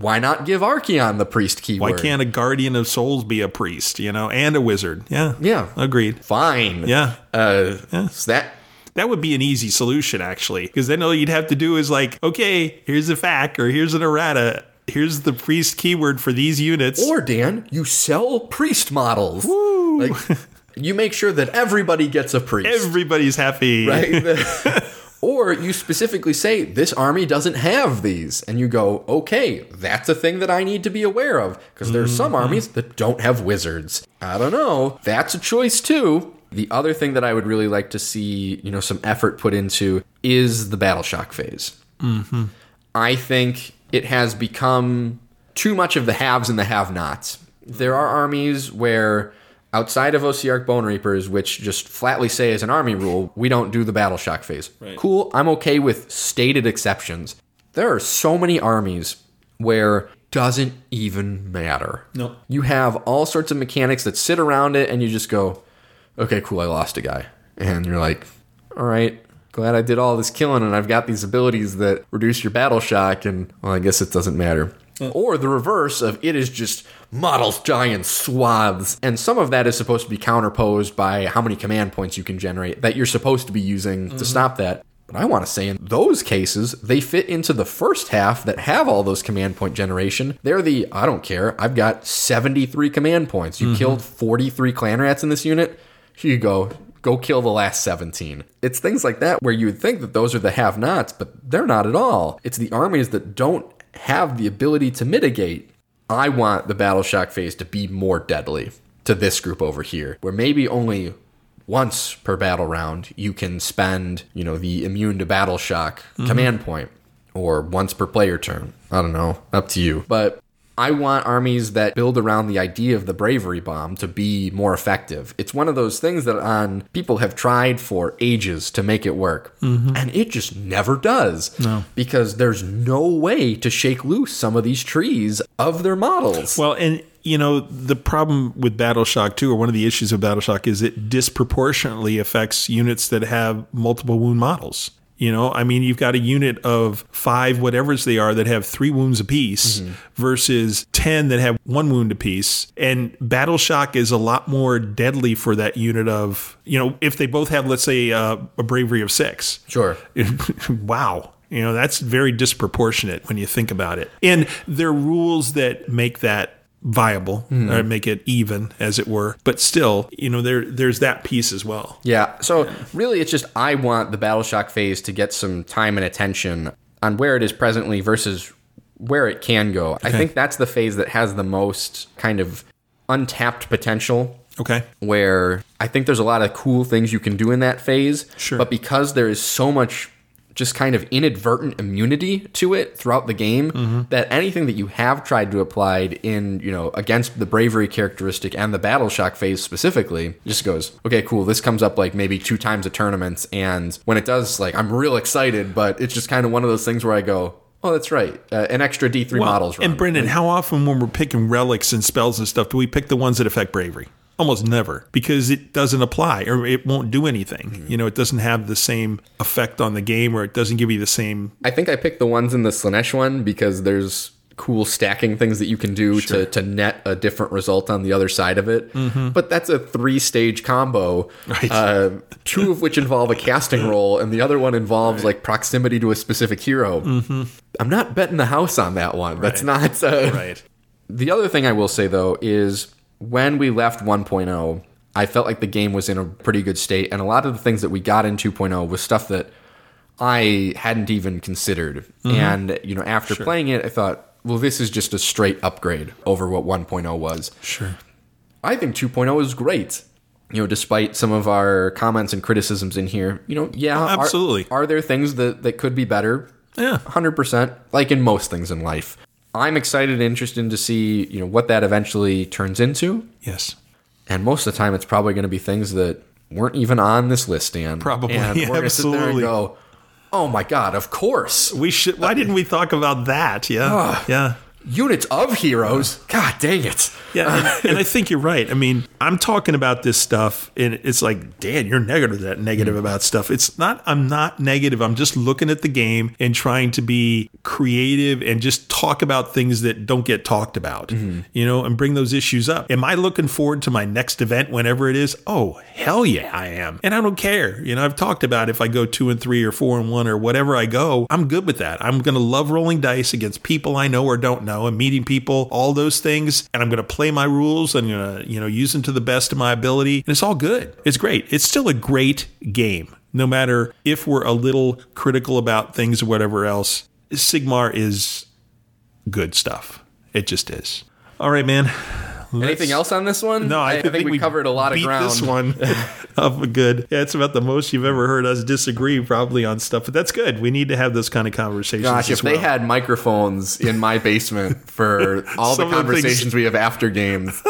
Why not give Archaon the priest keyword? Why can't a guardian of souls be a priest, you know, and a wizard? Yeah. Yeah. Agreed. Fine. Yeah. Uh, Yeah. so that That would be an easy solution, actually, because then all you'd have to do is like, okay, here's a fac or here's an errata. Here's the priest keyword for these units. Or Dan, you sell priest models. Like you make sure that everybody gets a priest. Everybody's happy. right? or you specifically say this army doesn't have these, and you go, okay, that's a thing that I need to be aware of because there's some mm-hmm. armies that don't have wizards. I don't know. That's a choice too. The other thing that I would really like to see, you know, some effort put into is the battle shock phase. Mm-hmm. I think it has become too much of the haves and the have-nots. There are armies where outside of Ossiarch Bonereapers, which just flatly say as an army rule, we don't do the battle shock phase. Cool, I'm okay with stated exceptions. There are so many armies where doesn't even matter. Nope. You have all sorts of mechanics that sit around it and you just go, okay, cool, I lost a guy. And you're like, all right, glad I did all this killing and I've got these abilities that reduce your battle shock, and well, I guess it doesn't matter. Or the reverse of it is just models giant swaths. And some of that is supposed to be counterposed by how many command points you can generate that you're supposed to be using to mm-hmm. stop that. But I want to say in those cases, they fit into the first half that have all those command point generation. They're the, I don't care, I've got 73 command points. You mm-hmm. killed 43 clan rats in this unit. Here you go. Go kill the last 17. It's things like that where you would think that those are the have nots, but they're not at all. It's the armies that don't have the ability to mitigate. I want the battle shock phase to be more deadly to this group over here, where maybe only once per battle round you can spend, you know, the immune to battle shock mm-hmm. command point, or once per player turn. I don't know, up to you. But I want armies that build around the idea of the bravery bomb to be more effective. It's one of those things that on people have tried for ages to make it work, mm-hmm. and it just never does. No, because there's no way to shake loose some of these trees of their models. Well, and you know the problem with Battle Shock too, or one of the issues of Battle Shock is it disproportionately affects units that have multiple wound models. You know, I mean, you've got a unit of five, whatever's they are, that have three wounds apiece versus 10 that have one wound apiece. And Battle Shock is a lot more deadly for that unit of, you know, if they both have, let's say, uh, a bravery of six. sure. wow. You know, that's very disproportionate when you think about it. And there are rules that make that viable hmm. or make it even as it were but still you know there there's that piece as well Yeah. So really, it's just I want the battle shock phase to get some time and attention on where it is presently versus where it can go. I think that's the phase that has the most kind of untapped potential. okay Where I think there's a lot of cool things you can do in that phase. Sure. But because there is so much just kind of inadvertent immunity to it throughout the game Mm-hmm. that anything that you have tried to apply in, you know, against the bravery characteristic and the battle shock phase specifically just goes, okay, cool. This comes up like maybe two times a tournament. And when it does, like, I'm real excited, but it's just kind of one of those things where I go, Oh, that's right. Uh, an extra D3 Well, models run. And Brendan, how often when we're picking relics and spells and stuff, do we pick the ones that affect bravery? Almost never, because it doesn't apply or it won't do anything. Mm-hmm. You know, it doesn't have the same effect on the game, or it doesn't give you the same. I think I picked the ones in the Slaanesh one because there's cool stacking things that you can do to, to net a different result on the other side of it. But that's a three stage combo, Right. uh, two of which involve a casting roll, and the other one involves like proximity to a specific hero. I'm not betting the house on that one. That's not. Uh, Right. The other thing I will say though is when we left 1.0, I felt like the game was in a pretty good state, and a lot of the things that we got in 2.0 was stuff that I hadn't even considered. Mm-hmm. And you know, after playing it, I thought, well, this is just a straight upgrade over what 1.0 was. Sure. I think 2.0 is great. You know, despite some of our comments and criticisms in here, you know, yeah, are- absolutely. Are, there things that, that could be better? Yeah. 100%, like in most things in life. I'm excited and interested to see, you know, what that eventually turns into. Yes. And most of the time, it's probably going to be things that weren't even on this list, Dan. Probably, And we're gonna sit there and go, oh my God, of course. We should. Why didn't we talk about that? Yeah. Ah. yeah. Units of heroes. God dang it. Yeah, and, and I think you're right. I mean, I'm talking about this stuff, and it's like, Dan, you're negative that negative hmm. about stuff. It's not. I'm not negative. I'm just looking at the game and trying to be creative and just talk about things that don't get talked about. Hmm. You know, and bring those issues up. Am I looking forward to my next event, whenever it is? Oh, hell yeah, I am. And I don't care. You know, I've talked about if I go two and three or four and one or whatever I go, I'm good with that. I'm going to love rolling dice against people I know or don't know and meeting people, all those things. And I'm going to play my rules. I'm to, uh, you know, use them to the best of my ability. And it's all good. It's great. It's still a great game, no matter if we're a little critical about things or whatever else. Sigmar is good stuff. It just is. All right, man. Anything else on this one? No, I, think, we, covered a lot of ground. This one up a good. Yeah, it's about the most you've ever heard us disagree, probably on stuff. But that's good. We need to have those kind of conversations. Gosh, as if they had microphones in my basement for all the of the things- conversations we have after games,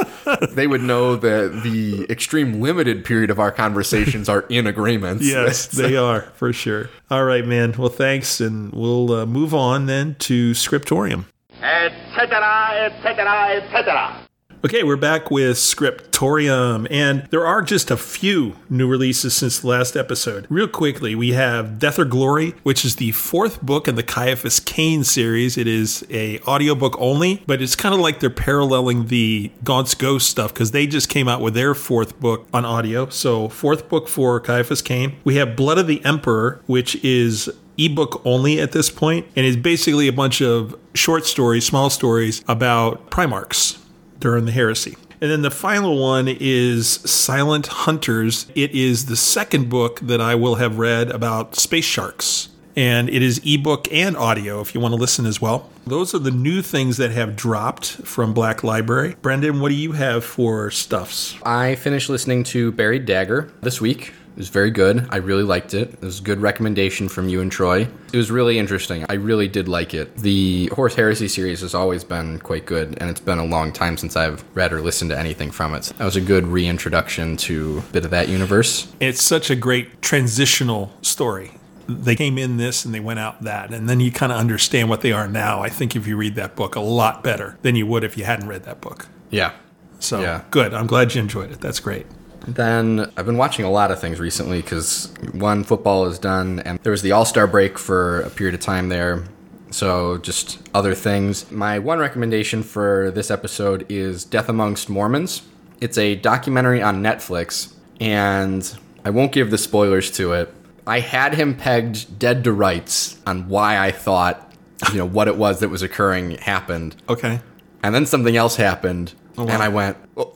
they would know that the extreme limited period of our conversations are in agreements. Yes, they are for sure. All right, man. Well, thanks, and we'll uh, move on then to Scriptorium. etc., etc., etc. Okay, we're back with Scriptorium, and there are just a few new releases since the last episode. Real quickly, we have Death or Glory, which is the fourth book in the Ciaphas Cain series. It is a audiobook only, but it's kind of like they're paralleling the Gaunt's Ghost stuff because they just came out with their fourth book on audio. So, fourth book for Ciaphas Cain. We have Blood of the Emperor, which is ebook only at this point, and is basically a bunch of short stories, small stories about Primarchs during the heresy. And then the final one is Silent Hunters. It is the second book that I will have read about space sharks. And it is ebook and audio if you want to listen as well. Those are the new things that have dropped from Black Library. Brendan, what do you have for stuffs? I finished listening to Buried Dagger this week. It was very good. I really liked it. It was a good recommendation from you and Troy. It was really interesting. I really did like it. The Horus Heresy series has always been quite good, and it's been a long time since I've read or listened to anything from it. That was a good reintroduction to a bit of that universe. It's such a great transitional story. They came in this and they went out that, and then you kind of understand what they are now. I think if you read that book a lot better than you would if you hadn't read that book. Yeah. So Yeah. good. I'm glad you enjoyed it. That's great. Then I've been watching a lot of things recently because one, football is done, and there was the All Star break for a period of time there. So just other things. My one recommendation for this episode is Death Amongst Mormons. It's a documentary on Netflix, and I won't give the spoilers to it. I had him pegged dead to rights on why I thought, you know, what it was that was occurring happened. Okay. And then something else happened, oh, and I went, well,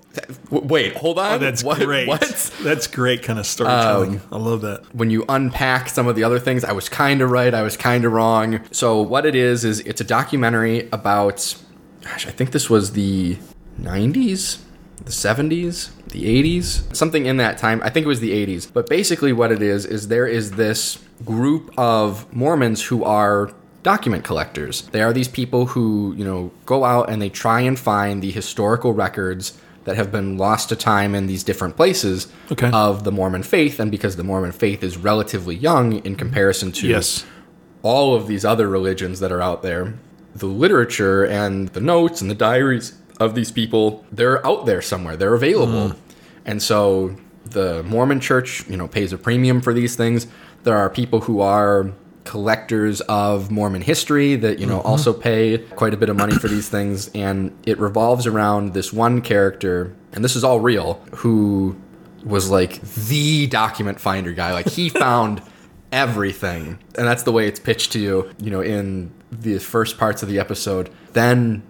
wait, hold on. Oh, that's what, great. What? That's great kind of storytelling. Um, I love that. when you unpack some of the other things, I was kind of right, I was kind of wrong. So what it is is it's a documentary about gosh, I think this was the 90s, the 70s, the 80s, something in that time. I think it was the 80s. But basically what it is is there is this group of Mormons who are document collectors. They are these people who, you know, go out and they try and find the historical records that have been lost to time in these different places Okay. of the Mormon faith and because the Mormon faith is relatively young in comparison to Yes. all of these other religions that are out there, the literature and the notes and the diaries of these people, they're out there somewhere. They're available. Hmm. And so the Mormon church, you know, pays a premium for these things. There are people who are collectors of Mormon history that, you know, mm-hmm. also pay quite a bit of money for these things. And it revolves around this one character, and this is all real, who was like the document finder guy. Like he found everything. And that's the way it's pitched to you, you know, in the first parts of the episode. Then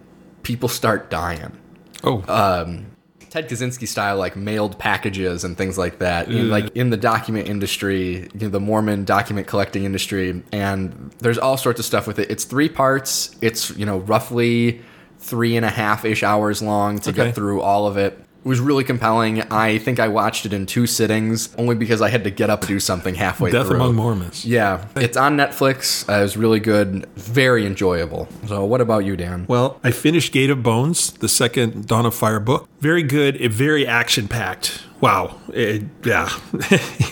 people start dying. Oh, um, Ted Kaczynski style, like mailed packages and things like that, in, like in the document industry, you know, the Mormon document collecting industry, and there's all sorts of stuff with it. It's three parts. It's you know roughly three and a half ish hours long to Okay. get through all of it. It was really compelling. I think I watched it in two sittings, only because I had to get up and do something halfway through. Death through. Among Mormons. Yeah, it's on Netflix. Uh, it was really good, very enjoyable. So, what about you, Dan? Well, I finished Gate of Bones, the second Dawn of Fire book. Very good, it very action packed. Wow. It, yeah.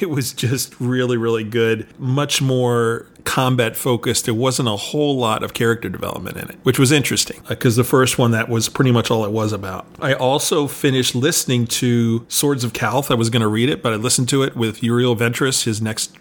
it was just really, really good. Much more combat focused. There wasn't a whole lot of character development in it, which was interesting because the first one, that was pretty much all it was about. I also finished listening to Swords of Calth. I was going to read it, but I listened to it with Uriel Ventris, his next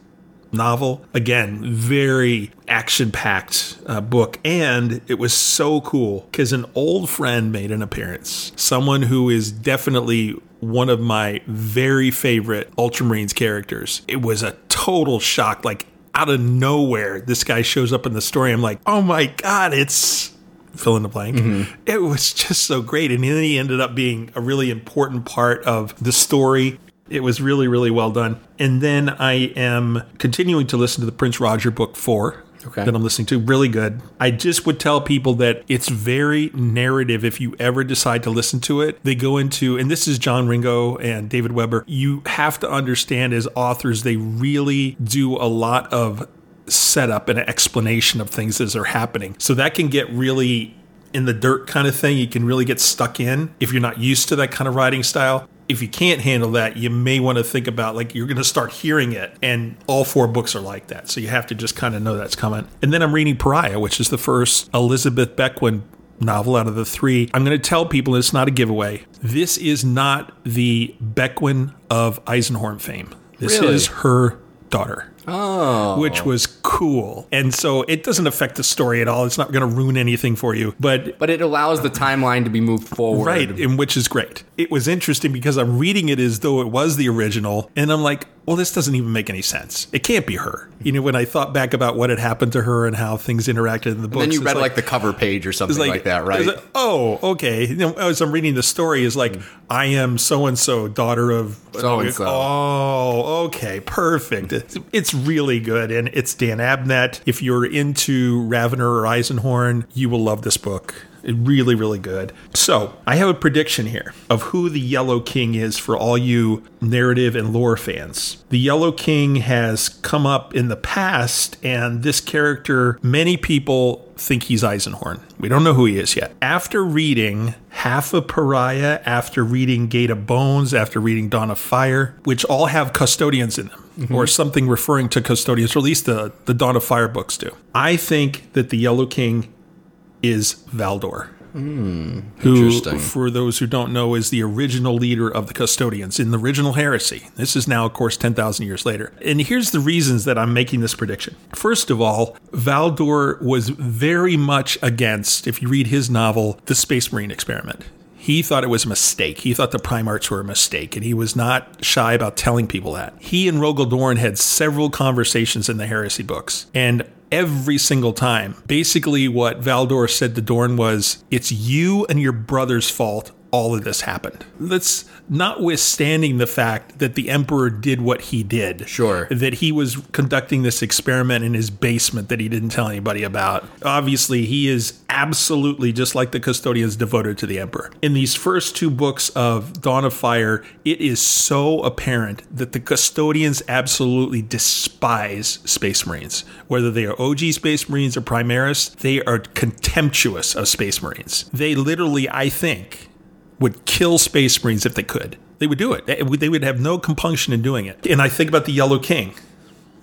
novel. Again, very action packed uh, book. And it was so cool because an old friend made an appearance. Someone who is definitely one of my very favorite Ultramarines characters. It was a total shock. Like, out of nowhere, this guy shows up in the story. I'm like, oh my God, it's fill in the blank. Mm-hmm. It was just so great. And then he ended up being a really important part of the story. It was really, really well done. And then I am continuing to listen to the Prince Roger book four. Okay. That I'm listening to. Really good. I just would tell people that it's very narrative if you ever decide to listen to it. They go into, and this is John Ringo and David Weber. You have to understand as authors, they really do a lot of setup and explanation of things as they're happening. So that can get really in the dirt kind of thing. You can really get stuck in if you're not used to that kind of writing style. If you can't handle that, you may want to think about like you're going to start hearing it. And all four books are like that. So you have to just kind of know that's coming. And then I'm reading Pariah, which is the first Elizabeth Bequin novel out of the three. I'm going to tell people it's not a giveaway. This is not the Bequin of Eisenhorn fame. This Really? is her daughter Oh, which was cool. And so it doesn't affect the story at all. It's not going to ruin anything for you. But but it allows the timeline to be moved forward. right, and which is great. It was interesting because I'm reading it as though it was the original, and I'm like, well, this doesn't even make any sense. It can't be her. You know, when I thought back about what had happened to her and how things interacted in the book, And then you read like, the cover page or something like, that, right? like, oh, okay. You know, as I'm reading the story, is like, I am so and so, daughter of So-and-so. Oh, okay, perfect. It's, it's really good, and it's Dan Abnett. If you're into Ravenor or Eisenhorn, you will love this book. Really, really good. So, I have a prediction here of who the Yellow King is for all you narrative and lore fans. The Yellow King has come up in the past, and this character, many people think he's Eisenhorn. We don't know who he is yet. After reading half of Pariah, after reading Gate of Bones, after reading Dawn of Fire, which all have custodians in them, or something referring to custodians, or at least the, the Dawn of Fire books do. I think that the Yellow King is Valdor. Hmm, who, for those who don't know, is the original leader of the custodians in the original heresy. This is now, of course, 10,000 years later. And here's the reasons that I'm making this prediction. First of all, Valdor was very much against, if you read his novel, the Space Marine experiment. He thought it was a mistake. He thought the Primarchs were a mistake, and he was not shy about telling people that. He and Rogal Dorn had several conversations in the Heresy books, and every single time, basically what Valdor said to Dorn was, "It's you and your brother's fault. All of this happened." That's notwithstanding the fact that the Emperor did what he did. Sure. That he was conducting this experiment in his basement that he didn't tell anybody about. Obviously, he is absolutely just like the custodians devoted to the Emperor. In these first two books of Dawn of Fire, it is so apparent that the custodians absolutely despise Space Marines. Whether they are OG Space Marines or Primaris, they are contemptuous of Space Marines. They literally, I think, would kill Space Marines if they could. They would do it. They would- have no compunction in doing it. And I think about the Yellow King.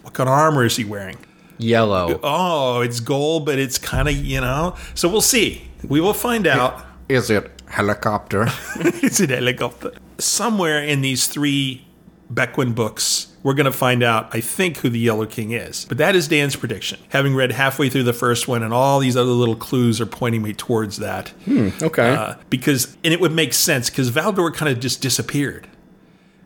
What kind of armor is he wearing? yellow. Oh, it's gold, but it's kind of, you know. So we'll see. We will find out. Is it helicopter? it's an helicopter. Somewhere in these three Bequin books, we're going to find out, I think, who the Yellow King is. But that is Dan's prediction. Having read halfway through the first one, and all these other little clues are pointing me towards that. okay. Uh, because, and it would make sense because Valdor kind of just disappeared.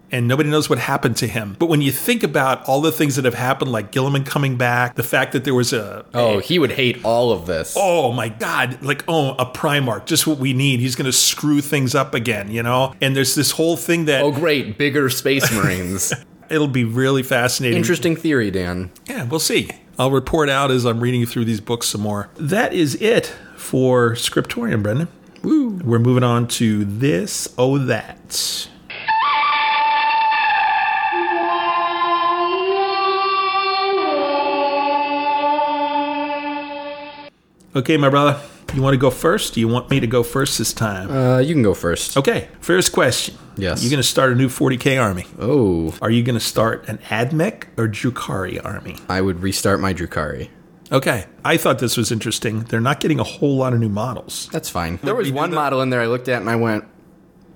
And nobody knows what happened to him. But when you think about all the things that have happened, like Guilliman coming back, the fact that there was a, oh, he would hate all of this. oh my god like oh a primarch just what we need he's gonna screw things up again you know and there's this whole thing that Oh, great, bigger space marines. it'll be really fascinating. Interesting theory, Dan. yeah we'll see. I'll report out as i'm reading through these books some more. That is it for scriptorium brendan. Woo. we're moving on to this. Oh that. Okay my brother you want to go first do you want me to go first this time Uh, you can go first. Okay, first question. Yes. You're going to start a new 40k army. Oh, Are you going to start an Admech or Drukhari army? I would restart my Drukhari. Okay, I thought this was interesting. They're not getting a whole lot of new models. That's fine. There was one that? model in there I looked at and I went,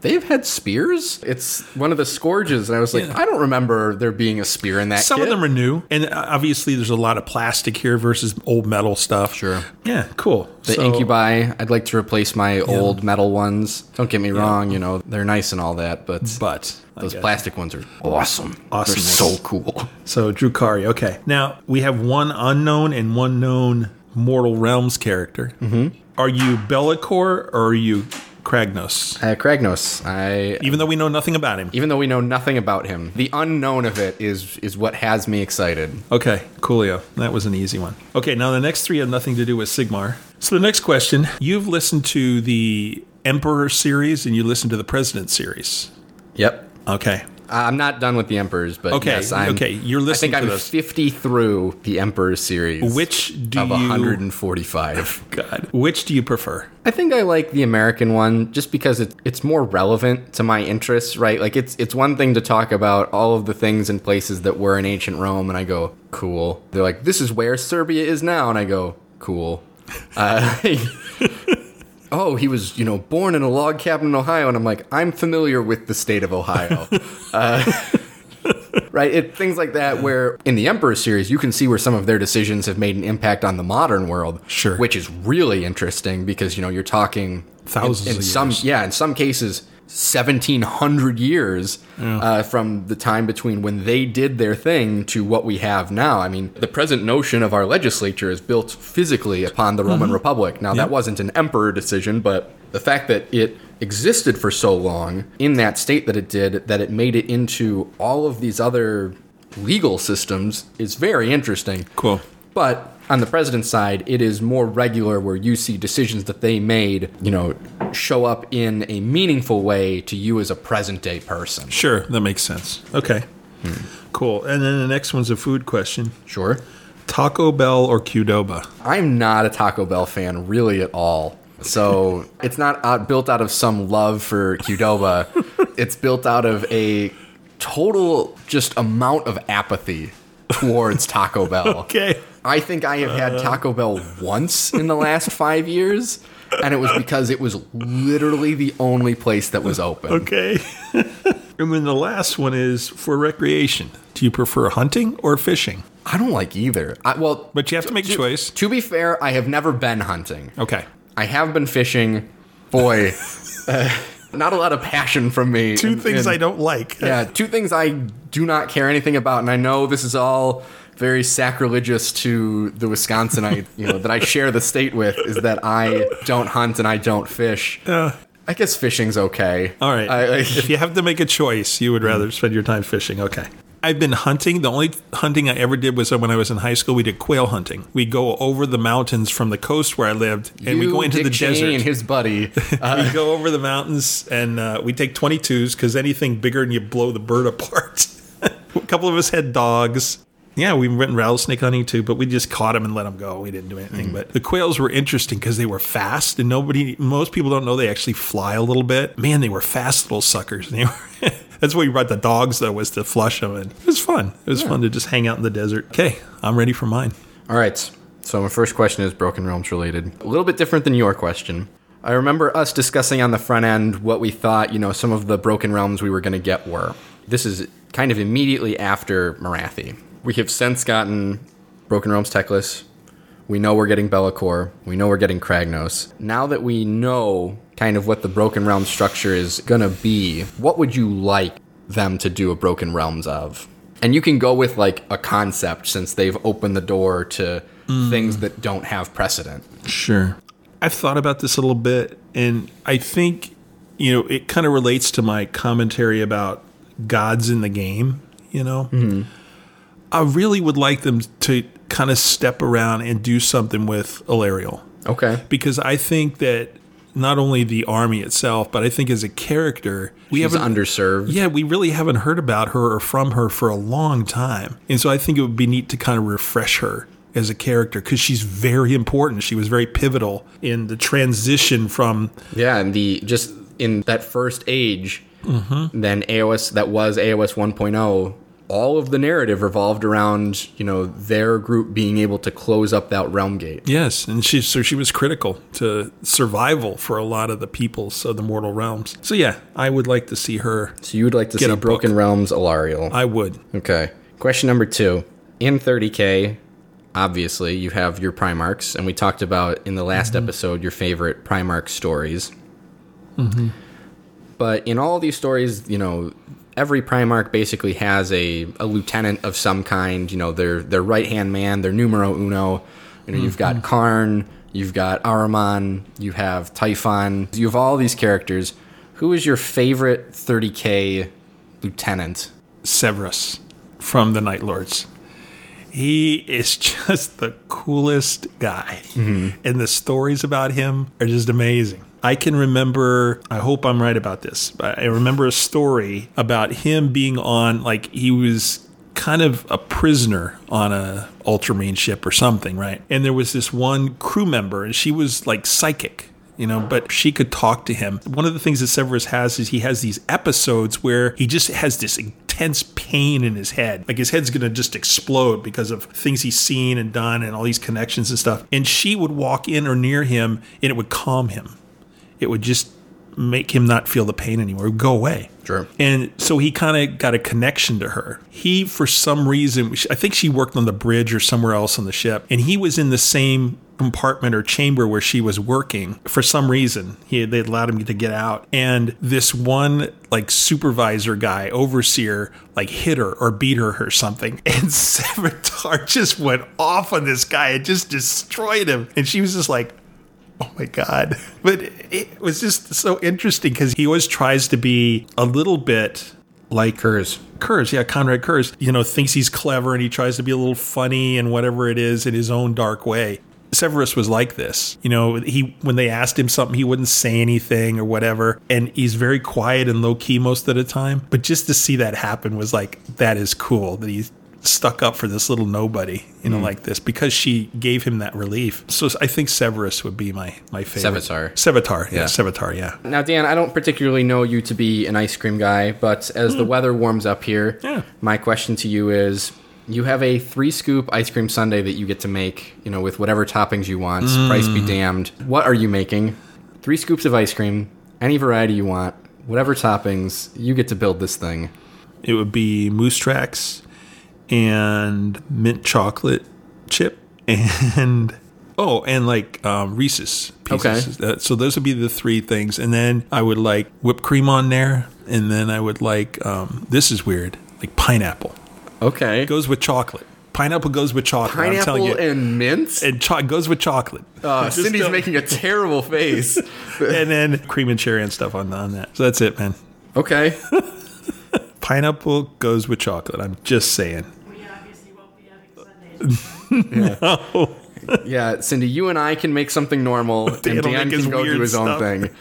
they've had spears? It's one of the Scourges. And I was like, Yeah. I don't remember there being a spear in that Some kit. of them are new, and obviously there's a lot of plastic here versus old metal stuff. Sure. Yeah, cool. The So- Incubi, I'd like to replace my old metal ones. Don't get me wrong, you know, they're nice and all that, but But those plastic ones are awesome. Awesome. They're so cool. So Drukhari. Okay, now we have one unknown and one known Mortal Realms character. Mm-hmm. Are you Be'lakor or are you Kragnos? Uh, Kragnos, I Even though we know nothing about him. even though we know nothing about him, the unknown of it is is what has me excited. Okay, coolio. That was an easy one. Okay, now the next three have nothing to do with Sigmar. So the next question you've listened to the Emperor series and you listened to the President series. Yep. Okay. I'm not done with the Emperors, but Okay, yes, I'm, okay, you're listening I think I'm those. 50 through the Emperor series. Which do of you 145. God, which do you prefer? I think I like the American one just because it, it's more relevant to my interests, right? Like it's it's one thing to talk about all of the things and places that were in ancient Rome, and I go, cool. They're like, this is where Serbia is now, and I go, cool. Uh, oh, he was, you know, born in a log cabin in Ohio, and I'm like, I'm familiar with the state of Ohio. Uh, right? It, things like that, where in the Emperor series, you can see where some of their decisions have made an impact on the modern world. Sure. Which is really interesting because, you know, you're talking Thousands in, in of some, years. yeah, in some cases, 1700 years uh, from the time between when they did their thing to what we have now. I mean, the present notion of our legislature is built physically upon the Mm-hmm. Roman Republic. Now, that wasn't an emperor decision, but the fact that it existed for so long in that state that it did, that it made it into all of these other legal systems is very interesting. Cool. But on the president's side, it is more regular where you see decisions that they made, you know, show up in a meaningful way to you as a present day person. Sure, that makes sense. Okay. Cool. And then the next one's a food question. Sure. Taco Bell or Qdoba? I'm not a Taco Bell fan really at all. So it's not out, built out of some love for Qdoba. it's built out of a total just amount of apathy towards Taco Bell. Okay. I think I have had Taco Bell once in the last five years, and it was because it was literally the only place that was open. Okay. and then the last one is for recreation. Do you prefer hunting or fishing? I don't like either. I, well, But you have to make a choice. to be fair, I have never been hunting. Okay. I have been fishing. Boy, uh, not a lot of passion from me. Two And- things and- I don't like. Yeah, two things I do not care anything about, and I know this is all very sacrilegious to the Wisconsinite, you know, that I share the state with, is that I don't hunt and I don't fish. Uh, I guess fishing's okay. all right. I, I, if you have to make a choice, you would rather spend your time fishing. Okay. I've been hunting. The only hunting I ever did was when I was in high school. We did quail hunting. We go over the mountains from the coast where I lived, and we go into Dick the Cheney desert. and his buddy. Uh, we go over the mountains and uh, we take 22s because anything bigger and you blow the bird apart. a couple of us had dogs. Yeah, we went rattlesnake hunting too, but we just caught them and let them go. We didn't do anything. Mm-hmm. But the quails were interesting because they were fast, and nobody, most people don't know they actually fly a little bit. Man, they were fast little suckers. And they were. That's why we brought the dogs though, was to flush them, and it was fun. It was fun to just hang out in the desert. Okay, I'm ready for mine. All right. So my first question is Broken Realms related. A little bit different than your question. I remember us discussing on the front end what we thought, you know, some of the Broken Realms we were going to get were. This is kind of immediately after Morathi. We have since gotten Broken Realms Teclis. We know we're getting Be'lakor. We know we're getting Kragnos. Now that we know kind of what the Broken Realms structure is going to be, what would you like them to do a Broken Realms of? And you can go with like a concept since they've opened the door to mm. things that don't have precedent. Sure. I've thought about this a little bit, and I think, you know, it kind of relates to my commentary about gods in the game, you know? Mm-hmm. I really would like them to kind of step around and do something with Alarielle. Okay. Because I think that not only the army itself, but I think as a character, we She's haven't underserved. yeah, we really haven't heard about her or from her for a long time. And so I think it would be neat to kind of refresh her as a character because she's very important. She was very pivotal in the transition from Yeah, and the just in that first age, Mm-hmm. then AOS that was AOS 1.0, all of the narrative revolved around you know their group being able to close up that realm gate. yes, and she so she was critical to survival for a lot of the peoples of the mortal realms. So yeah, I would like to see her. So you would like to see a book. Broken Realms Alarielle. I would. Okay. Question number two. In 30K, obviously, you have your Primarchs, and we talked about in the last mm-hmm. episode your favorite Primarch stories. Mm-hmm. But in all these stories, you know, every Primarch basically has a, a lieutenant of some kind, you know, their, their right hand man, their numero uno. You know, you've got mm-hmm. Karn, you've got Araman, you have Typhon, you have all these characters. Who is your favorite 30K lieutenant? Severus from the Night Lords. He is just the coolest guy. Mm-hmm. And the stories about him are just amazing. I can remember, I hope I'm right about this, I remember a story about him being on, like, he was kind of a prisoner on a ultramarine ship or something, right? And there was this one crew member, and she was like psychic you know, but she could talk to him. One of the things that Severus has is he has these episodes where he just has this intense pain in his head. Like his head's going to just explode because of things he's seen and done and all these connections and stuff. And she would walk in or near him and it would calm him. It would just make him not feel the pain anymore. It would go away. Sure. And so he kind of got a connection to her. He, for some reason, I think she worked on the bridge or somewhere else on the ship, and he was in the same compartment or chamber where she was working for some reason. He they allowed him to get out, and this one like supervisor guy, overseer, like hit her or beat her or something, and Sevatar just went off on this guy and just destroyed him, and she was just like. Oh my God. But it was just so interesting because he always tries to be a little bit like Curze. Curze, yeah, Konrad Curze, you know, thinks he's clever and he tries to be a little funny and whatever it is in his own dark way. Severus was like this. You know, he when they asked him something, he wouldn't say anything or whatever, and he's very quiet and low key most of the time. But just to see that happen was like that is cool that he's stuck up for this little nobody, you know, hmm. like this because she gave him that relief. So I think Severus would be my my favorite. Sevatar. Sevatar, yeah, Yeah. Sevatar, yeah. Now, Dan, I don't particularly know you to be an ice cream guy, but as the hmm. weather warms up here, Yeah. my question to you is you have a three scoop ice cream sundae that you get to make, you know, with whatever toppings you want. Hmm. Price be damned. What are you making? Three scoops of ice cream, any variety you want, whatever toppings, you get to build this thing. It would be Moose Tracks and mint chocolate chip and oh, and like um, Reese's pieces. Okay. So those would be the three things, and then I would like whipped cream on there, and then I would like um, this is weird, like pineapple. Okay. It goes with chocolate. Pineapple goes with chocolate. I'm telling Pineapple you. and mint? and cho- goes with chocolate. Uh, Cindy's don't- making a terrible face. and then cream and cherry and stuff on, on that. So that's it, man. Okay. Pineapple goes with chocolate. I'm just saying. having Sundays. Yeah, Cindy, you and I can make something normal, Dan and Dan can go do his own thing.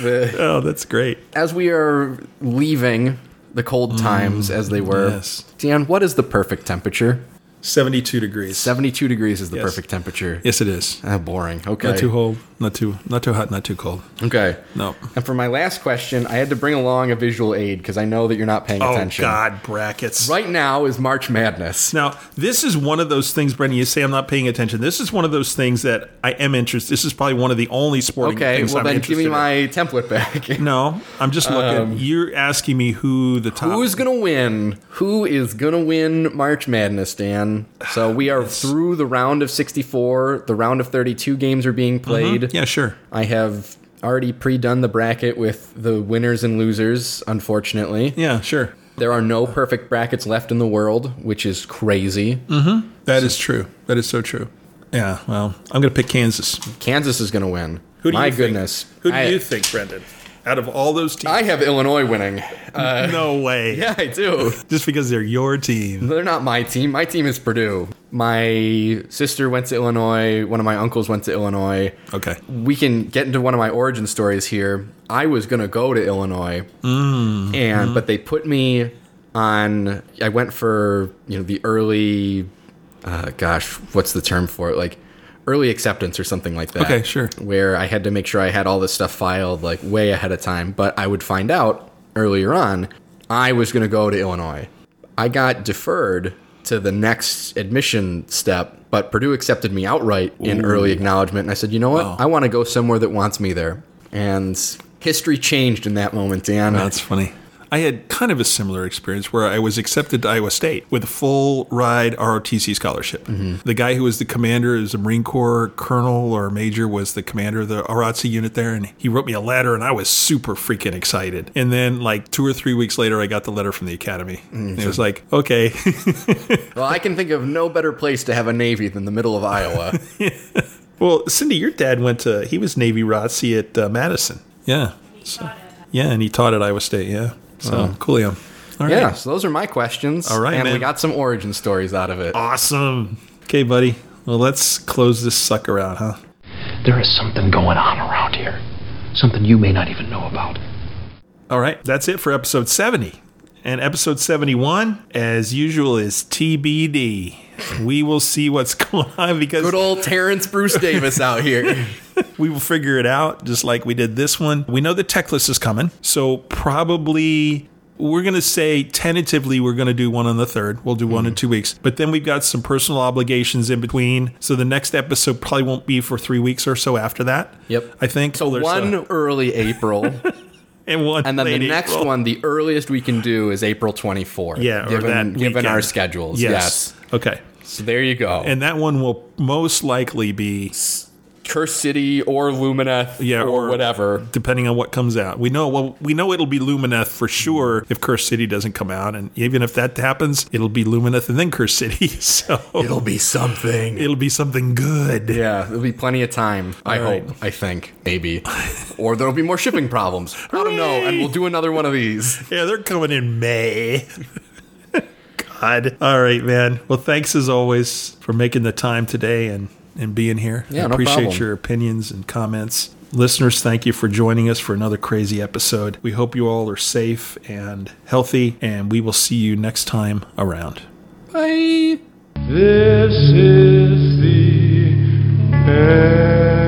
The- Oh, that's great. as we are leaving the cold times as they were, yes. Dan, what is the perfect temperature? 72 degrees. 72 degrees is the Yes. perfect temperature. Yes, it is. Ah, boring. Okay. Not too cold, not too not too hot, not too cold. Okay. No. And for my last question, I had to bring along a visual aid because I know that you're not paying Oh attention. God, brackets. Right now is March Madness. Now, this is one of those things, Brendan. You say I'm not paying attention. This is one of those things that I am interested. This is probably one of the only sporting Okay, things well I'm then interested give me in. my template back. No, I'm just looking. Um, You're asking me who the top. Who's gonna win? Who is gonna win March Madness, Dan? So we are through the round of 64. The round of 32 games are being played. Mm-hmm. Yeah, sure. I have already pre-done the bracket with the winners and losers. Unfortunately, Yeah, sure. there are no perfect brackets left in the world, which is crazy. Mm-hmm. That is true. That is so true. Yeah. Well, I'm going to pick Kansas. Kansas is gonna win. Who do My you think? goodness. Who do I, you think, Brendan? Out of all those teams, I have Illinois winning. Uh, no way. yeah, I do. Just because they're your team. They're not my team. My team is Purdue. My sister went to Illinois. One of my uncles went to Illinois. Okay. We can get into one of my origin stories here. I was gonna go to Illinois, and but they put me on. I went for you know the early, uh, gosh, what's the term for it? Like early acceptance or something like that. Okay, sure. Where I had to make sure I had all this stuff filed like way ahead of time. But I would find out earlier on I was going to go to Illinois. I got deferred to the next admission step, but Purdue accepted me outright in early acknowledgement. And I said, you know what? Wow. I want to go somewhere that wants me there. And history changed in that moment, Dan. That's funny. I had kind of a similar experience where I was accepted to Iowa State with a full ride ROTC scholarship. The guy who was the commander is a Marine Corps colonel or major was the commander of the ROTC unit there, and he wrote me a letter, and I was super freaking excited. And then, like two or three weeks later, I got the letter from the academy. And it was like, okay, well, I can think of no better place to have a Navy than the middle of Iowa. well, Cindy, your dad went to he was Navy ROTC at uh, Madison. Yeah, so, yeah, and he taught at Iowa State. Yeah, so oh. coolio. All right. yeah, so those are my questions. All right, And we got some origin stories out of it. Awesome. Okay, buddy. Well, let's close this sucker out, huh? There is something going on around here. Something you may not even know about. All right. That's it for episode 70. And episode 71, as usual, is TBD. We will see what's going on because Good old Terrence Bruce Davis out here. we will figure it out just like we did this one. We know the Teclis is coming. So probably we're going to say tentatively we're going to do one on the third. We'll do one in mm. two weeks. But then we've got some personal obligations in between. So the next episode probably won't be for three weeks or so after that. Yep. I think. So one early April, and one and then the next April. one, the earliest we can do is April 24th. Yeah, given, given our schedules. Yes. Yes. Okay. So there you go. And that one will most likely be Cursed City or Lumineth Yeah, or, or- whatever. depending on what comes out. We know well we know it'll be Lumineth for sure if Cursed City doesn't come out, and even if that happens, it'll be Lumineth and then Cursed City. So It'll be something. it'll be something good. yeah, there'll be plenty of time. I All right. hope. I think. Maybe. or there'll be more shipping problems. I don't know. And we'll do another one of these. Yeah, they're coming in May. God. All right, man. Well, thanks as always for making the time today and, and being here. Yeah, I no appreciate problem. your opinions and comments. Listeners, thank you for joining us for another crazy episode. We hope you all are safe and healthy, and we will see you next time around. Bye. This is the end.